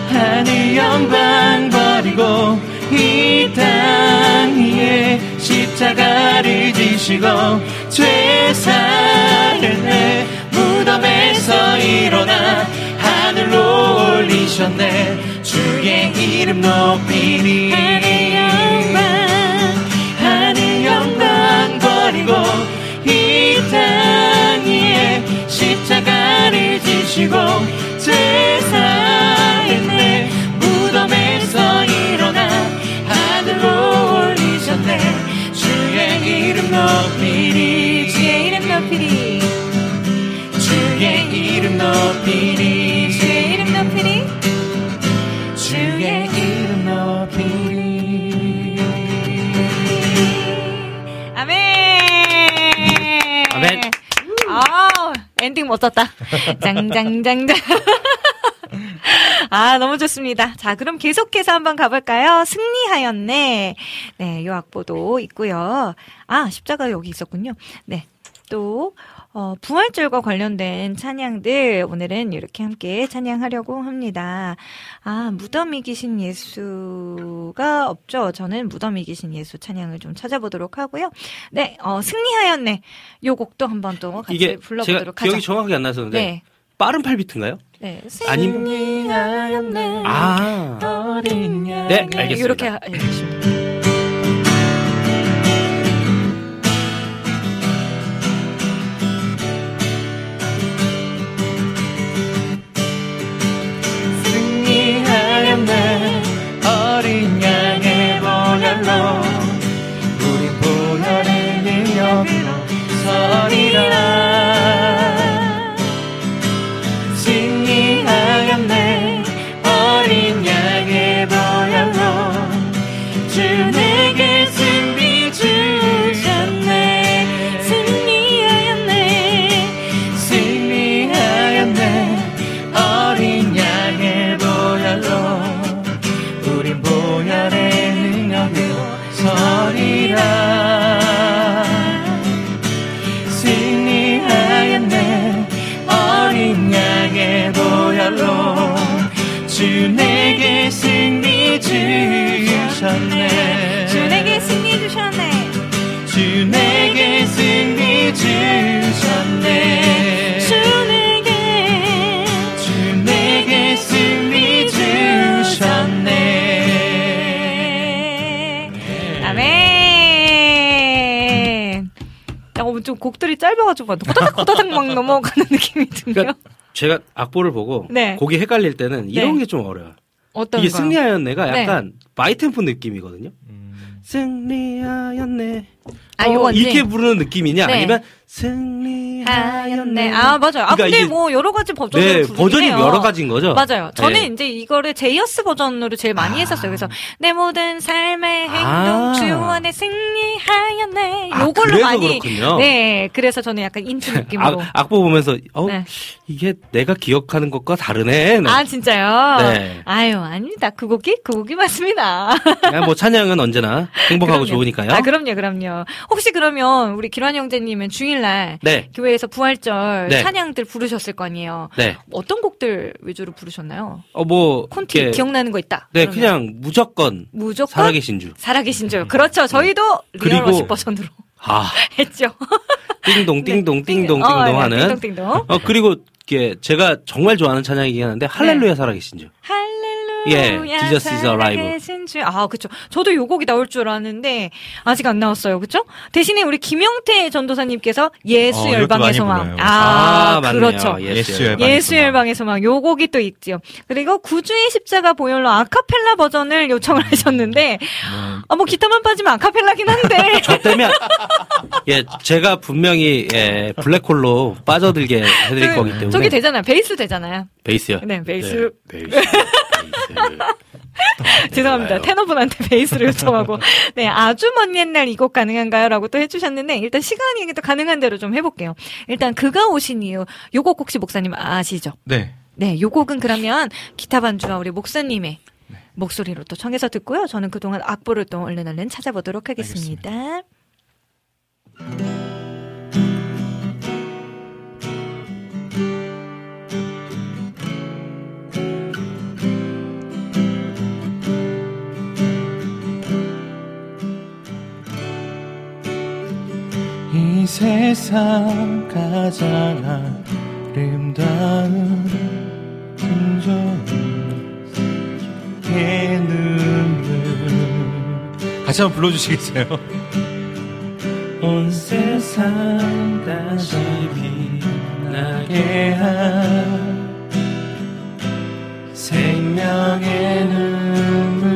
하늘 영광 버리고 이 땅 위에 십자가를 지시고 죄사했네 무덤에서 일어나 하늘로 올리셨네. 주의 이름 높이니 하늘 영광 버리고 이 땅 위에 십자가를 지시고 죄사했네 이름 높이니 주의 이름 높이니 주의 이름 높이니 주의 이름 높이니 주의 이름 높이니 아멘. 아멘. 아 엔딩 멋졌다. 짱짱짱짱. 아, 너무 좋습니다. 자, 그럼 계속해서 한번 가볼까요? 승리하였네. 네, 요 악보도 있고요. 아, 십자가 여기 있었군요. 네. 또, 어, 부활절과 관련된 찬양들 오늘은 이렇게 함께 찬양하려고 합니다. 아, 무덤이 계신 예수가 없죠. 저는 무덤이 계신 예수 찬양을 좀 찾아보도록 하고요. 네, 어, 승리하였네. 요 곡도 한번 또 같이 불러보도록 기억이 하죠. 정확하게 안 나서는데 네. 빠른 8비트인가요? 네. 승리하였네. 아. 네, 알겠습니다. 이렇게 보혈로 우리 보혈의 능력으로 서리라 좀 곡들이 짧아가지고 막 호다닥 호다닥 막 넘어가는 느낌이 드네요. 그러니까 제가 악보를 보고 네. 곡이 헷갈릴 때는 이런 네. 게 좀 어려워요. 어떤 이게? 승리하였네가 네. 약간 미디 템포 느낌이거든요. 승리하였네. 아, 어. 이렇게 부르는 느낌이냐? 네. 아니면 승리 하였네. 하였네. 아, 맞아요. 아, 그러니까 근데 이게- 뭐 여러 가지 버전으로 네, 부르긴 버전이 해요. 여러 가지인 거죠. 맞아요. 저는 네. 이제 이거를 제이어스 버전으로 제일 많이 했었어요. 그래서 내 모든 삶의 행동 아. 주 안에 승리하였네. 아, 요걸로 그래서 많이 그렇군요. 네, 그래서 저는 약간 인트 느낌으로. 악, 악보 보면서 어 네. 이게 내가 기억하는 것과 다르네. 네. 아, 진짜요? 네. 아유, 아닙니다. 그 곡이 그 곡이 맞습니다. 그냥 뭐 찬양은 언제나 행복하고 그럼요. 좋으니까요. 아, 그럼요, 그럼요. 혹시 그러면 우리 길환 형제님은 주일날 네, 교회 에서 부활절 네. 찬양들 부르셨을 거 아니에요. 네. 어떤 곡들 위주로 부르셨나요? 어 뭐 콘티 기억나는 거 있다. 네, 그러면 그냥 무조건 무조건 살아계신 주. 살아계신 줄. 그렇죠. 저희도 네. 그리고- 리얼워십 버전으로 아, 했죠. 띵동 띵동 띵동 어, 네, 띵동 하는. 띵동 띵동. 어 그리고 이게 제가 정말 좋아하는 찬양이긴 한데 할렐루야 살아계신 주. 예, Jesus is alive. 살아계신 주. 아, 그쵸. 저도 요 곡이 나올 줄 알았는데 아직 안 나왔어요. 그쵸? 대신에 우리 김영태 전도사님께서 예수 어, 열방의 소망. 아, 아, 맞네요. 그렇죠. 예수 예수 열방. 열방의 예수 소망. 열방의 소망. 요 곡이 또 있지요. 그리고 구주의 십자가 보혈로 아카펠라 버전을 요청을 하셨는데 아, 뭐 기타만 빠지면 아카펠라긴 한데. 저 때문에 예 제가 분명히 예 블랙홀로 빠져들게 해드릴 거기 때문에 그 저기 되잖아요. 베이스 되잖아요. 베이스요. 네, 베이스. 네, 베이스. 베이스. 죄송합니다. 테너분한테 베이스를 요청하고. 네, 아주 먼 옛날 이 곡 가능한가요? 라고 또 해주셨는데, 일단 시간이 또 가능한 대로 좀 해볼게요. 일단 그가 오신 이유, 요곡 혹시 목사님 아시죠? 네. 네, 요 곡은 그러면 기타 반주와 우리 목사님의 목소리로 또 청해서 듣고요. 저는 그동안 악보를 또 얼른 얼른 찾아보도록 하겠습니다. 이 세상 가장 아름다운 긍정의 눈물 같이 한번 불러주시겠어요? 온 세상 다시 빛나게 한 생명의 눈물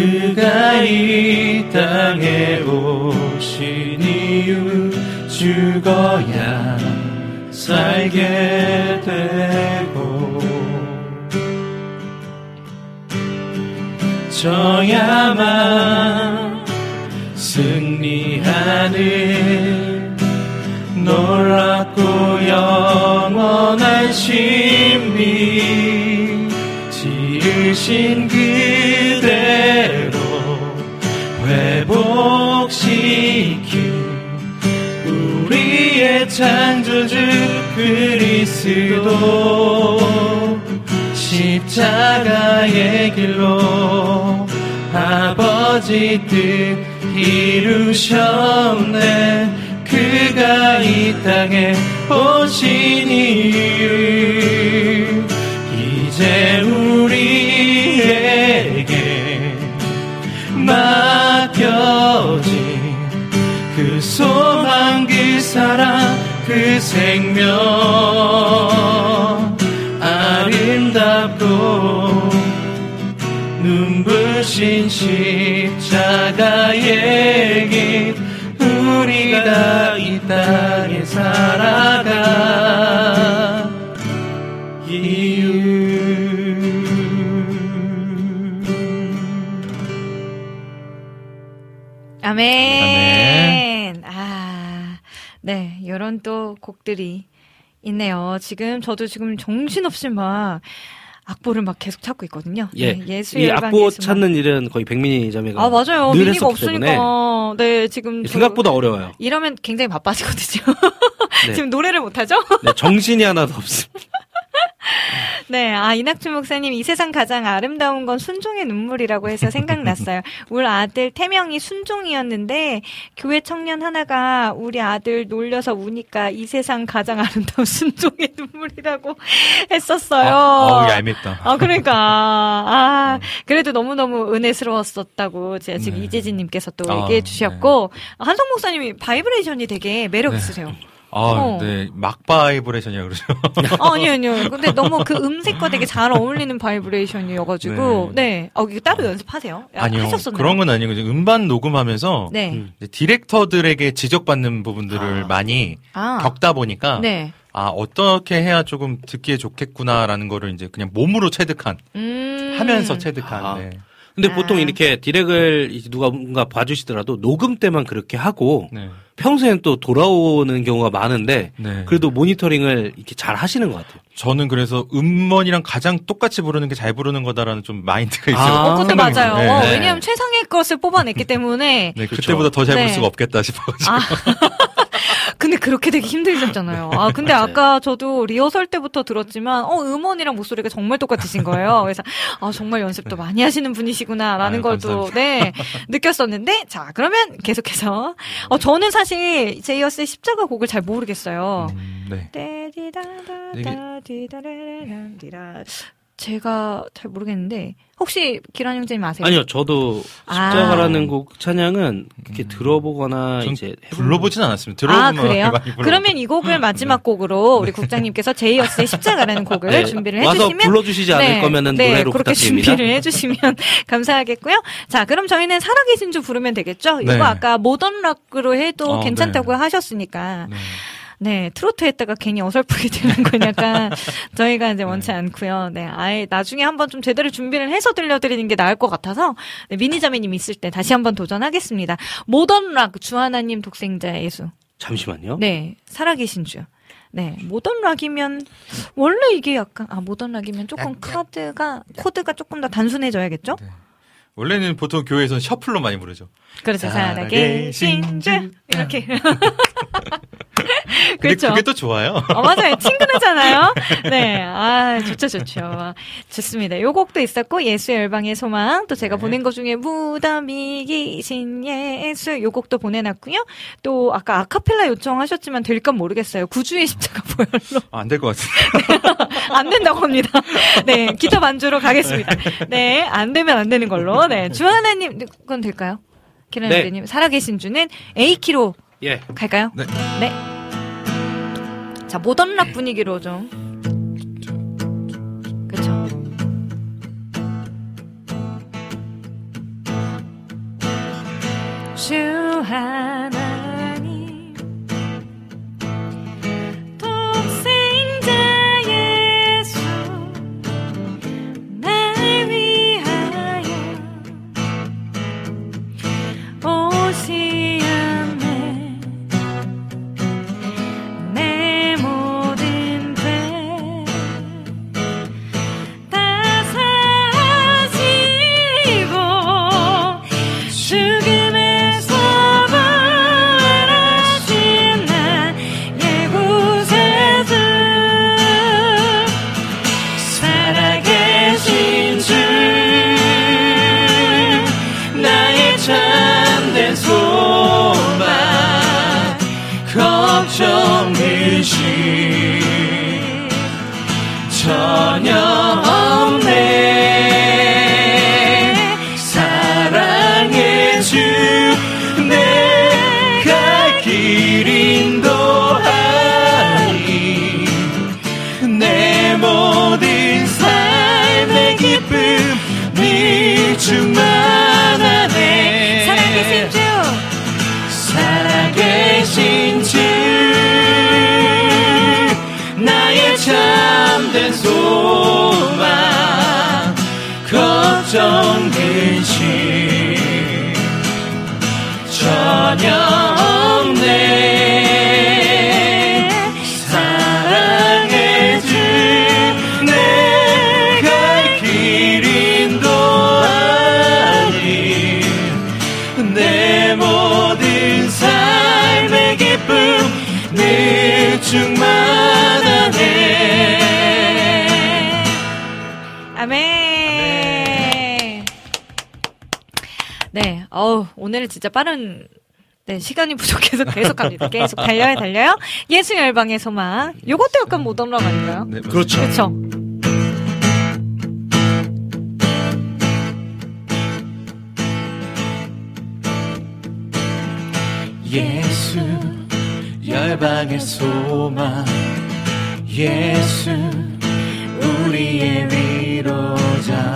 그가 이 땅에 오신 이유 죽어야 살게 되고 저야만 승리하였네 나는 놀랍고 영원한 신비 지으신 그 창조주 그리스도. 십자가의 길로 아버지 뜻 이루셨네. 그가 이 땅에 오신 이유. 이제 우리에게 맡겨진 그 소망 그 사랑 그 생명 아름답고 눈부신 십자가의 길 우리가 이 땅에 살아가 아멘. 요런 또 곡들이 있네요. 지금 저도 지금 정신없이 막 악보를 막 계속 찾고 있거든요. 예. 네, 예수 이 악보. 찾는 일은 거의 백민희 자매가 아, 맞아요. 늘 미니가 없으니까. 네, 지금. 저 생각보다 어려워요. 이러면 굉장히 바빠지거든요. 네. 지금 노래를 못 하죠? 네, 정신이 하나도 없습니다. 네, 아, 이낙준 목사님, 이 세상 가장 아름다운 건 순종의 눈물이라고 해서 생각났어요. 우리 아들 태명이 순종이었는데, 교회 청년 하나가 우리 아들 놀려서 우니까 이 세상 가장 아름다운 순종의 눈물이라고 했었어요. 아, 어우, 얄밉다. 아, 그러니까. 아, 그래도 너무 너무 은혜스러웠었다고 제가 지금 네. 이재진님께서 또 아, 얘기해 주셨고, 한성 목사님이 바이브레이션이 되게 매력 있으세요. 아, 어. 네. 막 바이브레이션이라고 그러죠. 어, 아니요, 아니요. 근데 너무 그 음색과 되게 잘 어울리는 바이브레이션이어가지고, 네. 어, 이거 따로 연습하세요? 야, 아니요. 하셨었나요? 그런 건 아니고 이제 음반 녹음하면서 네. 음. 이제 디렉터들에게 지적받는 부분들을 아. 많이 아. 겪다 보니까 네. 아 어떻게 해야 조금 듣기에 좋겠구나라는 거를 이제 그냥 몸으로 체득한 음. 하면서 체득한 아. 네. 근데 아. 보통 이렇게 디렉을 누가 뭔가 봐주시더라도 녹음 때만 그렇게 하고 네. 평소엔 또 돌아오는 경우가 많은데 네. 그래도 모니터링을 이렇게 잘 하시는 것 같아요. 저는 그래서 음원이랑 가장 똑같이 부르는 게 잘 부르는 거다라는 좀 마인드가 있어요. 아. 어, 그것도 맞아요. 어, 네. 왜냐하면 최상의 것을 뽑아냈기 때문에. 네. 그때보다 더 잘 부를 네. 수가 없겠다 싶어가지고. 아. 근데 그렇게 되게 힘들었잖아요. 아, 근데. 아까 저도 리허설 때부터 들었지만, 어, 음원이랑 목소리가 정말 똑같으신 거예요. 그래서, 아, 정말 연습도 많이 하시는 분이시구나라는 걸 또. 네, 느꼈었는데, 자, 그러면 계속해서. 어, 저는 사실 제이어스의 십자가 곡을 잘 모르겠어요. 음, 네. 떼 제가 잘 모르겠는데, 혹시 기란 형제님 아세요? 아니요, 저도 아. 십자가라는 곡 찬양은 이렇게 음. 들어보거나 전 이제 불러보진 않았습니다. 아, 들어보면 그래요? 많이 불러. 그러면 이 곡을 마지막 곡으로 우리 국장님께서 제이어스의 십자가라는 곡을 네, 준비를 와서 해주시면 불러주시지 않을 거면은 노래로 그렇게 부탁드립니다. 준비를 해주시면 감사하겠고요. 자, 그럼 저희는 살아계신 주 부르면 되겠죠? 이거 네. 아까 모던 락으로 해도 어, 괜찮다고 네. 하셨으니까. 네. 네, 트로트 했다가 괜히 어설프게 되는 건 약간 저희가 이제 원치 않고요. 네, 아예 나중에 한번 좀 제대로 준비를 해서 들려드리는 게 나을 것 같아서 네, 미니자매님 있을 때 다시 한번 도전하겠습니다. 모던 락 주하나님 독생자 예수. 잠시만요. 네, 살아계신 주. 네, 모던 락이면 원래 이게 약간 아 모던 락이면 조금 카드가 코드가 조금 더 단순해져야겠죠? 네. 원래는 보통 교회에서는 셔플로 많이 부르죠. 그래서 살아계신 주 이렇게 근데 그렇죠. 그게 또 좋아요. 어, 맞아요. 친근하잖아요. 네. 아, 좋죠, 좋죠. 좋습니다. 요 곡도 있었고, 예수의 열방의 소망. 또 제가 네. 보낸 것 중에 무덤이 기신 예수. 요 곡도 보내놨고요. 또, 아까 아카펠라 요청하셨지만 될까 모르겠어요. 구주의 십자가 보혈로. 안될 것 같은데. 안 된다고 합니다. 네. 기타 반주로 가겠습니다. 네. 안 되면 안 되는 걸로. 네. 주하나님, 그건 될까요? 기라님, 살아계신 주는 A키로 예. 갈까요? 네. 네. 자, 모던 락 분위기로 좀. 그쵸. 주 하나 충만하네 아멘. 네, 어우, 오늘은 진짜 빠른, 네, 시간이 부족해서 계속 갑니다. 계속 달려요, 달려요. 예수 열방의 소망. 요것도 약간 모던 락 아닌가요? 네. 그렇죠. 그렇죠. 예수 열방의 소망 예수 우리의 위로자.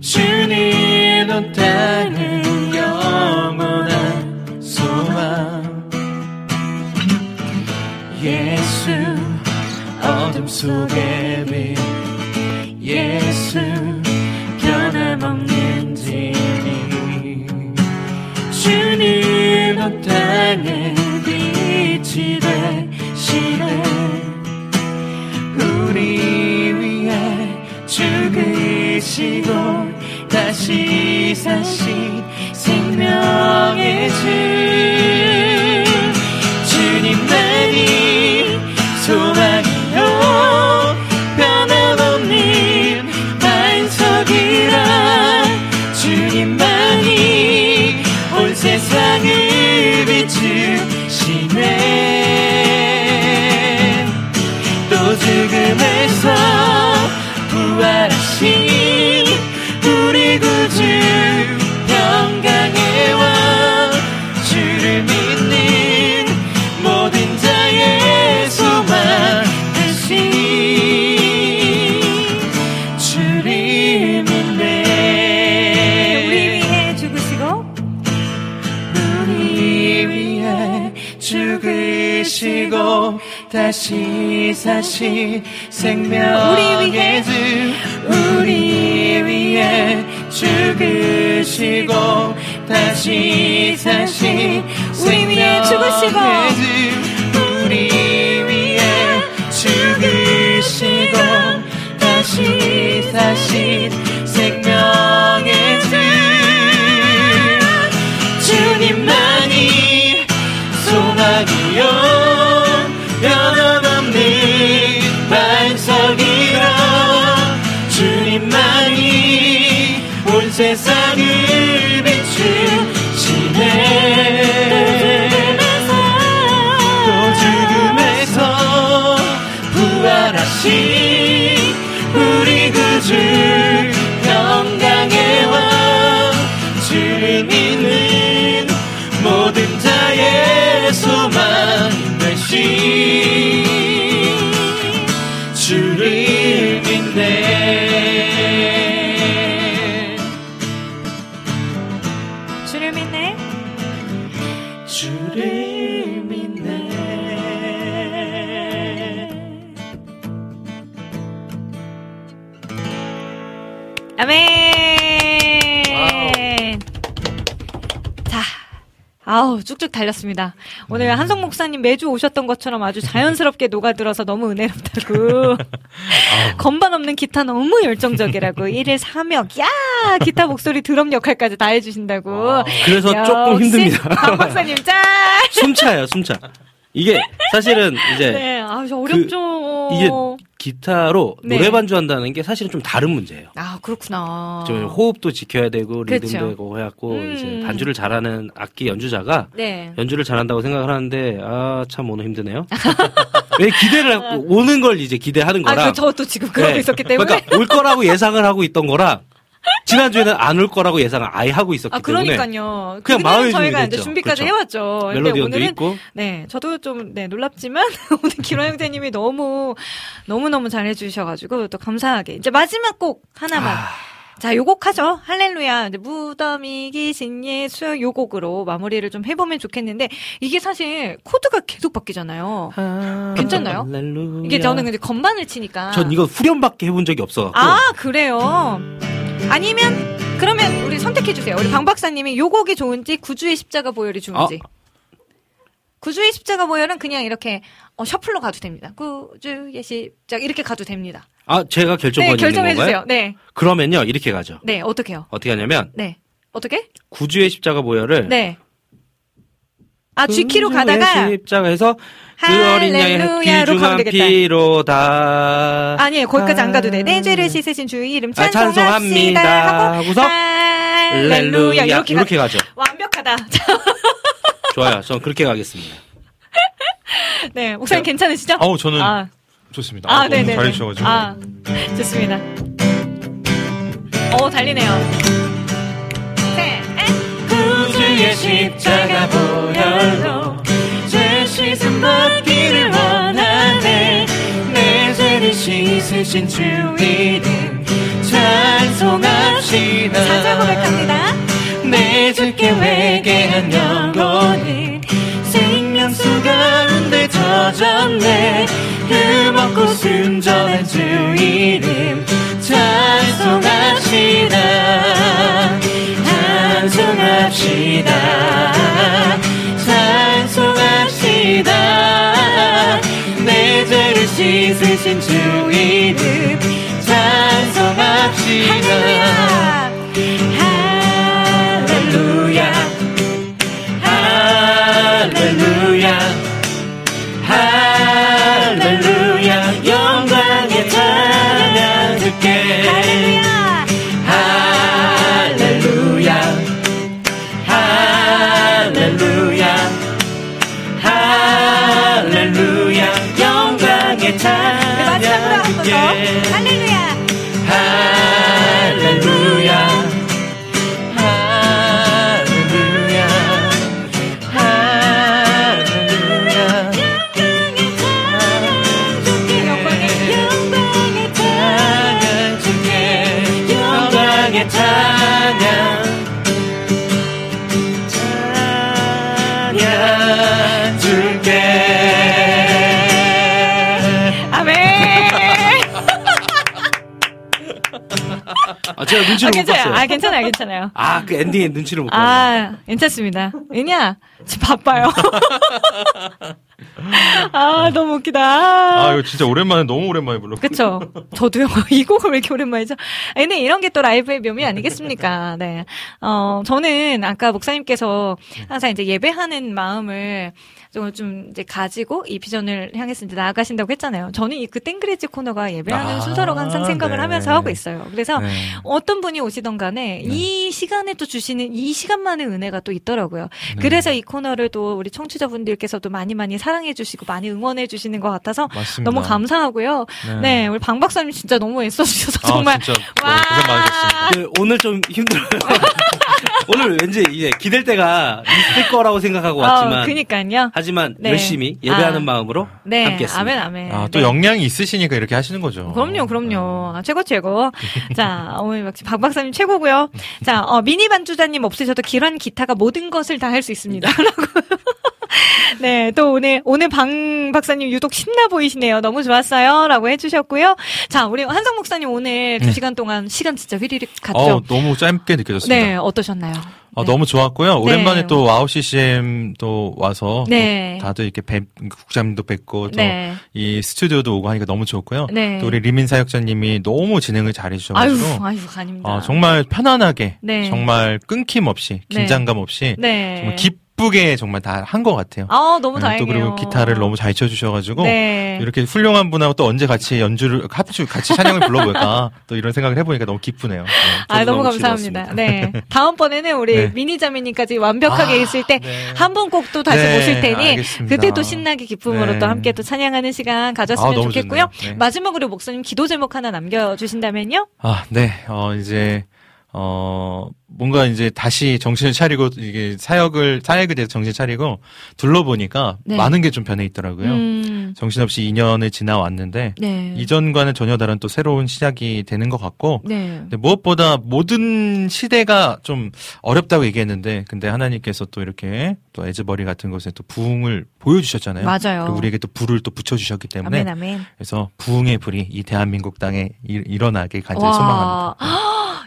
주님 온 땅은 영원한 소망. 예수 어둠 속의 빛 예수 시 사신 생명의 주. 주님만이 소망이요. 변함없는 반석이라. 주님만이 온 세상을 비추시네. 또 죽음에서 부활하신 다시 사신 생명의 주 우리 위해 죽으시고 다시 사신 우리 위해 죽으시고. 우리 위해 죽으시고 다시 사신 생명의 주 온 아우 쭉쭉 달렸습니다. 오늘 한성 목사님 매주 오셨던 것처럼 아주 자연스럽게 녹아들어서 너무 은혜롭다고. 건반 없는 기타 너무 열정적이라고. 1일 3역. 야 기타 목소리 드럼 역할까지 다 해주신다고. 그래서 조금 힘듭니다. 박 박사님 짠. 숨차요, 숨차. 이게 사실은 이제 네, 아, 저 어렵죠. 이게 기타로 네. 노래 반주한다는 게 사실은 좀 다른 문제예요. 아, 그렇구나. 좀 호흡도 지켜야 되고 리듬도 그렇죠. 되고 해갖고 음. 이제 반주를 잘하는 악기 연주자가 네. 연주를 잘한다고 생각을 하는데 아 참 오늘 힘드네요. 왜 기대를 하고 오는 걸 이제 기대하는 아, 거랑 그 저도 지금 그러고 네. 있었기 때문에. 그러니까 올 거라고 예상을 하고 있던 거랑 지난주에는 안 올 거라고 예상을 아예 하고 있었기 아, 때문에 그러니까요. 그냥 마음의 저희가 이제. 준비까지 그렇죠. 해왔죠. 근데 멜로디언도 오늘은 있고 네, 저도 좀, 네, 놀랍지만, 오늘 기로 형제님이 너무, 너무 너무 잘해주셔가지고, 또 감사하게. 이제 마지막 곡 하나만. 아, 자, 요 곡 하죠. 할렐루야. 이제 무덤이 기신 예수 요 곡으로 마무리를 좀 해보면 좋겠는데, 이게 사실 코드가 계속 바뀌잖아요. 괜찮나요? 할렐루야. 이게 저는 근데 건반을 치니까. 전 이거 후렴밖에 해본 적이 없어갖고 아, 그래요? 아니면, 그러면 우리 선택해 주세요. 우리 방 박사님이 요 곡이 좋은지, 구주의 십자가 보혈이 좋은지. 구주의 십자가 보혈은 그냥 이렇게, 어, 셔플로 가도 됩니다. 구주의 십자가, 이렇게 가도 됩니다. 아 제가 결정권이 네, 있는 건가요? 결정해 주세요. 네. 그러면요 이렇게 가죠. 네, 어떻게요? 어떻게 하냐면 네. 어떻게? 구주의 십자가 보혈을 네. 아, G키로 구주의 가다가, 십자가에서 그 어린 양의 할렐루야로 가면 귀중한 되겠다. 피로다. 아니에요. 거기까지 안 가도 돼. 내 죄를 씻으신 주의 이름 아. 찬송합니다. 하고, 하고서 할렐루야. 이렇게, 이렇게 가. 가죠. 완벽하다. 좋아요. 전 그렇게 가겠습니다. 네. 목사님 괜찮으시죠? 아우 저는 아, 좋습니다. 아, 아, 네네. 잘해주셔가지고. 아, 좋습니다. 어, 달리네요. 네. 구주의 십자가 보혈로 죄 씻음 받기를 원하네. 내 죄를 씻으신 주 이름 찬송합시다. 사자 고백합니다. 내 주께 회개한 영혼은 생명수 가운데 젖었네. 흠없고 순전한 주 이름 찬송합시다 찬송합시다. 찬송합시다. 내 죄를 씻으신 주 이름 찬송합시다 아, 제가 눈치를 아, 못 괜찮아요. 봤어요. 아, 괜찮아요, 괜찮아요. 아, 그 엔딩에 눈치를 못 봤어요. 아, 괜찮습니다. 왜냐? 지금 바빠요. 아, 너무 웃기다. 아 이거 진짜 오랜만에 너무 오랜만에 불러. 그쵸. 저도요. 이 곡을 왜 이렇게 오랜만이죠? 아, 근데 이런 게 또 라이브의 묘미 아니겠습니까? 네. 어, 저는 아까 목사님께서 항상 이제 예배하는 마음을 좀, 좀 이제 가지고 이 비전을 향해서 이제 나아가신다고 했잖아요. 저는 이 그 땡그레지 코너가 예배하는 아, 순서라고 항상 생각을 네. 하면서 하고 있어요. 그래서 네. 어떤 분이 오시던 간에 이 시간에 또 주시는 이 시간만의 은혜가 또 있더라고요. 그래서 이 코너를 또 우리 청취자분들께서도 많이 많이 사랑해 주시고 많이 응원해 주시는 것 같아서 맞습니다. 너무 감사하고요. 네, 우리 방 박사님 진짜 너무 애써주셔서 정말 아, 진짜 너무 고생 많으셨습니다. 그 오늘 좀 힘들어요. 오늘 왠지 이제 기댈 때가 있을 거라고 생각하고 왔지만 어, 그니까요. 하지만 네. 열심히 예배하는 아. 마음으로 네, 함께했습니다. 아멘, 아멘. 아, 또 네. 역량이 있으시니까 이렇게 하시는 거죠. 그럼요, 그럼요. 아, 최고, 최고. 자, 오늘 역시 방 박사님 최고고요. 자, 어, 미니 반주자님 없으셔도 길환 기타가 모든 것을 다 할 수 있습니다. 라고. 네, 또 오늘, 오늘 방 박사님 유독 신나 보이시네요. 너무 좋았어요. 라고 해주셨고요. 자, 우리 한성 목사님 오늘 두 시간 동안 시간 진짜 휘리릭 갔죠? 어, 너무 짧게 느껴졌습니다. 네, 어떠셨나요? 아, 네. 너무 좋았고요. 오랜만에 네. 또 와우 CCM 또 와서 네. 또 다들 이렇게 뵙, 국장님도 뵙고 또 네. 이 스튜디오도 오고 하니까 너무 좋고요. 네. 또 우리 리민 사역자님이 너무 진행을 잘 아유, 해주셔가지고 아유, 아닙니다. 아, 정말 편안하게 네. 정말 끊김 없이 네. 긴장감 없이 네. 정말 깊 기쁘게 정말 다 한 것 같아요. 아, 너무 네, 다행이에요. 또 그리고 기타를 너무 잘 쳐주셔가지고 네. 이렇게 훌륭한 분하고 또 언제 같이 연주를 합주 같이 찬양을 불러볼까 또 이런 생각을 해보니까 너무 기쁘네요. 네, 아, 너무 감사합니다. 즐거웠습니다. 네. 다음 번에는 우리 네. 미니자매님까지 완벽하게 아, 있을 때 네. 한번 꼭 또 다시 네, 모실 테니 알겠습니다. 그때 또 신나게 기쁨으로 네. 또 함께 또 찬양하는 시간 가졌으면 아, 너무 좋겠고요. 네. 마지막으로 목사님 기도 제목 하나 남겨주신다면요? 아, 네. 어, 이제, 어, 뭔가 이제 다시 정신을 차리고, 이게 사역을, 사역에 대해서 정신 차리고 둘러보니까 네. 많은 게 좀 변해 있더라고요. 음, 정신없이 2년을 지나왔는데, 네. 이전과는 전혀 다른 또 새로운 시작이 되는 것 같고, 네. 근데 무엇보다 모든 시대가 좀 어렵다고 얘기했는데, 근데 하나님께서 또 이렇게 또 에즈버리 같은 곳에 또 부흥을 보여주셨잖아요. 맞아요. 그리고 우리에게 또 불을 또 붙여주셨기 때문에, 아멘, 아멘. 그래서 부흥의 불이 이 대한민국 땅에 일, 일어나길 간절히 소망합니다.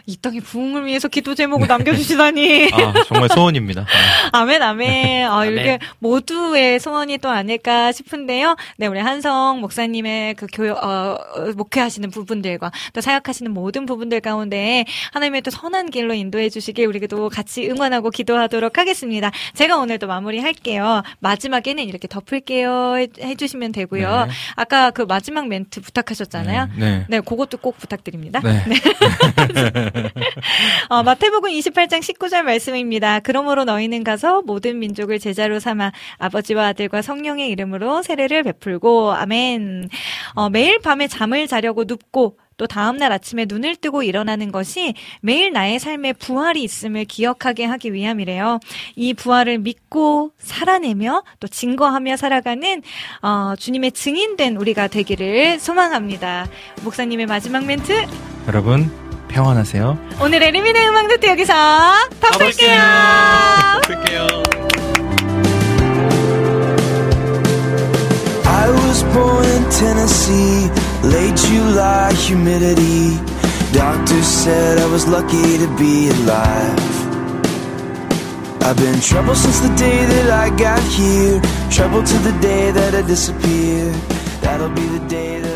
와, 이 땅의 부흥을 위해서 기도 제목을 남겨주시다니. 아, 정말 소원입니다. 네. 아멘, 아멘. 아, 아멘. 이렇게 모두의 소원이 또 아닐까 싶은데요. 네, 우리 한성 목사님의 그 교육, 어, 어, 목회하시는 부분들과 또 사역하시는 모든 부분들 가운데 하나님의 또 선한 길로 인도해 주시길 우리도 같이 응원하고 기도하도록 하겠습니다. 제가 오늘 또 마무리 할게요. 마지막에는 이렇게 덮을게요 해, 해주시면 되고요. 네. 아까 그 마지막 멘트 부탁하셨잖아요. 네. 네, 그것도 꼭 부탁드립니다. 네. 어, 마태복음 28장 19절 말씀입니다. 그러므로 너희는 가서 모든 민족을 제자로 삼아 아버지와 아들과 성령의 이름으로 세례를 베풀고 아멘. 어, 매일 밤에 잠을 자려고 눕고 또 다음날 아침에 눈을 뜨고 일어나는 것이 매일 나의 삶에 부활이 있음을 기억하게 하기 위함이래요. 이 부활을 믿고 살아내며 또 증거하며 살아가는 어, 주님의 증인된 우리가 되기를 소망합니다. 목사님의 마지막 멘트 여러분, 평안하세요. 오늘의 리미네 음악 노트 여기서 덮을게요. 볼게요. I was born in Tennessee, late July humidity. Doctors said I was lucky to be alive. I've been trouble since the day that I got here, trouble to the day that I disappear. That'll be the day that